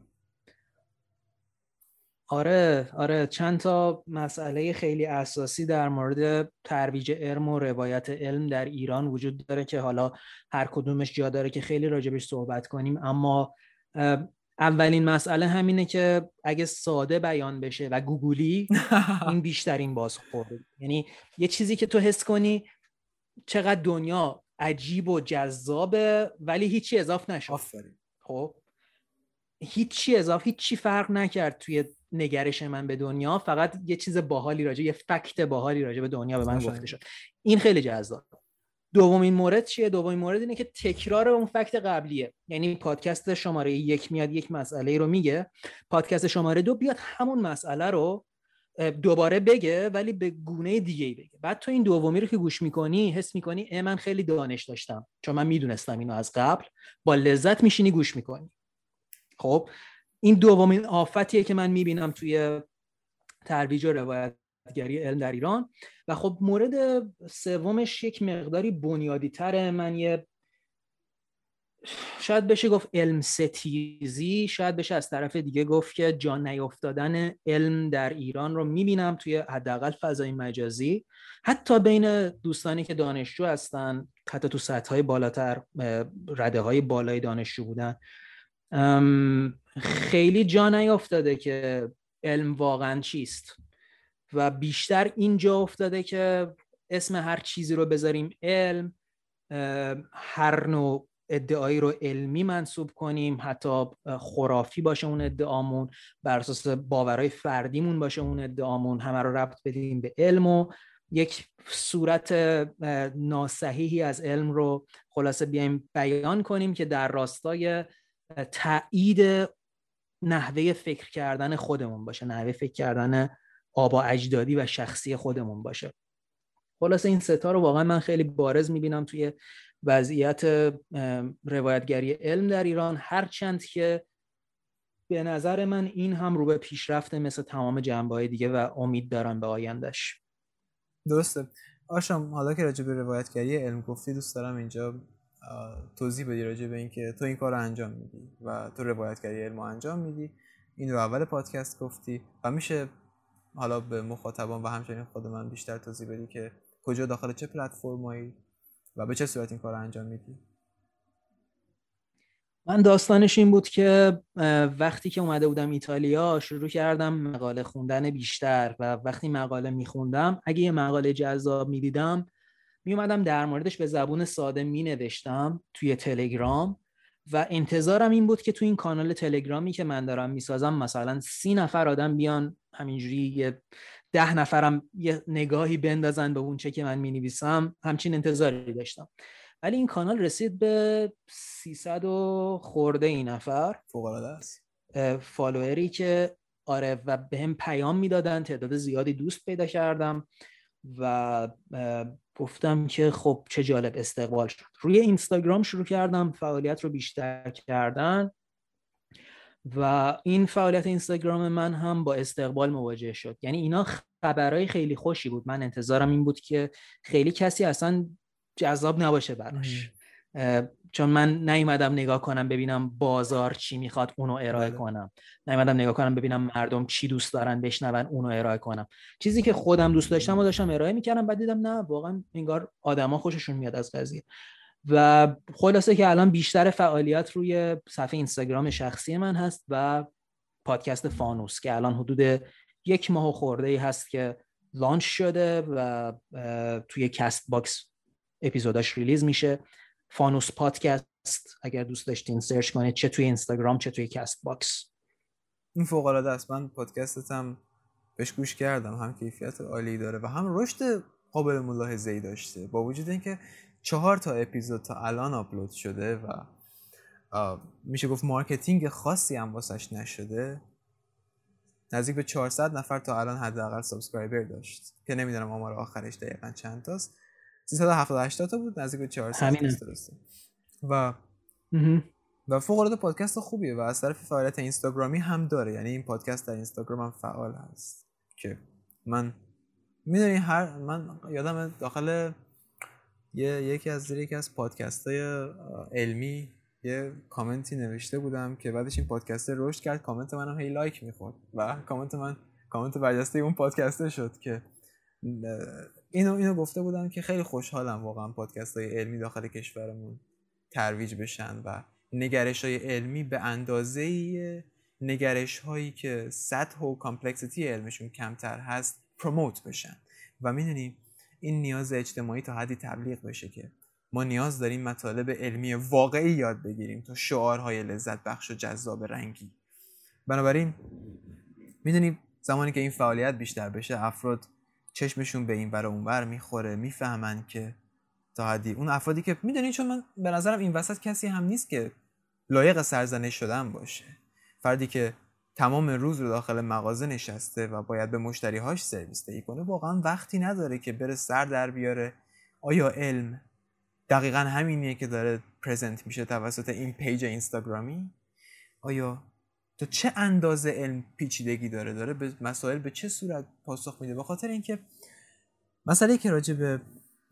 آره آره چند تا مسئله خیلی اساسی در مورد ترویج علم و روایت علم در ایران وجود داره که حالا هر کدومش جا داره که خیلی راجبش صحبت کنیم. اما اولین مسئله همینه که اگه ساده بیان بشه و گوگلی این بیشترین بازخورده. یعنی یه چیزی که تو حس کنی چقدر دنیا عجیب و جذابه ولی هیچی اضاف نشد. آفرین. خب؟ هیچی اضافه هیچی فرق نکرد توی نگرش من به دنیا فقط یه چیز باحالی راجع یه فکت باحالی راجع به دنیا به من گفته شد. این خیلی جذاب. دومین مورد چیه؟ دومین مورد اینه که تکرار اون فکت قبلیه. یعنی پادکست شماره یک میاد یک مسئله رو میگه. پادکست شماره دو بیاد همون مسئله رو دوباره بگه ولی به گونه دیگه بگه. بعد تو این دومی رو که گوش می‌کنی حس می‌کنی اه من خیلی دانش داشتم. چون من می‌دونستم اینو از قبل. با لذت میشینی گوش می‌کنی. خب؟ این دومین آفتیه که من می‌بینم توی ترویج و روایتگری علم در ایران. و خب مورد سومش یک مقداری بنیادی تره من یه شاید بشه گفت علم ستیزی شاید بشه از طرف دیگه گفت که جان نیافتادن علم در ایران رو می‌بینم توی حداقل فضای مجازی. حتی بین دوستانی که دانشجو هستن حتی تو سطح های بالاتر رده های بالای دانشجو بودن. خیلی جا نیافتاده که علم واقعا چیست. و بیشتر اینجا افتاده که اسم هر چیزی رو بذاریم علم هر نوع ادعایی رو علمی منصوب کنیم حتی خرافی باشه اون ادعامون بر اساس باورهای فردیمون باشه اون ادعامون همه رو ربط بدیم به علم و یک صورت ناسحیحی از علم رو خلاصه بیایم بیان کنیم که در راستای تایید نحوه فکر کردن خودمون باشه نحوه فکر کردن آبا اجدادی و شخصی خودمون باشه. خلاصه این ستا رو واقعا من خیلی بارز می‌بینم توی وضعیت روایتگری علم در ایران. هرچند که به نظر من این هم رو به پیشرفته مثل تمام جنبه دیگه و امید دارم به آیندهش. درسته. آشام حالا که راجع به روایتگری علم گفتی دوست دارم اینجا توضیح بدی راجع به اینکه تو این کار رو انجام میدی و تو روایتگری علم انجام میدی. این رو اول پادکست گفتی و میشه حالا به مخاطبان و همچنین خود من بیشتر توضیح بدی که کجا داخل چه پلتفرمایی و به چه صورت این کار رو انجام میدی. من داستانش این بود که وقتی که اومده بودم ایتالیا شروع کردم مقاله خوندن بیشتر و وقتی مقاله میخوندم اگه یه مقاله جذاب می‌دیدم میومدم در موردش به زبون ساده مینوشتم توی تلگرام و انتظارم این بود که تو این کانال تلگرامی که من دارم می‌سازم مثلا سی نفر آدم بیان همینجوری یه ده نفرم یه نگاهی بندازن به اون چه که من می‌نویسم همچین انتظاری داشتم. ولی این کانال رسید به 300 و خورده این نفر. فوق است. فالووری که آره و به هم پیام می‌دادن تعداد زیادی دوست پیدا کردم. و گفتم که خب چه جالب استقبال شد. روی اینستاگرام شروع کردم فعالیت رو بیشتر کردن و این فعالیت اینستاگرام من هم با استقبال مواجه شد. یعنی اینا خبرهای خیلی خوشی بود. من انتظارم این بود که خیلی کسی اصلا جذاب نباشه براش. چون من نیومدم نگاه کنم ببینم بازار چی می‌خواد اونو ارائه بله. کنم. نیومدم نگاه کنم ببینم مردم چی دوست دارن بشنون اونو ارائه کنم. چیزی که خودم دوست داشتم و داشتم ارائه می‌کردم بعد دیدم نه واقعا انگار آدما خوششون میاد از قضیه. و خلاصه که الان بیشتر فعالیت روی صفحه اینستاگرام شخصی من هست و پادکست فانوس که الان حدود یک ماه خورده ای هست که launch شده و توی کست باکس اپیزوداش release میشه. فانوس پادکست اگر دوست داشتین search کنید چه توی اینستاگرام چه توی کست باکس. این فوق العاده است. من پادکستت هم بهش گوش کردم. هم کیفیت عالی داره و هم رشد قابل ملاحظه ای داشته. با وجود اینکه چهار تا اپیزود تا الان آپلود شده و میشه گفت marketing خاصی هم واسش نشده نزدیک به 400 نفر تا الان حداقل subscriber داشت. که نمی‌دونم آمار آخرش دقیقا چند تاست. 378 تا بود نزدیک به 400 درسته. و و فوق العاده پادکست خوبیه و از طرف فعالیت اینستاگرامی هم داره. یعنی این پادکست در اینستاگرام هم فعال هست. که من می‌دونی هر من یادم داخل یه یکی از زیر یکی از پادکست های علمی یه کامنتی نوشته بودم که بعدش این پادکست رشد کرد کامنت منم هی like می‌خورد. و کامنت من کامنت برجسته اون پادکسته شد که اینو اینو گفته بودم که خیلی خوشحالم واقعا پادکست های علمی داخل کشورمون ترویج بشن و نگرش های علمی به اندازه نگرش هایی که سطح و complexity علمشون کمتر هست promote بشن. و می‌دونیم این نیاز اجتماعی تا حدی تبلیغ بشه که ما نیاز داریم مطالب علمی واقعی یاد بگیریم تا شعارهای لذت بخش و جذاب رنگی. بنابراین می‌دونیم زمانی که این فعالیت بیشتر بشه افراد چشمشون به این ور اونور می‌خوره می‌فهمن که تا حدی اون افرادی که می‌دونی چون من به نظرم این وسط کسی هم نیست که لایق سرزنش شدن باشه. فردی که تمام روز رو داخل مغازه نشسته و باید به مشتریهاش سرویس دهی کنه واقعا وقتی نداره که بره سر در بیاره. آیا علم دقیقا همینیه که داره present میشه توسط این page اینستاگرامی؟ آیا تا چه اندازه علم پیچیدگی داره؟ داره به مسائل به چه صورت پاسخ میده؟ به خاطر اینکه مسئله که راجع به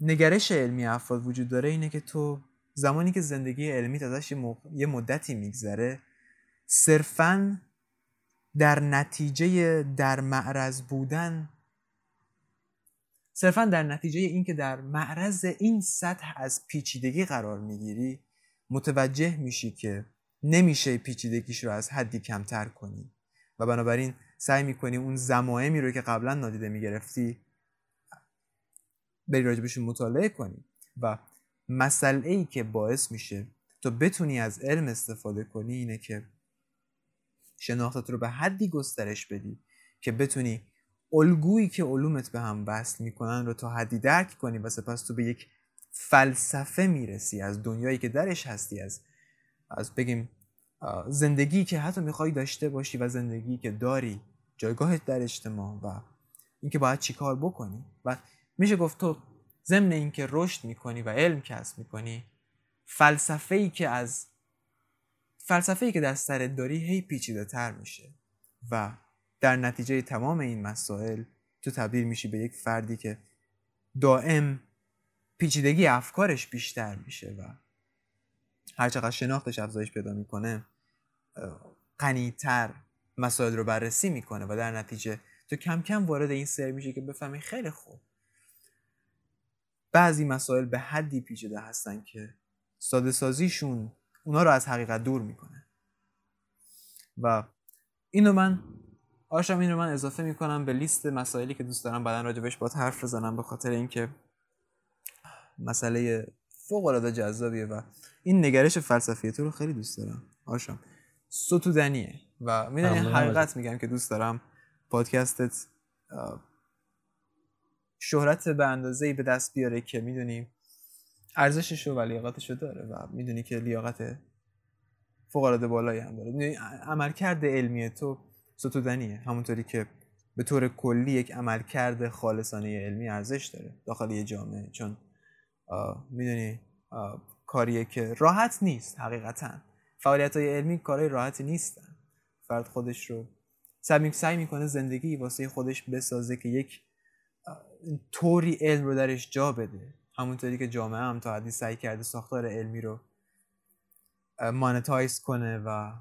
نگرش علمی افراد وجود داره اینه که تو زمانی که زندگی علمی ازش یه مدتی میگذره صرفا در نتیجه در معرض بودن صرفا در نتیجه اینکه در معرض این سطح از پیچیدگی قرار می‌گیری متوجه میشی که نمیشه پیچیدگیش رو از حدی کمتر کنی. و بنابراین سعی می‌کنی اون زمایمی رو که قبلا نادیده می‌گرفتی بری راجبشون مطالعه کنی. و مسئله ای که باعث میشه تو بتونی از علم استفاده کنی اینه که شناختت رو به حدی گسترش بدی که بتونی الگویی که علومت به هم وصل می‌کنن رو تا حدی درک کنی و سپس تو به یک فلسفه می‌رسی از دنیایی که درش هستی از از بگیم زندگی که حتی می‌خوای داشته باشی و زندگی که داری جایگاهت در اجتماع و اینکه باید چیکار بکنی. و میشه گفت تو ضمن اینکه رشد می‌کنی و علم کسب می‌کنی فلسفه ای که از فلسفه ای که در سرت داری هی پیچیده تر میشه و در نتیجه تمام این مسائل تو تبدیل میشی به یک فردی که دائم پیچیدگی افکارش بیشتر میشه و هرچقدر شناختش افزایش پیدا می‌کنه غنیتر مسائل رو بررسی می‌کنه و در نتیجه تو کم کم وارد این سر میشه که بفهمی خیلی خوب. بعضی مسائل به حدی پیچیده هستن که ساده سازیشون اونا رو از حقیقت دور می‌کنه. و اینو من آشم این رو من اضافه می‌کنم به لیست مسائلی که دوست دارم بعدا راجبش با حرف بزنم به خاطر اینکه مسئله فوق العاده جذابیه و این نگرش فلسفی تو رو خیلی دوست دارم. آشم ستودنیه. و می‌دونی حقیقت میگم که دوست دارم پادکستت شهرت به اندازه به دست بیاره که می‌دونی ارزشش و لیاقتش رو داره و می‌دونی که لیاقت فوق العاده بالایی هم داره. می‌دونی عملکرد علمی تو ستودنیه. همونطوری که به طور کلی یک عملکرد خالصانه علمی ارزش داره داخل یه جامعه. چون می‌دونی کاریه که راحت نیست حقیقتا. فعالیت های علمی کارهای راحتی نیستن. فرد خودش رو سعی می‌کنه زندگی واسه خودش بسازه که یک طوری علم رو درش جا بده. همونطوری که جامعه هم تا حدی سعی کرده ساختار علمی رو مانتایز کنه و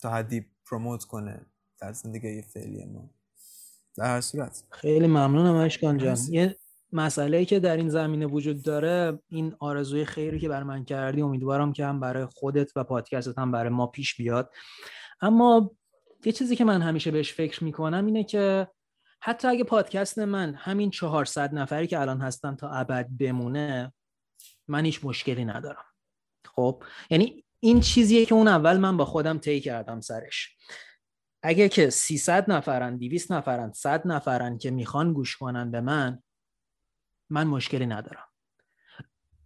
تا حدی پروموت کنه در زندگی فعلی ما. در هر صورت. خیلی ممنونم اشکان جان. یه مسئله که در این زمینه وجود داره این آرزوی خیری که بر من کردی امیدوارم که هم برای خودت و پادکستت هم برای ما پیش بیاد. اما یه چیزی که من همیشه بهش فکر می‌کنم اینه که حتی اگه پادکست من همین 400 نفری که الان هستن تا ابد بمونه من هیچ مشکلی ندارم. خب؟ یعنی این چیزیه که اون اول من با خودم طی کردم سرش. اگه که 300 نفرن 200 نفرن 100 نفرن که می‌خوان گوش کنن به من من مشکلی ندارم.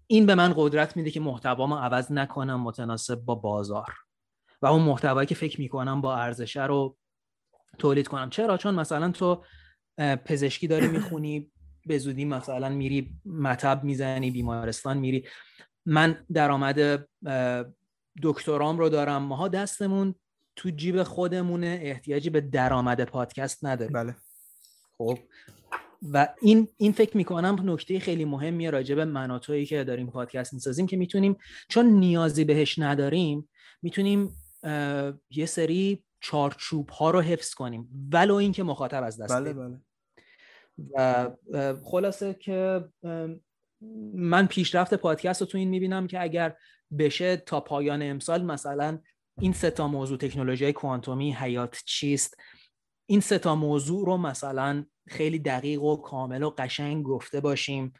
این به من قدرت میده که محتوامو عوض نکنم متناسب با بازار. و اون محتوایی که فکر می‌کنم با ارزشه رو تولید کنم. چرا؟ چون مثلا تو پزشکی داری می‌خونی به زودی مثلا میری مطب می‌زنی بیمارستان میری. من درآمد دکترام رو دارم. ماها دستمون تو جیب خودمونه احتیاجی به درآمد پادکست نداره. بله. خب. و این این فکر می‌کنم نکته خیلی مهمیه راجع به مناطویی که داریم پادکست می‌سازیم که می‌تونیم چون نیازی بهش نداریم می‌تونیم یه سری چارچوب ها رو حفظ کنیم. ولو اینکه مخاطب از دست بله بله. و خلاصه که من پیشرفت پادکست رو تو این می‌بینم که اگر بشه تا پایان امسال مثلا این سه تا موضوع تکنولوژی کوانتومی حیات چیست این سه تا موضوع رو مثلا خیلی دقیق و کامل و قشنگ گفته باشیم.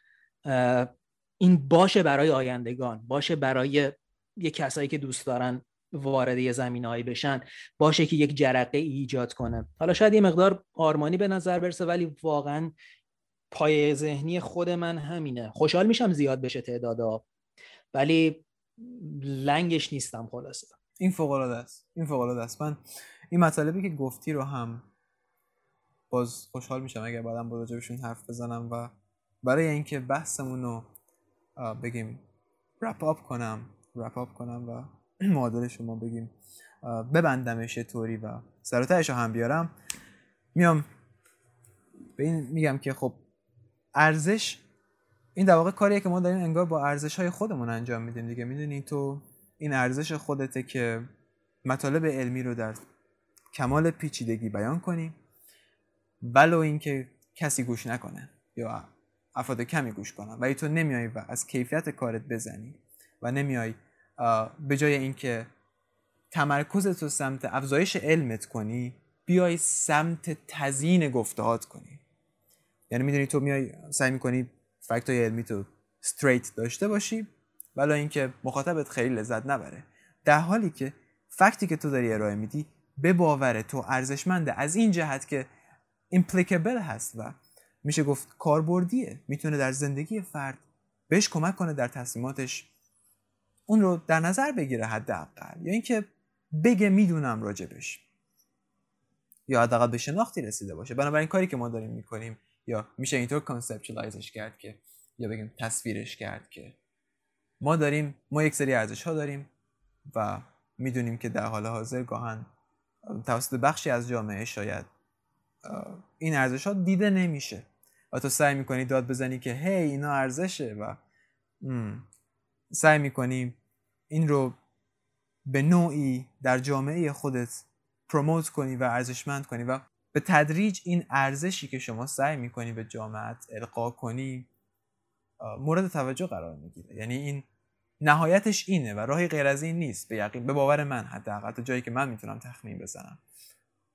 این باشه برای آیندگان باشه برای یه کسایی که دوست دارن وارد یه زمینهایی بشن باشه که یک جرقه ایجاد کنه. حالا شاید یه مقدار آرمانی به نظر برسه ولی واقعا پای ذهنی خود من همینه. خوشحال میشم زیاد بشه تعدادا ولی لنگش نیستم خلاصه. این فوق است. این فوق است. من این مطالبی که گفتی رو هم باز خوشحال میشم اگر بعدم با راجبشون حرف بزنم و برای اینکه بحثمون رو بگیم رپ آپ کنم رپ آپ کنم و معادل شما بگیم ببندمش طوری و سراترش رو هم بیارم. میام به این میگم که خب ارزش این در واقع کاریه که ما داریم انگار با ارزش های خودمون انجام میدیم دیگه. می‌دونی تو این ارزش خودته که مطالب علمی رو در کمال پیچیدگی بیان کنی. ولو اینکه کسی گوش نکنه یا افراد کمی گوش کنن. ولی تو نمیای و از کیفیت کارت بزنی و نمیای به جای اینکه تمرکز تو سمت افزایش علمت کنی بیای سمت تزیین گفتهات کنی. یعنی می‌دونی تو میای سعی می‌کنی fact های علمی تو straight داشته باشی ولی اینکه مخاطبت خیلی لذت نبره. در حالی که fact ی که تو داری ارائه میدی به باور تو ارزشمنده. از این جهت که applicable هست و میشه گفت کاربردیه می‌تونه در زندگی فرد بهش کمک کنه در تصمیماتش اون رو در نظر بگیره حداقل. یا اینکه بگه می‌دونم راجبش. یا حداقل به شناختی رسیده باشه. بنابراین کاری که ما داریم می‌کنیم یا میشه اینطور conceptualize ش کرد که یا بگیم تصویرش کرد که ما داریم ما یک سری ارزش ها داریم و می‌دونیم که در حال حاضر گاهن توسط بخشی از جامعه شاید این ارزش ها دیده نمیشه. و تو سعی می‌کنی داد بزنی که هی اینا ارزشه و سعی می‌کنی این رو به نوعی در جامعه خودت پروموت کنی و ارزشمند کنی و به تدریج این ارزشی که شما سعی می‌کنی به جامعت القا کنی مورد توجه قرار می‌گیره. یعنی این نهایتش اینه و راهی غیر از این نیست. به یقین به باور من حداقل تا جایی که من می‌تونم تخمین بزنم.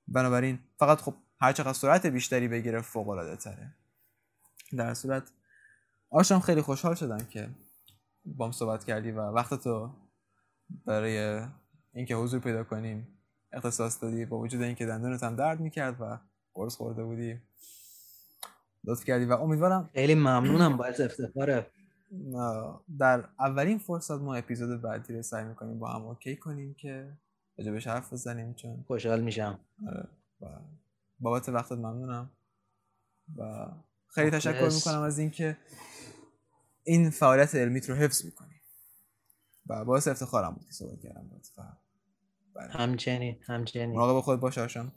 بنابراین فقط خب هر چقدر سرعت بیشتری بگیره فوق العاده تره. در صورت آشام خیلی خوشحال شدم که بام صحبت کردی و وقت تو برای اینکه حضور پیدا کنیم اختصاص دادی با وجود اینکه دندونت هم درد می‌کرد و قرص خورده بودی. لطف کردی و امیدوارم خیلی ممنونم باعث افتخاره. در اولین فرصت ما اپیزود بعدی رو سعی می‌کنیم با هم اوکی کنیم که بهش حرف بزنیم چون خوشحال میشم. آره، بابت وقتت ممنونم. و خیلی تشکر می‌کنم از اینکه این فعالیت علمیت رو حفظ می‌کنی. و باعث افتخارم بود که صحبت کردم. همچنین همچنین. مراقب خود باش آشان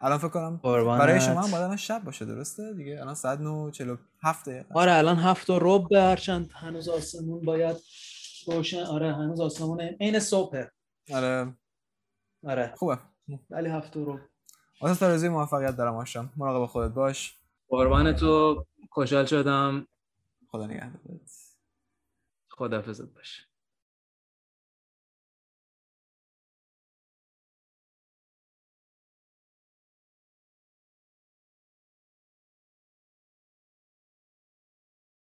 الان فکر کنم برای شما هم باید شب باشه درسته؟ دیگه الان ساعت 9:47 دقیقه آره الان هفت و ربع هرچند هنوز آسمون باید روشن آره هنوز آسمون عین صبح آره. آره. خوبه. ولی هفت و ربع. واسه روزی موفقیت دارم آشان مراقب خودت باش. قربان تو. خوشحال شدم. خدا نگهدارت. خداحافظت باش.